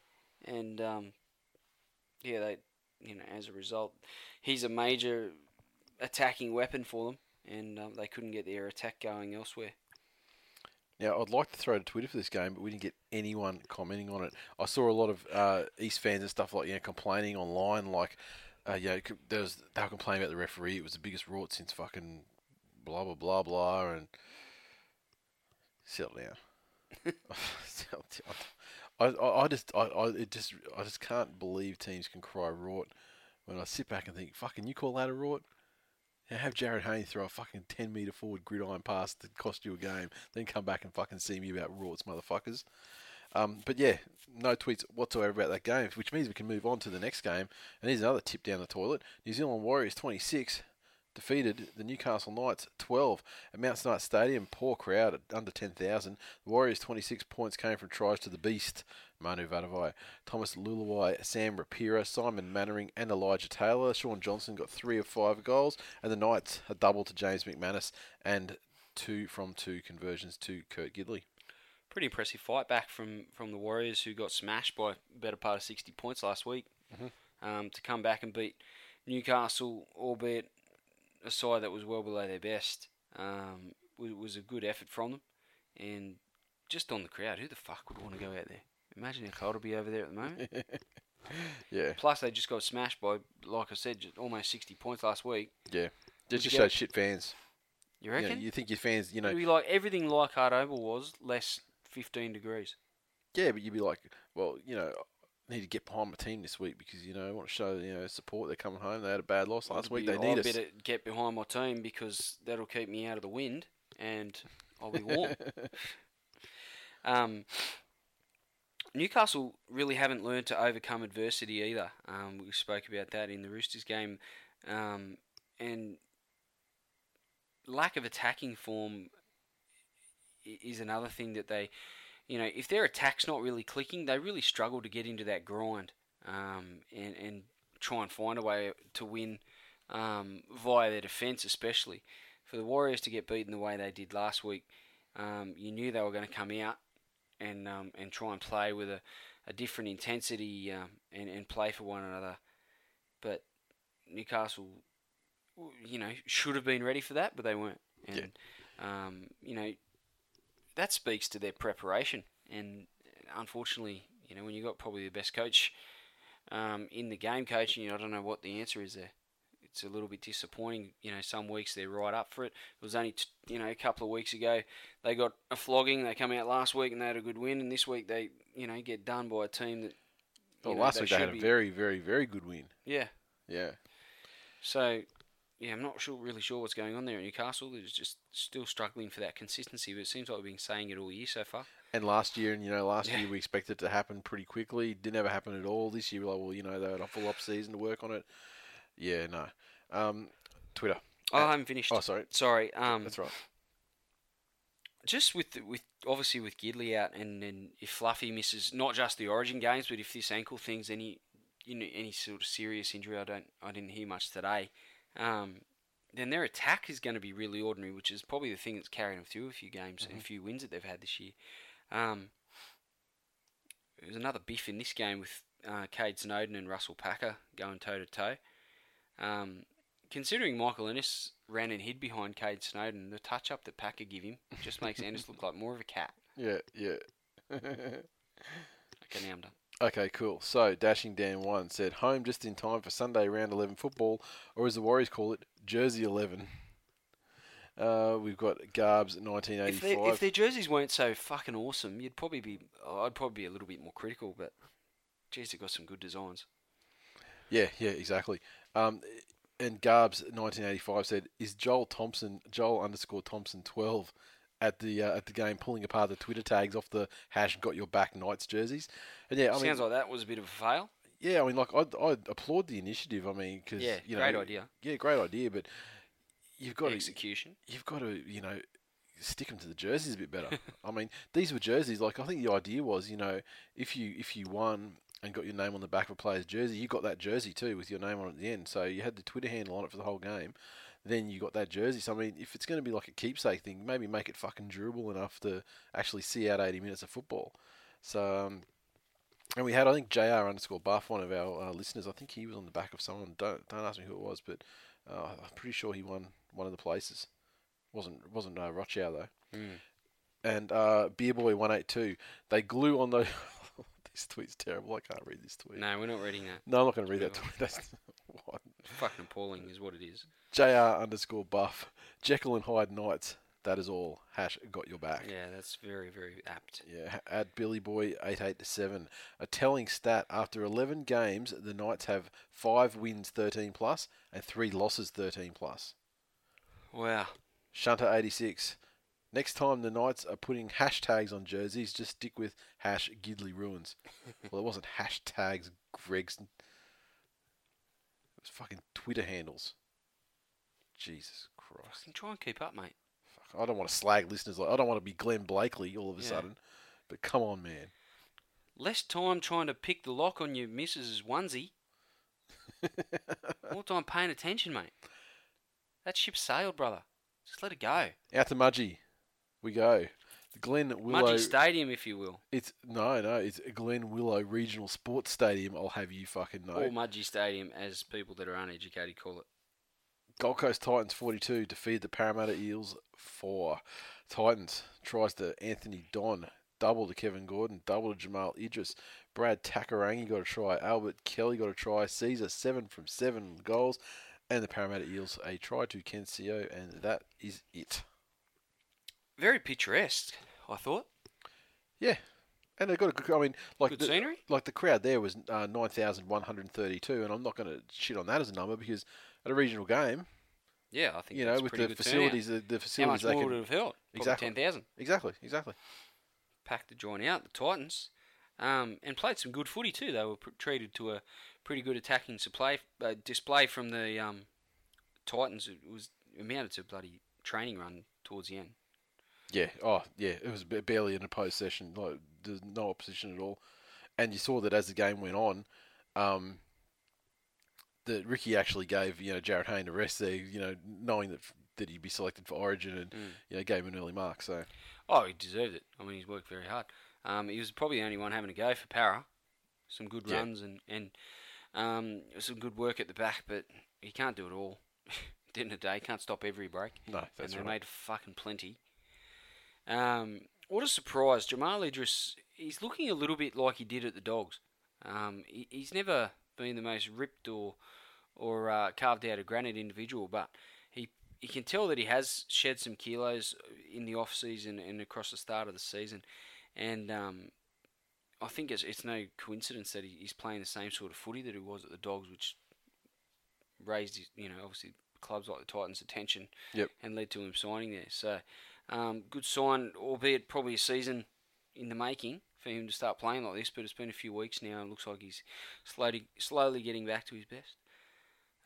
And um, yeah, they, you know, as a result, he's a major attacking weapon for them, and um, they couldn't get their attack going elsewhere. Now, I'd like to throw to Twitter for this game, but we didn't get anyone commenting on it. I saw a lot of uh, East fans and stuff like you know complaining online, like uh, you know, there was they were complaining about the referee. It was the biggest rort since fucking blah blah blah blah, and settle down. I, I, I just I, I it just I just can't believe teams can cry rort when I sit back and think fucking you call that a rort. Yeah, have Jarryd Hayne throw a fucking 10 metre forward gridiron pass that cost you a game, then come back and fucking see me about Rorts, motherfuckers. Um, but yeah, no tweets whatsoever about that game, which means we can move on to the next game. And here's another tip down the toilet. New Zealand Warriors 26 defeated the Newcastle Knights 12 at Mount Smart Stadium. Poor crowd at under 10,000. The Warriors 26 points came from tries to the beast, Manu Vatuvei, Thomas Leuluai, Sam Rapira, Simon Mannering, and Elijah Taylor. Shaun Johnson got three of five goals, and the Knights a double to James McManus and two from two conversions to Kurt Gidley. pretty impressive fight back from, from the Warriors, who got smashed by a better part of 60 points last week. Um, to come back and beat Newcastle, albeit a side that was well below their best, um, was, was a good effort from them. And just on the crowd, who the fuck would want to go out there? Imagine how cold it'll be over there at the moment. Yeah, Plus, they just got smashed by, like I said, just almost 60 points last week. yeah. Just you shows get- shit fans. You You, know, reckon? you think your fans, you know, It'd be like everything like Hard Oval was, less 15 degrees. yeah, but you'd be like, well, you know, I need to get behind my team this week because you know I want to show you know support. They're coming home. They had a bad loss last week. be, They need I us. better get behind my team because that'll keep me out of the wind and I'll be warm. um, Newcastle really haven't learned to overcome adversity either. Um, we spoke about that in the Roosters game, um, and lack of attacking form is another thing that they, you know, if their attack's not really clicking, they really struggle to get into that grind um, and and try and find a way to win um, via their defence, especially for the Warriors to get beaten the way they did last week. Um, you knew they were going to come out and um, and try and play with a, a different intensity um, and and play for one another, but Newcastle, you know, should have been ready for that, but they weren't. And um, you know, that speaks to their preparation. And unfortunately, you know, when you got probably the best coach um, in the game coaching, you, I don't know what the answer is there. It's a little bit disappointing. You know, some weeks they're right up for it. It was only t- you know a couple of weeks ago they got a flogging. They come out last week and they had a good win, and this week they you know get done by a team that. Well, know, last week they had a be- very, very, very good win. yeah. Yeah. So, yeah, I'm not sure, really sure what's going on there at Newcastle. They're just still struggling for that consistency, but it seems like we've been saying it all year so far. And last year, and you know, last Yeah. year we expected it to happen pretty quickly. Didn't ever happen at all. This year, we're like, well, you know, they had a full off season to work on it. Yeah, no. Um, Twitter. Oh, I haven't finished. Oh, sorry. Sorry. Um, That's right. just with the- with obviously with Gidley out, and then if Fluffy misses not just the Origin games, but if this ankle thing's any you know any sort of serious injury, I don't I didn't hear much today. Um, then their attack is going to be really ordinary, which is probably the thing that's carried them through a few games and a few wins that they've had this year. Um, there was another biff in this game with uh, Kade Snowden and Russell Packer going toe to toe. Um, considering Michael Ennis ran and hid behind Kade Snowden, the touch up that Packer give him just makes Ennis look like more of a cat. Yeah, yeah. Okay, now I'm done. okay, cool. So, Dashing Dan one said, home just in time for Sunday round 11 football, or as the Warriors call it, Jersey 11. Uh, we've got Garbs If, 1985. they, if their jerseys weren't so fucking awesome, you'd probably be. oh, I'd probably be a little bit more critical, but geez, they've got some good designs. Yeah, yeah, exactly. Um, and Garbs 1985 said, "Is Joel Thompson, Joel underscore Thompson 12, at the uh, at the game pulling apart the Twitter tags off the hash got your back Knights jerseys?" And yeah, I mean, Sounds like that was a bit of a fail. yeah, I mean, like I'd, I'd applaud the initiative. I mean, because Yeah, you know, great idea. Yeah, great idea, but you've got to Execution. you've got to you know stick them to the jerseys a bit better. I mean, these were jerseys. Like I think the idea was, you know, if you if you won and got your name on the back of a player's jersey, you got that jersey too with your name on it at the end. So you had the Twitter handle on it for the whole game. Then you got that jersey. So I mean, if it's going to be like a keepsake thing, maybe make it fucking durable enough to actually see out 80 minutes of football. So. Um, and we had, I think, JR underscore buff, one of our uh, listeners. I think he was on the back of someone. Don't don't ask me who it was, but uh, I'm pretty sure he won one of the places. wasn't wasn't uh, Rochow though. Mm. And uh, one eight two. They glue on the. this tweet's terrible. I can't read this tweet. No, we're not reading that. No, I'm not going to read that tweet. That's what. Fucking appalling is what it is. JR underscore buff. Jekyll and Hyde Knights. That is all. Hash got your back. Yeah, that's very, very apt. Yeah, at Billy Boy eight eight seven. A telling stat: after eleven games, the Knights have five wins, thirteen plus, and three losses, thirteen plus. Wow. Shunter eighty six. Next time the Knights are putting hashtags on jerseys, just stick with hash Gidley ruins. well, it wasn't hashtags, Gregson. It was fucking Twitter handles. Jesus Christ. Fucking try and keep up, mate. Fuck, I don't want to slag listeners. Like I don't want to be Glenn Blakely all of a Yeah. sudden. But come on, man. Less time trying to pick the lock on your missus's onesie. More time paying attention, mate. That ship sailed, brother. Just let it go. Out to Mudgee. We go. The Glen Willow. Mudgee Stadium, if you will. It's no, no. It's Glen Willow Regional Sports Stadium. I'll have you fucking know. Or Mudgee Stadium, as people that are uneducated call it. Gold Coast Titans 42 defeat the Parramatta Eels 4. Titans tries to Anthony Don, double to Kevin Gordon, double to Jamal Idris. Brad Takairangi got a try. Albert Kelly got a try. Sezer 7 from 7 goals. And the Parramatta Eels a try to Ken Sio, and that is it. Very picturesque, I thought. Yeah. And they've got a good, I mean, like Good the, scenery? like the crowd there was uh, 9,132, and I'm not going to shit on that as a number because at a regional game, Yeah, I think you that's know, with the good facilities, the, the. How facilities much they more can would have held? Probably Exactly. 10,000. exactly, exactly. packed the joint out, the Titans, um, and played some good footy too. They were pr- treated to a pretty good attacking supply, uh, display from the um, Titans. It was amounted to a bloody training run towards the end. Yeah. Oh, yeah. It was ba- barely an opposed session. Like there's no opposition at all, and you saw that as the game went on, um, that Ricky actually gave you know Jarryd Hayne a rest there. You know, knowing that that he'd be selected for Origin, and you know gave him an early mark. So Oh, he deserved it. I mean, he's worked very hard. Um, he was probably the only one having a go for Para. Some good Yeah. runs and and um, some good work at the back, but he can't do it all. At the end of the day, can't stop every break. no, that's and they right. made fucking plenty. Um, what a surprise! Jamal Idris, he's looking a little bit like he did at the Dogs. Um, he, he's never been the most ripped or or uh, carved out a granite individual, but he you can tell that he has shed some kilos in the off season and across the start of the season, and um, I think it's it's no coincidence that he, he's playing the same sort of footy that he was at the Dogs, which raised his, you know obviously clubs like the Titans' attention Yep. and led to him signing there. So um, good sign, albeit probably a season in the making for him to start playing like this. But it's been a few weeks now, and looks like he's slowly slowly getting back to his best.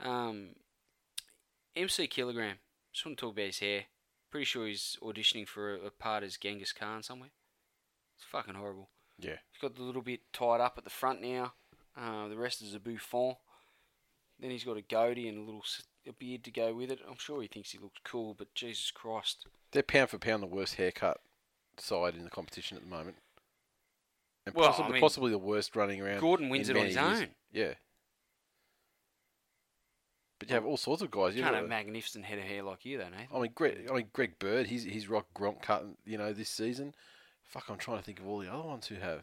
Um, MC Kilogram. Just want to talk about his hair. Pretty sure he's auditioning for a, a part as Genghis Khan somewhere. It's fucking horrible. Yeah. He's got the little bit tied up at the front now. Uh, the rest is a bouffant. Then he's got a goatee and a little a beard to go with it. I'm sure he thinks he looks cool, but Jesus Christ. They're pound for pound the worst haircut side in the competition at the moment. And Well, I possibly, mean, possibly the worst running around. Gordon wins in it on his years. own. Yeah. But you have all sorts of guys. You Can't have a magnificent head of hair like you, though, Nathan. I mean, Greg. I mean, Greg Bird. He's he's rock Gronk cut. You know, this season. Fuck, I'm trying to think of all the other ones who have.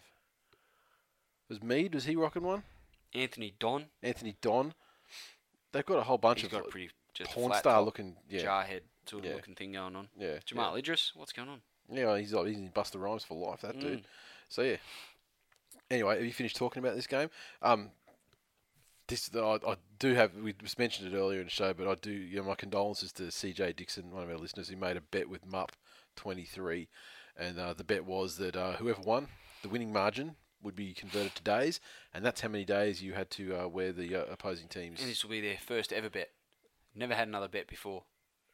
Was Mead? Was he rocking one? Anthony Don. Anthony Don. They've got a whole bunch He's of got like, pretty just porn flat star top, looking. Yeah, jarhead sort of Yeah. looking thing going on. yeah. Jamal Idris, what's going on? Yeah, well, he's he's in Busta Rhymes for life. That Mm. dude. So yeah. Anyway, have you finished talking about this game? Um, this I, I do have. We just mentioned it earlier in the show, but I do. You know, my condolences to CJ Dixon, one of our listeners, who made a bet with Mup twenty three, and uh, the bet was that uh, whoever won the winning margin would be converted to days, and that's how many days you had to uh, wear the uh, opposing teams. And this will be their first ever bet. Never had another bet before.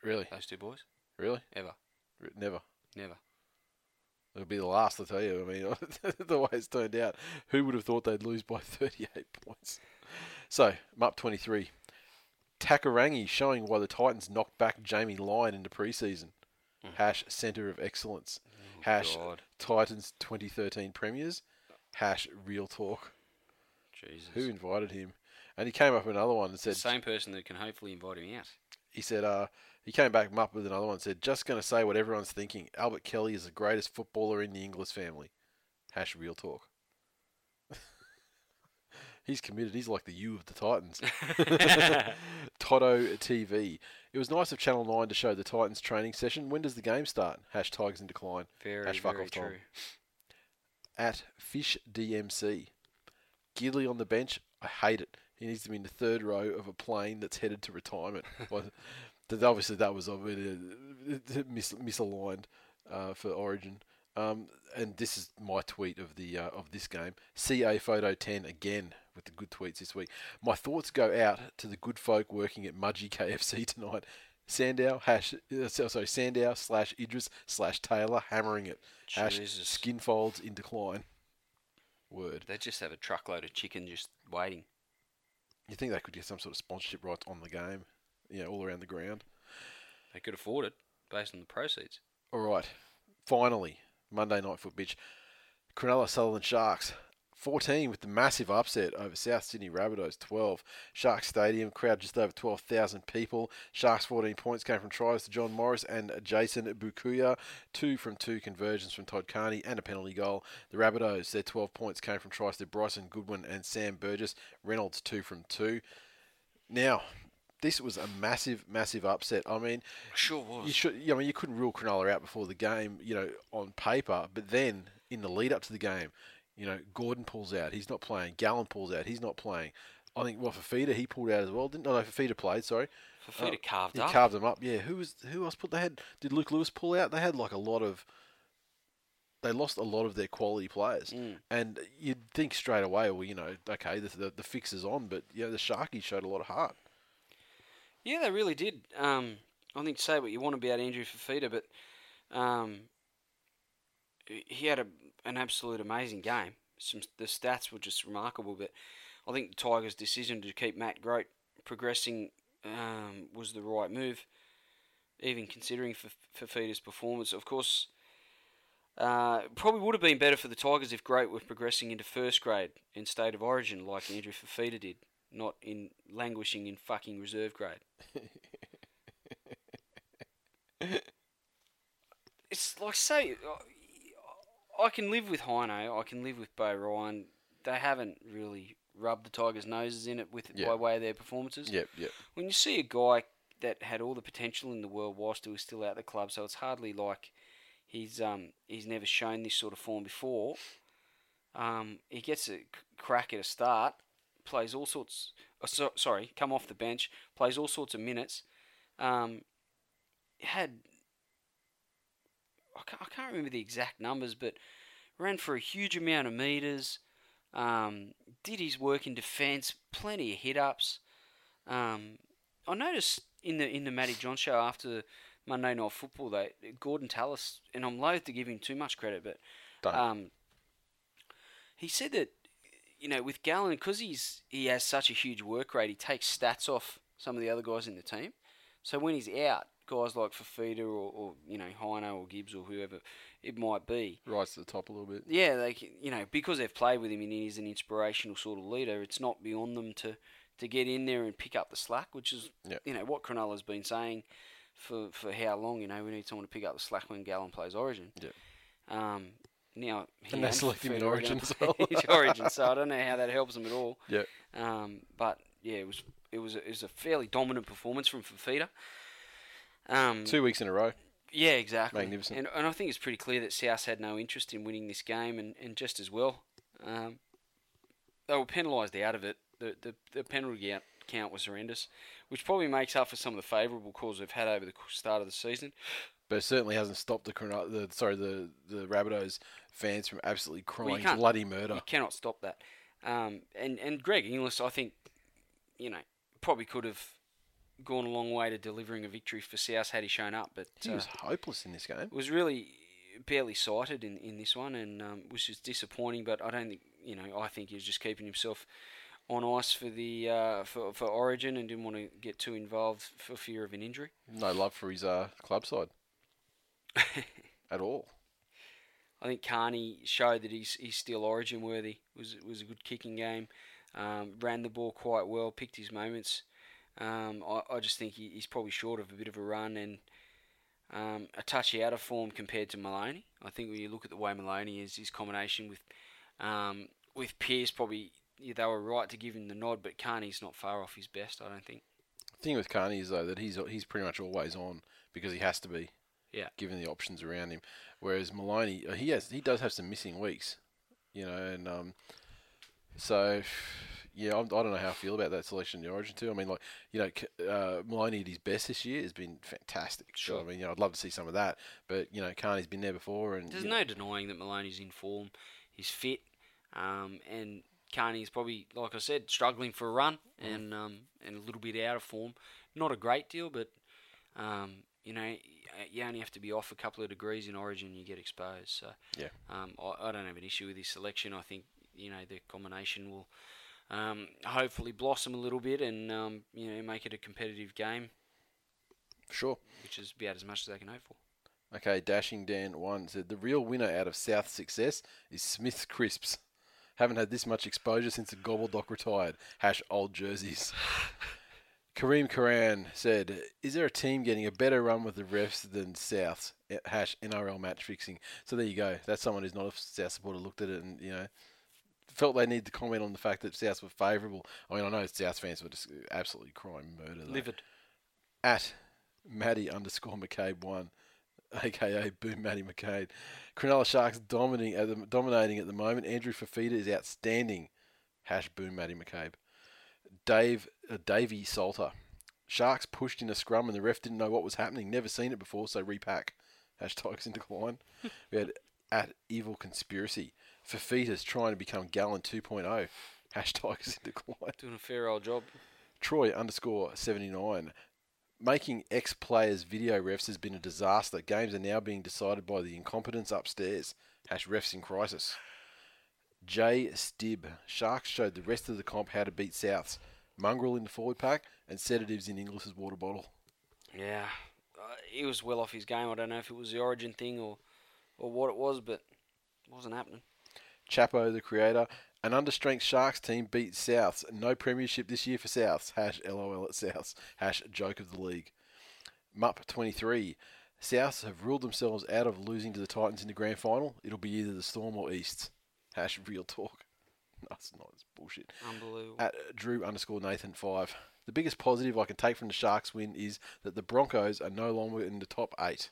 Really, Those two boys, really, ever, R- never. never. It'll be the last, I tell you. I mean, the way it's turned out, who would have thought they'd lose by 38 points? So, MUP 23. Takairangi showing why the Titans knocked back Jamie Lyon into preseason. Hash Centre of Excellence. Hash God. Titans 2013 Premiers. Hash Real Talk. Jesus. Who invited him? And he came up with another one and said, the same person that can hopefully invite him out. he said, uh, he came back up with another one and said, just going to say what everyone's thinking. Albert Kelly is the greatest footballer in the Inglis family. Hash real talk. He's committed. He's like the U of the Titans. Toto TV. It was nice of Channel 9 to show the Titans training session. When does the game start? Hash Tigers in decline. Very, Hash fuck very true. At Fish DMC. Gidley on the bench. I hate it. He needs to be in the third row of a plane that's headed to retirement. Obviously, that was uh, mis- misaligned uh, for Origin. Um, and this is my tweet of the uh, of this game. CA Photo 10 again with the good tweets this week. My thoughts go out to the good folk working at Mudgee KFC tonight. Sandow hash uh, sorry Sandow slash Idris slash Taylor hammering it. Hash Jesus. skin folds in decline. Word. They just have a truckload of chicken just waiting. You think they could get some sort of sponsorship rights on the game? You know, all around the ground. They could afford it based on the proceeds. All right. Finally, Monday night foot bitch. Cronulla Sutherland Sharks. 14 with the massive upset over South Sydney Rabbitohs 12. Sharks Stadium, crowd just over 12,000 people. Sharks 14 points came from tries to John Morris and Jason Bukuya. Two from two conversions from Todd Carney and a penalty goal. The Rabbitohs, their 12 points came from tries to Bryson Goodwin and Sam Burgess. Reynolds two from two. Now, this was a massive, massive upset. I mean, Sure was. you should. I mean, you couldn't rule Cronulla out before the game, you know, on paper. But then in the lead up to the game, you know, Gordon pulls out. He's not playing. Gallen pulls out. He's not playing. I think well, Fifita he pulled out as well. Didn't no, no Fifita played. Sorry, Fifita Uh, carved he up. carved them up. Yeah. Who was who else put? They had. Did Luke Lewis pull out? They had like a lot of. They lost a lot of their quality players, Mm. and you'd think straight away, well, you know, okay, the the, the fix is on, but yeah, the Sharkies showed a lot of heart. Yeah, they really did. Um, I think say what you want about Andrew Fifita, but um, he had a, an absolute amazing game. Some the stats were just remarkable, but I think the Tigers' decision to keep Matt Grote progressing um, was the right move, even considering F- Fifita's performance. Of course, uh, probably would have been better for the Tigers if Grote were progressing into first grade in state of origin like Andrew Fifita did, not in languishing in fucking reserve grade. it's like say I can live with Hino, I can live with Beau Ryan. They haven't really rubbed the Tigers' noses in it with Yeah. by way of their performances. Yep, yep. When you see a guy that had all the potential in the world whilst he was still out the club, so it's hardly like he's um he's never shown this sort of form before. Um, he gets a crack at a start, plays all sorts. Uh, so, sorry, come off the bench, plays all sorts of minutes. Um, had I can't, I can't remember the exact numbers, but ran for a huge amount of meters. Um, did his work in defence, plenty of hit ups. Um, I noticed in the in the Matty John show after Monday Night Football that Gordon Tallis, and I'm loath to give him too much credit, but um, he said that you know with Gallen because he's he has such a huge work rate, he takes stats off some of the other guys in the team. So when he's out, guys like Fifita or, or you know Hino or Gibbs or whoever it might be, Rise to the top a little bit. yeah, they you know because they've played with him and he's an inspirational sort of leader. It's not beyond them to, to get in there and pick up the slack, which is Yep. you know what Cronulla's been saying for for how long. You know we need someone to pick up the slack when Gallen plays Origin. Yep. Um, now And they and select him in Origin as well. Origin, so I don't know how that helps them at all. Yeah. Um, but yeah, it was it was a, it was a fairly dominant performance from Fifita. Um, Two weeks in a row. yeah, exactly. Magnificent. And, and I think it's pretty clear that South had no interest in winning this game, and, and just as well. Um, they were penalised out of it. The, the, the penalty count, count was horrendous, which probably makes up for some of the favourable calls we've had over the start of the season. But it certainly hasn't stopped the, the sorry the the Rabbitohs fans from absolutely crying can't- bloody murder. You cannot stop that. Um, and, and Greg Inglis, I think, you know, probably could have gone a long way to delivering a victory for South had he shown up, but He uh, was hopeless in this game. was really barely sighted in, in this one, and um, which is disappointing. But I don't think you know. I think he was just keeping himself on ice for the uh, for for Origin and didn't want to get too involved for fear of an injury. No love for his uh, club side at all. I think Carney showed that he's he's still Origin worthy. was was a good kicking game. Um, ran the ball quite well, picked his moments. Um, I, I just think he, he's probably short of a bit of a run and um, a touch out of form compared to Maloney. I think when you look at the way Maloney is, his combination with um, with Pearce, probably yeah, they were right to give him the nod, but Carney's not far off his best. I don't think. The thing with Carney is though that he's he's pretty much always on because he has to be. Yeah. Given the options around him, whereas Maloney uh, he has he does have some missing weeks, you know, and um, so yeah, I'm, I don't know how I feel about that selection in the Origin too. I mean, like you know, uh, Maloney at his best this year has been fantastic. So, Sure. I mean, you know, I'd love to see some of that, but you know, Carney's been there before, and There's no know, denying that Maloney's in form. He's fit, um, and Carney's probably, like I said, struggling for a run and um, and a little bit out of form. Not a great deal, but um, you know, you only have to be off a couple of degrees in Origin, and you get exposed. So Yeah. um, I, I don't have an issue with his selection. I think you know the combination will um, hopefully blossom a little bit and um, you know make it a competitive game, sure. which is about as much as they can hope for. Okay, Dashing Dan one said the real winner out of South's success is Smith's Crisps. Haven't had this much exposure since the Gobbledock retired. Hash old jerseys. Kareem Karan said, "Is there a team getting a better run with the refs than Souths?" Eh, Hash NRL match fixing. So there you go. That's someone who's not a South supporter looked at it and you know felt they need to comment on the fact that Souths were favourable. I mean, I know South fans were just absolutely crying murder. though Livid. at Matty underscore McCabe one, aka Boom Matty McCabe. Cronulla Sharks dominating at the dominating at the moment. Andrew Fifita is outstanding. Hash Boom Matty McCabe. Dave uh, Davey Salter. Sharks pushed in a scrum and the ref didn't know what was happening. Never seen it before, so repack. Hashtags in decline. we had at Evil Conspiracy. Fifita's trying to become Gallen 2.0. Hash Tigers in decline. Doing a fair old job. Troy underscore 79. Making ex players video refs has been a disaster. Games are now being decided by the incompetence upstairs. Hash refs in crisis. J Stib. Sharks showed the rest of the comp how to beat Souths. Mongrel in the forward pack and sedatives in Inglis's water bottle. Yeah, uh, he was well off his game. I don't know if it was the origin thing or, or what it was, but it wasn't happening. Chapo, the creator. An understrength Sharks team beat Souths. No premiership this year for Souths. Hash LOL at Souths. Hash joke of the league. Mup 23. Souths have ruled themselves out of losing to the Titans in the grand final. It'll be either the Storm or Easts. Hash real talk. That's not. It's bullshit. Unbelievable. At Drew underscore Nathan five. The biggest positive I can take from the Sharks win is that the Broncos are no longer in the top eight,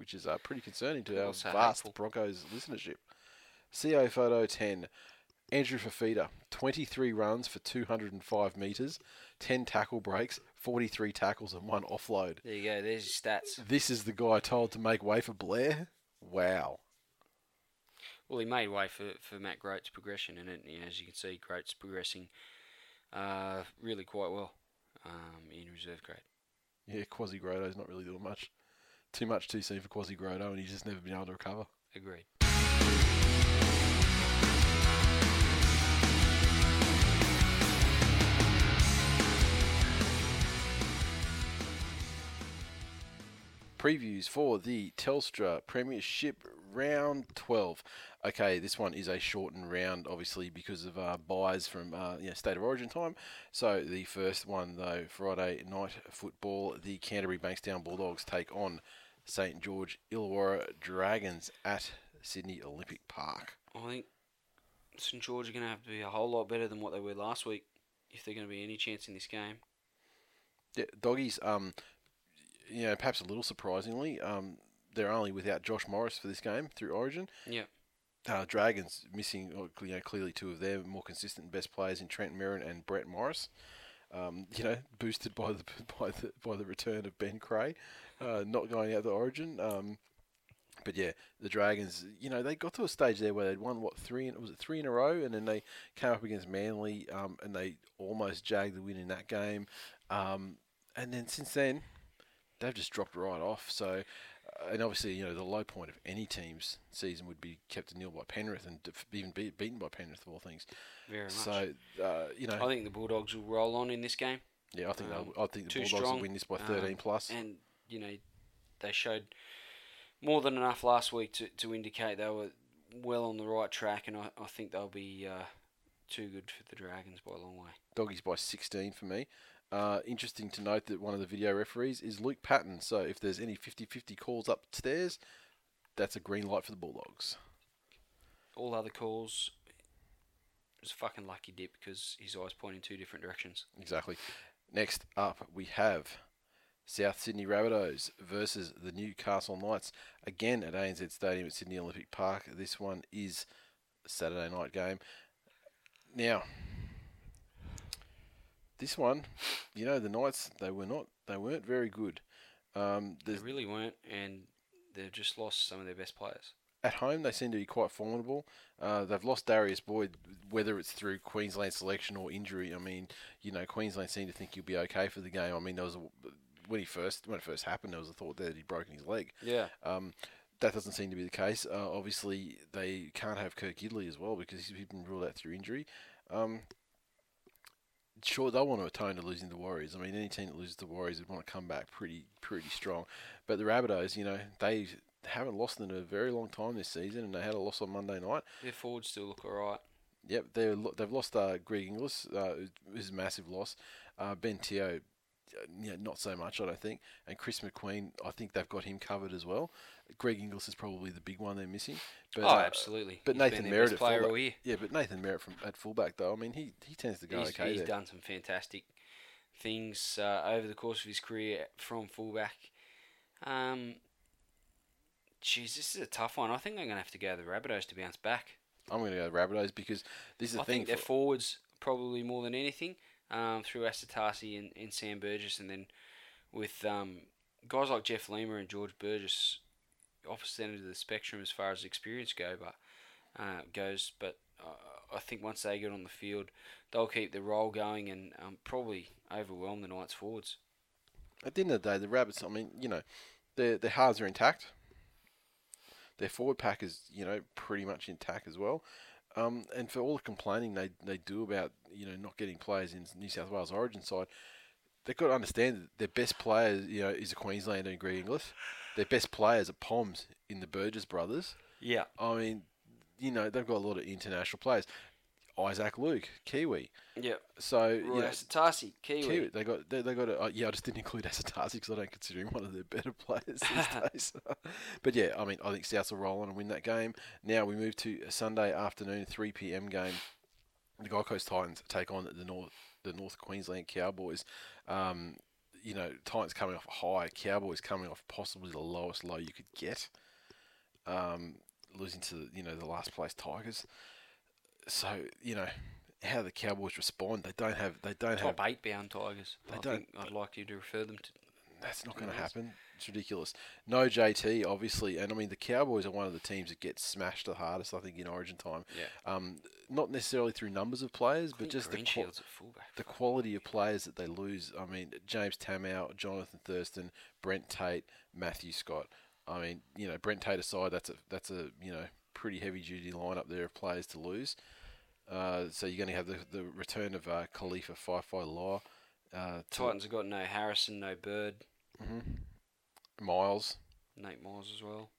which is uh, pretty concerning to our vast hateful. Broncos listenership. CO photo ten. Andrew Fifita, 23 runs for 205 metres, 10 tackle breaks, 43 tackles, and one offload. there you go. There's your stats. This is the guy told to make way for Blair. Wow. Well, he made way for, for Matt Groat's progression, and it, you know, as you can see, Groat's progressing uh, really quite well um, in reserve grade. Yeah, Quasi Grotto's not really doing much. Too much too soon for Quasi Grotto, and he's just never been able to recover. Agreed. Previews for the Telstra Premiership Round 12. Okay, this one is a shortened round, obviously, because of uh, byes from uh, you know, State of Origin time. So the first one, though, Friday night football, the Canterbury Bankstown Bulldogs take on St George Illawarra Dragons at Sydney Olympic Park. I think St George are going to have to be a whole lot better than what they were last week if they're going to be any chance in this game. Yeah, doggies. Um, you know, perhaps a little surprisingly, um, they're only without Josh Morris for this game through Origin. Yeah. Uh, Dragons missing, uh, you know, clearly two of their more consistent best players in Trent Merrin and Brett Morris. Um, you know, boosted by the by the by the return of Ben Creagh, uh, not going out the Origin. Um, but yeah, the Dragons, you know, they got to a stage there where they'd won what three? In, was it three in a row? And then they came up against Manly, um, and they almost jagged the win in that game. Um, and then since then, they've just dropped right off. So, uh, and obviously, you know, the low point of any team's season would be kept to nil by Penrith and def- even be beaten by Penrith of all things. Very much. So, uh, you know, I think the Bulldogs will roll on in this game. yeah, I think um, I think the Bulldogs strong, will win this by 13 um, plus. And, you know, they showed more than enough last week to, to indicate they were well on the right track, and I, I think they'll be uh, too good for the Dragons by a long way. Doggies by 16 for me. Uh, interesting to note that one of the video referees is Luke Patten. So if there's any 50-50 calls upstairs, that's a green light for the Bulldogs. All other calls, it was a fucking lucky dip because his eyes point in two different directions. Exactly. Next up, we have South Sydney Rabbitohs versus the Newcastle Knights. Again at ANZ Stadium at Sydney Olympic Park. This one is a Saturday night game. Now, this one, you know, the Knights they were not they weren't very good. Um, They really weren't, and they've just lost some of their best players. at home they seem to be quite formidable. Uh, they've lost Darius Boyd, whether it's through Queensland selection or injury. I mean, you know, Queensland seem to think he'll be okay for the game. I mean, there was a, when he first when it first happened, there was a thought that he'd broken his leg. Yeah. Um, that doesn't seem to be the case. Uh, obviously, they can't have Kurt Gidley as well because he's been ruled out through injury. Um, sure, they'll want to atone to losing the Warriors. I mean, any team that loses the Warriors would want to come back pretty pretty strong. But the Rabbitohs, you know, they haven't lost in a very long time this season, and they had a loss on Monday night. Their forwards still look alright. Yep, they're, lo- they've lost uh, Greg Inglis, uh, who's a massive loss. Uh, ben Teo, uh, yeah, not so much, I don't think. And Chris McQueen, I think they've got him covered as well. Greg Inglis is probably the big one they're missing. But, oh, uh, absolutely. But He's Nathan Merritt player all year. Yeah, but Nathan Merritt from at fullback though. I mean, he he tends to go he's, okay he's there. done some fantastic things uh, over the course of his career from fullback. Um, geez, this is a tough one. I think I'm going to have to go to the Rabbitohs to bounce back. I'm going to go the Rabbitohs because this is the I thing. think their for- forwards probably more than anything um, through Asotasi and, and Sam Burgess, and then with um, guys like Jeff Lima and George Burgess, opposite end of the spectrum as far as experience go, but uh, goes. But uh, I think once they get on the field, they'll keep the role going and um, probably overwhelm the Knights forwards. At the end of the day, the Rabbits. I mean, you know, their their halves are intact. Their forward pack is, you know, pretty much intact as well. Um, and for all the complaining they they do about, you know, not getting players in New South Wales Origin side, they've got to understand that their best player, you know, is a Queenslander and Greg Inglis. Their best players are Poms in the Burgess brothers. Yeah. I mean, you know, they've got a lot of international players. Isaac Luke, Kiwi. Yep. So Roy know, Asotasi, Kiwi. Kiwi, they got they, they got a, uh, yeah. I just didn't include Asotasi because I don't consider him one of their better players these days. but yeah, I mean, I think Souths will roll on and win that game. Now we move to a Sunday afternoon, three p.m. game. The Gold Coast Titans take on the North the North Queensland Cowboys. Um, you know, Titans coming off high, Cowboys coming off possibly the lowest low you could get. Um, losing to you know the last place Tigers. So you know how the Cowboys respond. They don't have. They don't have. Top eight bound Tigers. They I don't- think I'd like you to refer them to. That's not going to happen. It's ridiculous. No JT, obviously, and I mean the Cowboys are one of the teams that get smashed the hardest. I think in Origin time. Yeah. Um, not necessarily through numbers of players, but just the qua- Greenshields at fullback. the quality of players that they lose. I mean, James Tamou, Jonathan Thurston, Brent Tate, Matthew Scott. I mean, you know, Brent Tate aside, that's a that's a you know pretty heavy duty lineup there of players to lose. Uh, so you're going to have the, the return of uh, Kalifa Faifai Loa, uh, Titans have got no Harrison, no Bird, Myles. Nate Myles as well.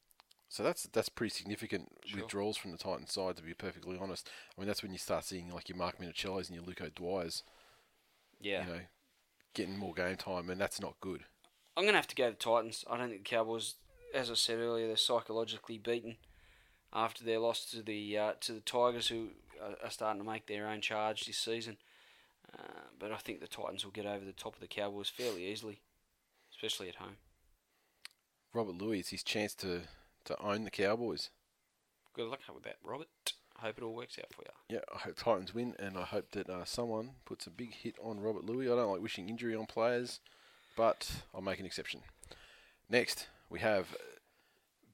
So that's that's pretty significant Sure. withdrawals from the Titans side, to be perfectly honest. I mean, that's when you start seeing like your Mark Minichiellos and your Luke Dwyers, Yeah. you know, getting more game time, and that's not good. I'm going to have to go to the Titans. I don't think the Cowboys, as I said earlier, they're psychologically beaten after their loss to the uh, to the Tigers, who are, starting to make their own charge this season. Uh, but I think the Titans will get over the top of the Cowboys fairly easily, especially at home. Robert Lui, it's his chance to, to own the Cowboys. Good luck with that, Robert. Hope it all works out for you. Yeah, I hope Titans win, and I hope that uh, someone puts a big hit on Robert Lui. I don't like wishing injury on players, but I'll make an exception. Next, we have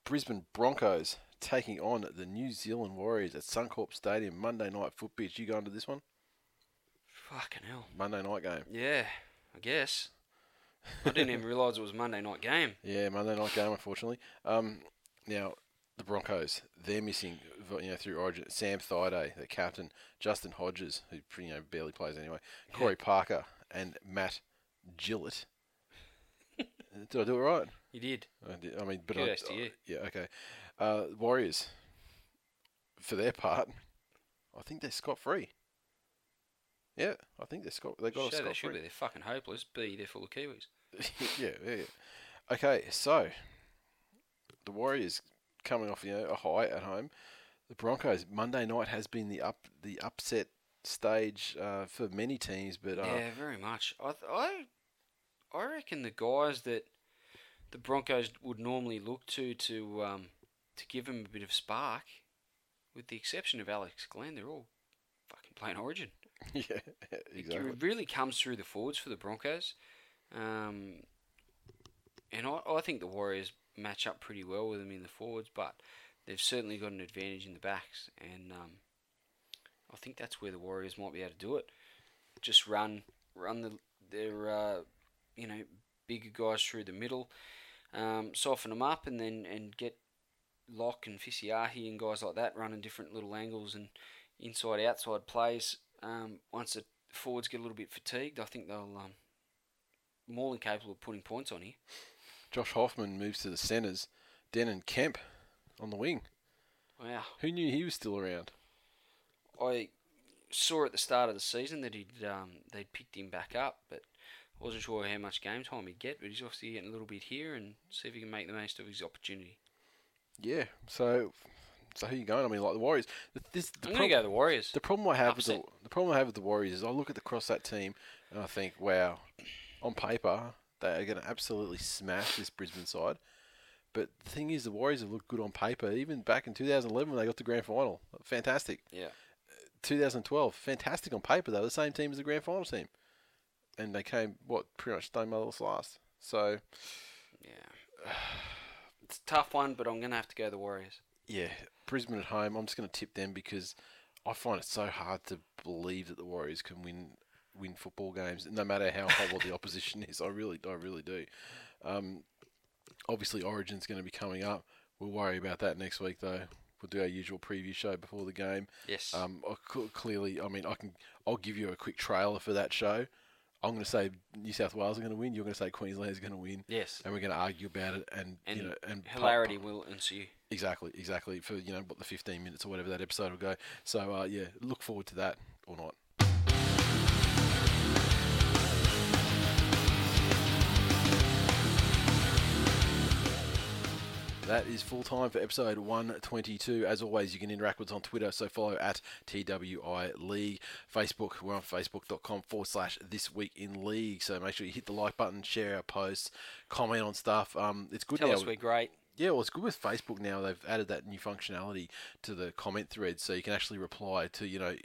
Brisbane Broncos taking on the New Zealand Warriors at Suncorp Stadium Monday night foot. You going to this one? Fucking hell. Monday night game. Yeah, I guess. I didn't even realise it was Monday night game. Yeah, Monday night game, unfortunately. Um, now the Broncos, they're missing, you know, through Origin. Sam Thaiday, the captain, Justin Hodges, who you know barely plays anyway, Corey Parker, and Matt Gillett. Did I do it right? You did. I, did, I mean, but Kudos I, to you. yeah, okay. Uh, Warriors, for their part, I think they're scot free. Yeah, I think they're scot. They got a they scot should be. free. They're fucking hopeless. B, they're full of Kiwis. yeah, yeah, yeah. Okay, so the Warriors coming off you know a high at home. The Broncos Monday night has been the up the upset stage uh, for many teams, but uh, Yeah, very much. I, th- I, I reckon the guys that the Broncos would normally look to to um, to give them a bit of spark, with the exception of Alex Glenn, they're all fucking playing Origin. yeah, It- exactly. It really comes through the forwards for the Broncos, um, and I, I think the Warriors match up pretty well with them in the forwards, but they've certainly got an advantage in the backs, and um, I think that's where the Warriors might be able to do it. Just run, run the their uh, you know bigger guys through the middle, um, soften them up, and then and get Locke and Fisiiahi and guys like that running different little angles and inside outside plays. Um, once the forwards get a little bit fatigued, I think they'll um, more than capable of putting points on here. Josh Hoffman moves to the centres. Denan Kemp on the wing. Wow. Who knew he was still around? I saw at the start of the season that he'd um, they'd picked him back up, but I wasn't sure how much game time he'd get. But he's obviously getting a little bit here, and see if he can make the most of his opportunity. Yeah. So, so who you going? I mean, like the Warriors. The, this the I'm prob- going to go the Warriors. The problem I have with the, Upset. the problem I have with the Warriors is I look at the cross that team and I think, wow, on paper they are going to absolutely smash this Brisbane side. But the thing is, the Warriors have looked good on paper. Even back in 2011 when they got to grand final, fantastic. yeah. 2012, fantastic on paper. They were the same team as the grand final team, and they came what pretty much stone motherless last. So Yeah. It's a tough one, but I'm going to have to go the Warriors. yeah, Brisbane at home. I'm just going to tip them because I find it so hard to believe that the Warriors can win win football games, no matter how horrible the opposition is. I really, I really do. Um, obviously, Origin's going to be coming up. We'll worry about that next week, though. We'll do our usual preview show before the game. Yes. Um, clearly, I mean, I can, I'll give you a quick trailer for that show. I'm going to say New South Wales are going to win. You're going to say Queensland is going to win. Yes. And we're going to argue about it, and, And you know, and hilarity will ensue. Exactly, exactly. For you know what the 15 minutes or whatever that episode will go. So uh, yeah, look forward to that or not. That is full time for episode 122. As always, you can interact with us on Twitter, so follow at TWI League. Facebook, we're on facebook.com forward slash this week in league. So make sure you hit the like button, share our posts, comment on stuff. Um, it's good to Tell now. us we're great. Yeah, well, it's good with Facebook now. They've added that new functionality to the comment thread, so you can actually reply to you know,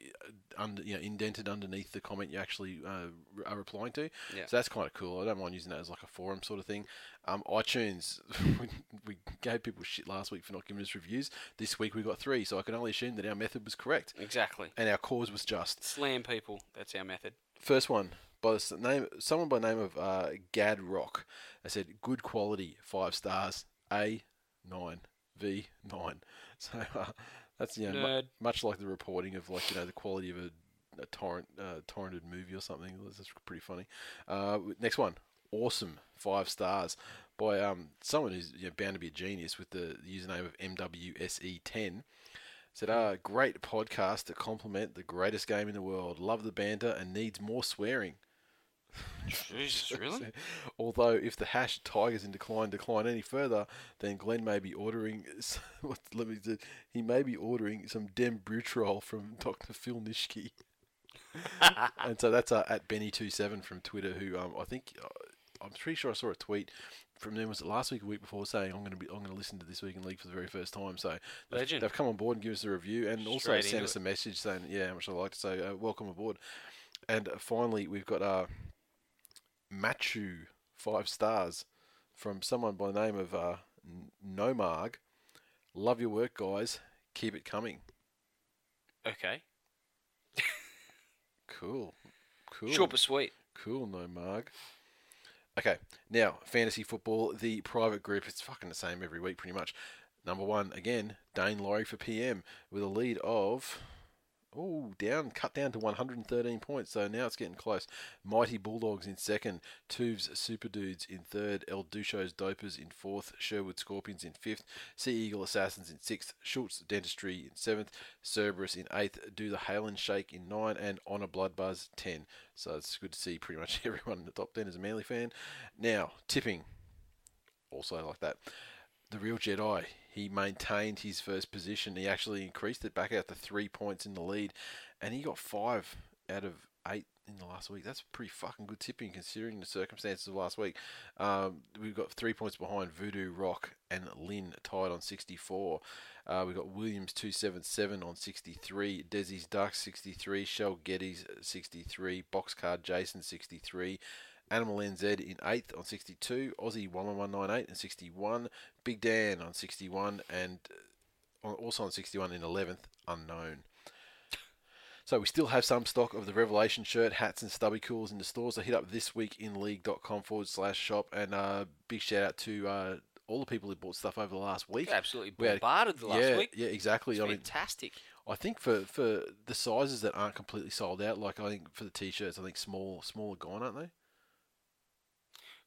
under you know, indented underneath the comment you actually uh, are replying to. Yeah. So that's kind of cool. I don't mind using that as like a forum sort of thing. Um, iTunes, we, we gave people shit last week for not giving us reviews. This week we got three, so I can only assume that our method was correct Exactly. and our cause was just. Slam people. That's our method. First one by the name, someone by the name of uh, Gad Rock. They said good quality, five stars, A nine, V nine. So uh, that's you know mu- much like the reporting of like you know the quality of a, a torrent uh, torrented movie or something. That's pretty funny. Uh, next one, awesome, five stars by um someone who's you know, bound to be a genius with the username of MWSE10. Said, ah, great podcast to complement the greatest game in the world. Love the banter and needs more swearing. Jesus, really? Although, if the hash Tigers in decline decline any further, then Glenn may be ordering. What, let me. do- He may be ordering some Dembutrol from Dr. Phil Nishki. and so that's uh, at Benny27 from Twitter, who um, I think uh, I'm pretty sure I saw a tweet from them was it last week or week before saying I'm going to be I'm going to listen to this week in league for the very first time. So they've, they've come on board and given us a review and also Straight sent us it. a message saying yeah how much I like to say uh, welcome aboard. And uh, finally we've got uh, Machu five stars from someone by the name of uh, Nomarg. Love your work, guys. Keep it coming. Okay. Cool. Cool. Short but sweet. Cool, no mug. Okay, now fantasy football, the private group. It's fucking the same every week, pretty much. Number one again, Dane Laurie for PM with a lead of oh down, cut down to 113 points. So now it's getting close. Mighty Bulldogs in second, Tuvs Super Dudes in third, El Ducho's Dopers in fourth, Sherwood Scorpions in fifth, Sea Eagle Assassins in sixth, Schultz Dentistry in seventh, Cerberus in eighth, Do the Halen Shake in nine, and Honor Blood Buzz ten. So it's good to see pretty much everyone in the top ten is a Manly fan. Now tipping, also like that. The real Jedi, he maintained his first position. He actually increased it back out to three points in the lead, and he got five out of eight in the last week. That's pretty fucking good tipping considering the circumstances of last week. Um, we've got three points behind Voodoo Rock and Lynn tied on 64. Uh, we've got Williams 277 on 63, Desi's Ducks 63, Shell Getty's 63, Boxcard Jason 63. Animal NZ in 8th on 62, Aussie 11198 and 61, Big Dan on 61, and uh, also on 61 in 11th, unknown. So we still have some stock of the Revelation shirt, hats, and stubby cools in the stores. So hit up thisweekinleague.com forward slash shop, and uh, big shout out to uh, all the people who bought stuff over the last week. Absolutely We had- bombarded the last yeah, week. Yeah, exactly. It's I mean, fantastic. I think for, for the sizes that aren't completely sold out, like I think for the t-shirts, I think small small are gone, aren't they?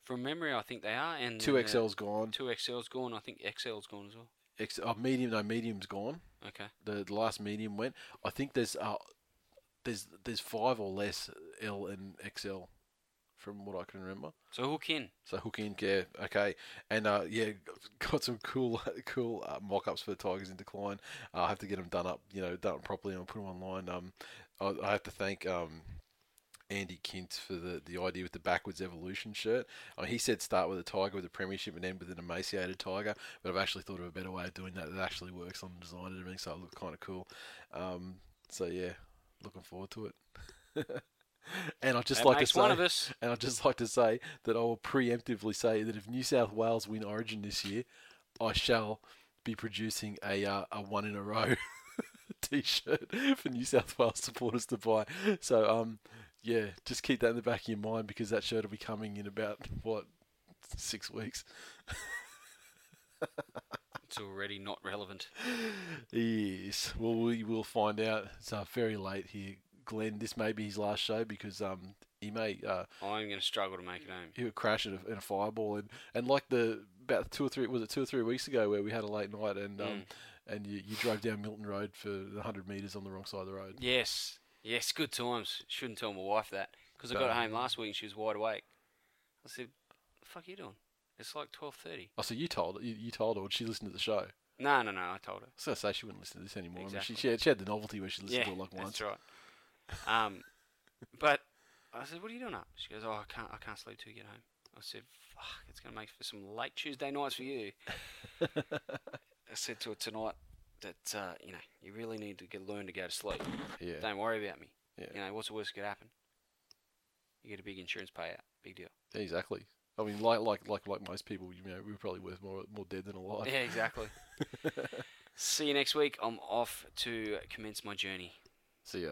From memory, I think they are. And Two XL's gone. Two XL's gone. I think XL's gone as well. X, oh, medium, no, medium's gone. Okay. The, the last medium went. I think there's uh, there's there's five or less L and XL, from what I can remember. So hook in. So hook in, yeah, okay, and uh, yeah, got some cool cool uh, mock-ups for the Tigers in decline. Uh, I have to get them done up, you know, done properly and put them online. Um, I, I have to thank um. Andy Kint for the, the idea with the backwards evolution shirt. I mean, he said start with a tiger with a premiership and end with an emaciated tiger, but I've actually thought of a better way of doing that that actually works on the design and everything, so it looks kind of cool. Um, so yeah, looking forward to it. and I'd just That like to say, one of us. and I'd just like to say that I will preemptively say that if New South Wales win Origin this year, I shall be producing a uh, a one in a row T-shirt for New South Wales supporters to buy. So um, yeah, just keep that in the back of your mind because that shirt will be coming in about what six weeks. It's already not relevant. Yes. Well, we will find out. It's uh, very late here, Glenn. This may be his last show because um, he may uh, I'm going to struggle to make it home. he would crash in a, in a fireball and, and like the about two or three was it two or three weeks ago where we had a late night and um, Mm. and you, you drove down Milton Road for hundred meters on the wrong side of the road. Yes, yes, good times. Shouldn't tell my wife that because I got home last week and she was wide awake. I said, "The fuck are you doing?" It's like twelve thirty. Oh, so you told you, you told her when she listened to the show. No, no, no. I told her. was gonna say she wouldn't listen to this anymore. I mean, Exactly. she, she, had, she had the novelty where she listened to it like once. that's right. Um, but I said, "What are you doing up?" She goes, "Oh, I can't, I can't sleep till you get home." I said, "Fuck, it's gonna make for some late Tuesday nights for you." I said to her tonight that uh, you know you really need to get learn to go to sleep. Yeah. Don't worry about me. Yeah. You know what's the worst that could happen? You get a big insurance payout. Big deal. Exactly. I mean, like like like like most people, you know, we're probably worth more more dead than alive. Yeah, exactly. See you next week. I'm off to commence my journey. See ya.